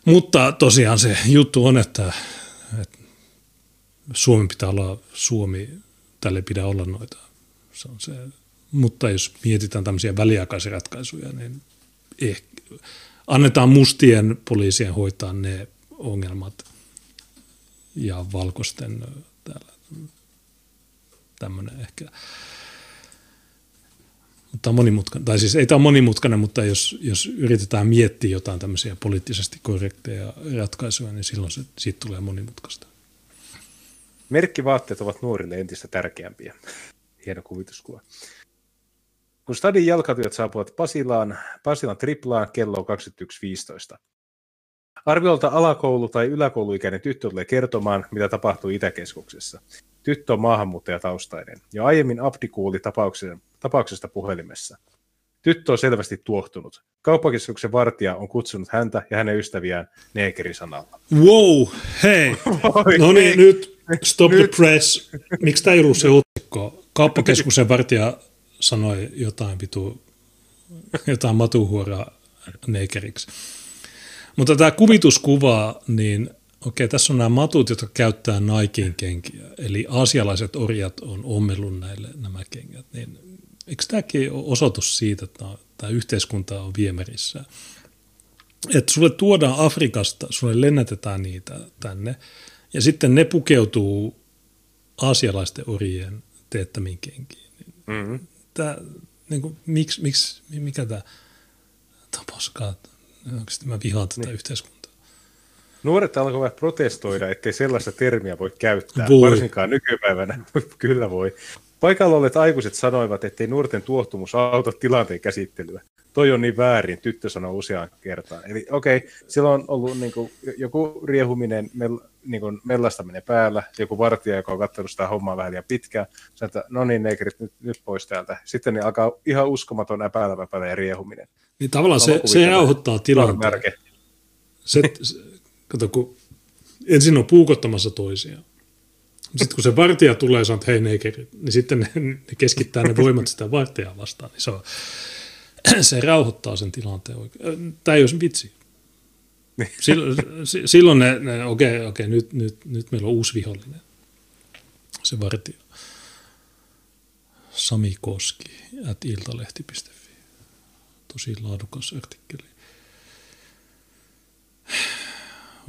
Mutta tosiaan se juttu on, että, että Suomi pitää olla Suomi, tälle ei pidä olla noita. Se on se. Mutta jos mietitään tämmöisiä väliaikaisia ratkaisuja, niin ehkä, annetaan mustien poliisien hoitaa ne ongelmat ja valkoisten täällä tämmöinen ehkä. Mutta on monimutkainen, tai siis ei tämä ole monimutkainen, mutta jos, jos yritetään miettiä jotain tämmöisiä poliittisesti korrekteja ratkaisuja, niin silloin se, siitä tulee monimutkaista. Merkkivaatteet ovat nuorille entistä tärkeämpiä. Hieno kuvituskuva. Kun stadin jalkatujat saapuvat Pasilaan, Pasilan triplaan kello on 21.15. Arviolta alakoulu- tai yläkouluikäinen tyttö tulee kertomaan, mitä tapahtuu Itäkeskuksessa. Tyttö on maahanmuuttajataustainen. Jo aiemmin Abdi kuuli tapauksesta puhelimessa. Tyttö on selvästi tuohtunut. Kauppakeskuksen vartija on kutsunut häntä ja hänen ystäviään neekerisanalla. Wow, hei! No niin, nyt stop the press. Miksi tämä ei ollut se otsikko? Kauppakeskuksen vartija sanoi jotain vitu, jotain matuhuoraa neekeriksi. Mutta tämä kuvituskuva, niin okei, tässä on nämä matut, jotka käyttää Nikein kenkiä. Eli aasialaiset orjat on ommellut näille nämä kengät. Niin eikö tämäkin ole osoitus siitä, että tämä yhteiskunta on viemärissä? Että sulle tuodaan Afrikasta, sulle lennätetään niitä tänne, ja sitten ne pukeutuu aasialaisten orjien teettämiin kenkiin. Mm-hmm. Tämä, niin kuin, miksi, miksi, mikä tämä tapaskaa? Oikeasti mä vihaan tätä niin. yhteiskuntaa. Nuoret alkoivat protestoida, ettei sellaista termiä voi käyttää, Voi. varsinkaan nykypäivänä. Kyllä voi. Paikalla olleet aikuiset sanoivat, ettei nuorten tuohtumus auta tilanteen käsittelyä. Toi on niin väärin, tyttö sanoi useaan kertaan. Eli okei, okay, siellä on ollut niin kuin, joku riehuminen, mel, niin kuin mellastaminen päällä, joku vartija, joka on katsonut sitä hommaa vähän liian pitkään, sanoo, että no niin, neikrit, nyt, nyt pois täältä. Sitten niin alkaa ihan uskomaton epäilevä epäilä ja riehuminen. Niin tavallaan se, se rauhoittaa tilanteen. Se, se, kato, kun ensin on puukottamassa toisiaan. Sitten kun se vartija tulee ja sanoo, että hei neikerit, niin sitten ne, ne keskittää ne voimat sitä vartijaa vastaan. Niin se, on, se rauhoittaa sen tilanteen oikein. Tämä ei olisi vitsi. Silloin, si- silloin ne, ne okei, okay, okay, nyt, nyt, nyt meillä on uusi vihollinen. Se vartija. Sami Koski, at iltalehti.fi. Tosi laadukas artikkeli.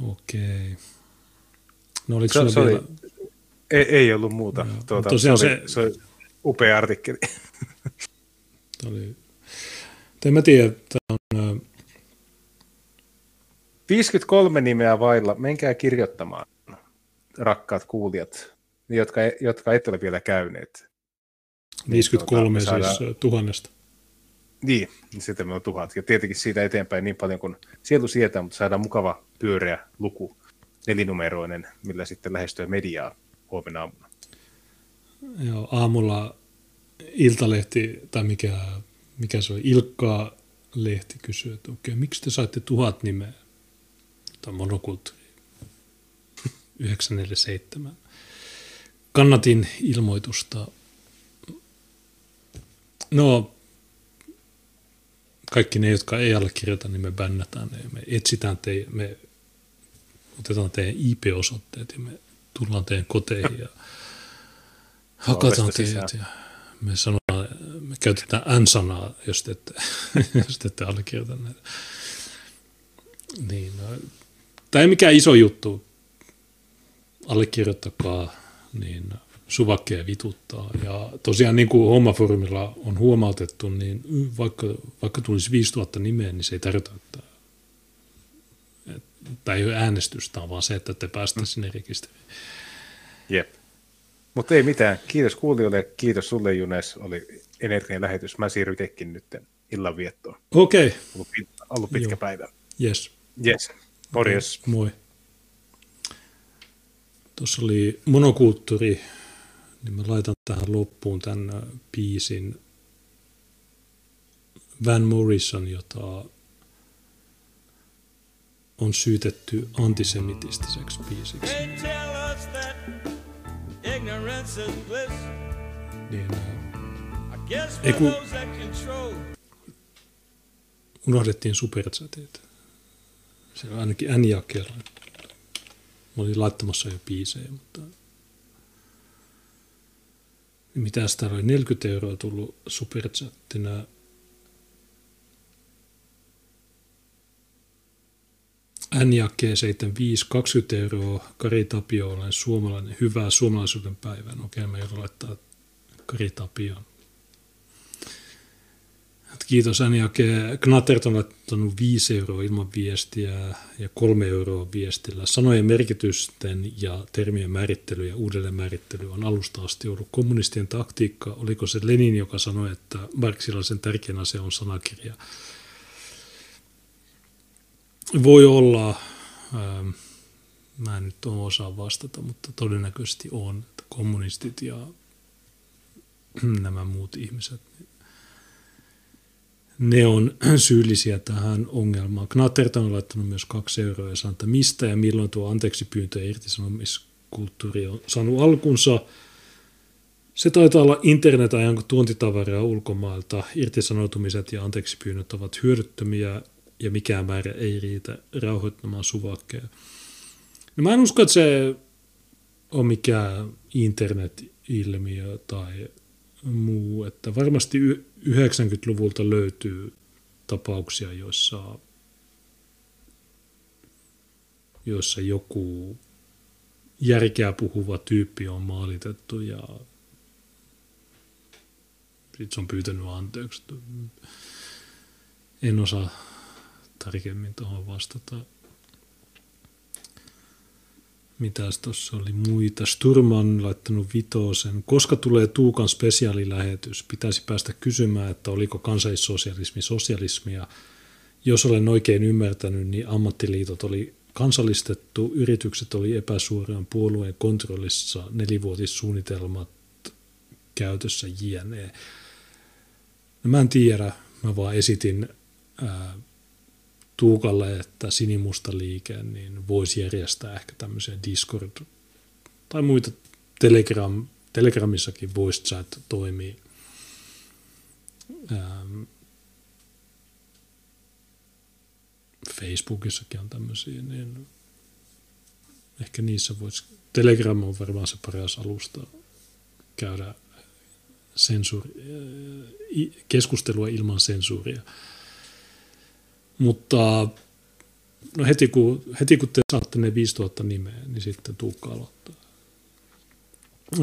Okei. No oliko Se, se oli, vielä... ei, ei ollut muuta. Joo. Tuota, Tosiaan se, oli, se- se oli upea artikkeli. Oli... En mä tiedä, tämä on... ö, 53 nimeä vailla. Menkää kirjoittamaan, rakkaat kuulijat, jotka, jotka ette ole vielä käyneet. 53 me siis saadaan- tuhannesta. Niin, niin sitten on tuhat. Ja tietenkin siitä eteenpäin niin paljon kuin sielu sietää, mutta saadaan mukava pyöreä luku, nelinumeroinen, millä sitten lähestyy mediaa huomenna aamuna. Joo, aamulla Iltalehti, tai mikä, mikä se oli, Ilkkaa-lehti kysyi, että okei, miksi te saitte tuhat nimeä? Tämä monokulttuuri 947. Kannatin ilmoitusta. No, kaikki ne, jotka ei allekirjoita, niin me bännätään ne. Me etsitään teidän, me otetaan teidän IP-osoitteet ja me tullaan teidän koteihin ja hakataan Ovesta teidät ja me sanotaan, me käytetään N-sanaa, jos te ette, jos te ette allekirjoita näitä. Niin, no, tämä ei mikään iso juttu. Allekirjoittakaa, niin suvakkeja vituttaa. Ja tosiaan niin kuin hommaforumilla on huomautettu, niin vaikka, vaikka tulisi 5000 nimeä, niin se ei tarkoita, että, että ei ole äänestystä, vaan se, että te päästä mm. sinne rekisteriin. Jep. Mutta ei mitään. Kiitos kuulijoille, kiitos sulle Junes, oli energian lähetys. Mä siirryn tekin nyt illanviettoon. Okei. Okay. Ollut, ollut pitkä Joo. päivä. Yes. Yes. Morjes. Okay. Moi. Tuossa oli monokulttuuri, niin mä laitan tähän loppuun tämän biisin Van Morrison, jota on syytetty antisemitistiseksi biisiksi. Niin, ei kun unohdettiin superchatit. Se on ainakin N-jakella. Mä olin laittamassa jo biisejä, mutta mitä täällä oli 40 euroa tullut superchattina. N-jakkeen 75, 20 euroa, Kari Tapio, olen suomalainen, hyvää suomalaisuuden päivää. Okei, mä joudun laittaa Kari Tapioon. Kiitos Anjake. Knattert on laittanut 5 euroa ilman viestiä ja 3 euroa viestillä. Sanojen merkitysten ja termien määrittely ja uudelleen määrittely on alusta asti ollut kommunistien taktiikka. Oliko se Lenin, joka sanoi, että sen tärkein asia on sanakirja? Voi olla, ähm, mä en nyt osaa vastata, mutta todennäköisesti on, että kommunistit ja nämä muut ihmiset ne on syyllisiä tähän ongelmaan. Knatterton on laittanut myös kaksi euroa ja sanoo, että mistä ja milloin tuo anteeksi pyyntö ja irtisanomiskulttuuri on saanut alkunsa. Se taitaa olla internetajan tuontitavaraa ulkomailta. Irtisanoutumiset ja anteeksi pyynnöt ovat hyödyttömiä ja mikään määrä ei riitä rauhoittamaan suvakkeja. No mä en usko, että se on mikään internet-ilmiö tai muu, että varmasti 90-luvulta löytyy tapauksia, joissa, joissa joku järkeä puhuva tyyppi on maalitettu ja sitten se on pyytänyt anteeksi. En osaa tarkemmin tuohon vastata. Mitäs tuossa oli muita? Sturman laittanut vitosen. Koska tulee Tuukan spesiaalilähetys? Pitäisi päästä kysymään, että oliko kansallissosialismi sosialismia. Jos olen oikein ymmärtänyt, niin ammattiliitot oli kansallistettu, yritykset oli epäsuoraan puolueen kontrollissa, nelivuotissuunnitelmat käytössä jne. No mä en tiedä, mä vaan esitin ää, Tuukalle, että sinimusta liike niin voisi järjestää ehkä tämmöisiä Discord tai muita Telegram, Telegramissakin voice chat toimii. Ähm, Facebookissakin on tämmöisiä, niin ehkä niissä voisi, Telegram on varmaan se paras alusta käydä sensuuri, äh, keskustelua ilman sensuuria. Mutta no heti, kun, heti kun te saatte ne 5000 nimeä, niin sitten Tuukka aloittaa.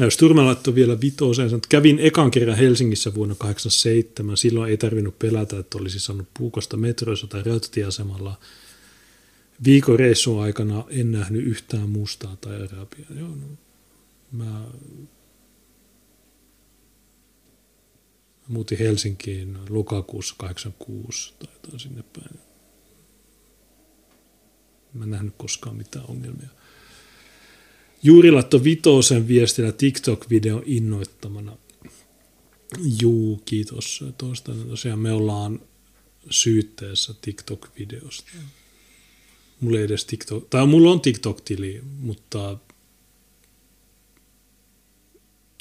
Sturme laittoi vielä vitoseen, että kävin ekan kerran Helsingissä vuonna 87. Silloin ei tarvinnut pelätä, että olisi saanut puukosta metroissa tai rautatieasemalla. Viikon reissun aikana en nähnyt yhtään mustaa tai arabia. Joo, no, mä muutin Helsinkiin lokakuussa 86 tai sinne päin. Mä en nähnyt koskaan mitään ongelmia. Juuri laittoi Vitosen viestillä TikTok-videon innoittamana. Juu, kiitos tuosta. Tosiaan me ollaan syytteessä TikTok-videosta. Mulla ei edes TikTok, tai mulla on TikTok-tili, mutta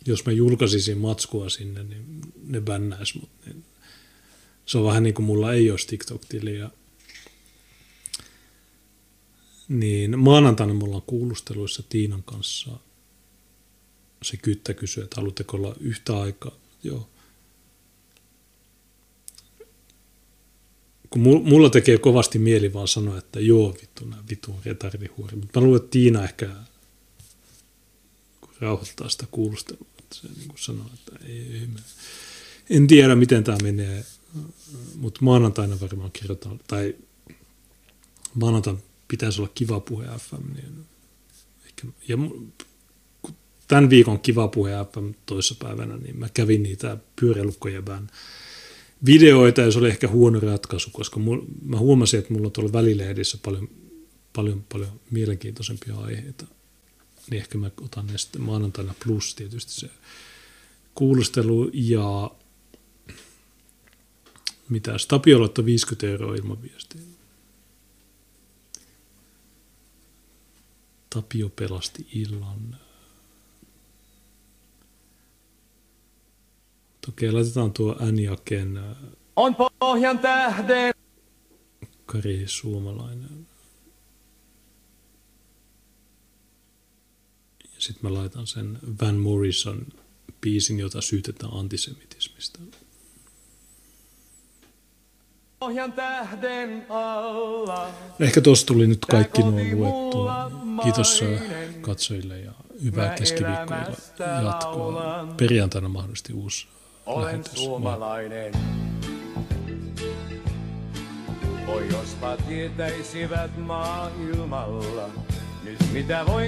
jos mä julkaisisin matskua sinne, niin ne bännäis mut. Niin se on vähän niin kuin mulla ei olisi TikTok-tiliä niin maanantaina me ollaan kuulusteluissa Tiinan kanssa. Se kyttä kysyy, että haluatteko olla yhtä aikaa. Joo. Kun mulla tekee kovasti mieli vaan sanoa, että joo vittu, nämä vitun retardihuori. Mutta mä luulen, että Tiina ehkä rauhoittaa sitä kuulustelua. Että se niin sanoo, että ei, ei me, en tiedä miten tämä menee, mutta maanantaina varmaan kirjoitan, tai maanantaina pitäisi olla kiva puhe FM, niin ehkä, ja tämän viikon kiva puhe FM toissapäivänä, niin mä kävin niitä pyöräilukkojäbän videoita ja se oli ehkä huono ratkaisu, koska mul, mä huomasin, että mulla on tuolla välilehdissä paljon, paljon, paljon mielenkiintoisempia aiheita. Niin ehkä mä otan ne sitten maanantaina plus tietysti se kuulustelu ja mitä Tapio 50 euroa ilman viestiä. Tapio pelasti illan. Okei, laitetaan tuo Anjaken äh, On pohjan tähden. Kari Suomalainen. Ja sitten mä laitan sen Van Morrison biisin, jota syytetään antisemitismistä. Pohjan tähden alla. Ehkä tuossa tuli nyt kaikki nuo luettua. Kiitos äh, katsojille ja hyvää keskiviikkoa jatkoa. Perjantaina mahdollisesti uusi Olen lähetys. Moi. suomalainen. Oi jospa tietäisivät maailmalla, nyt mitä voin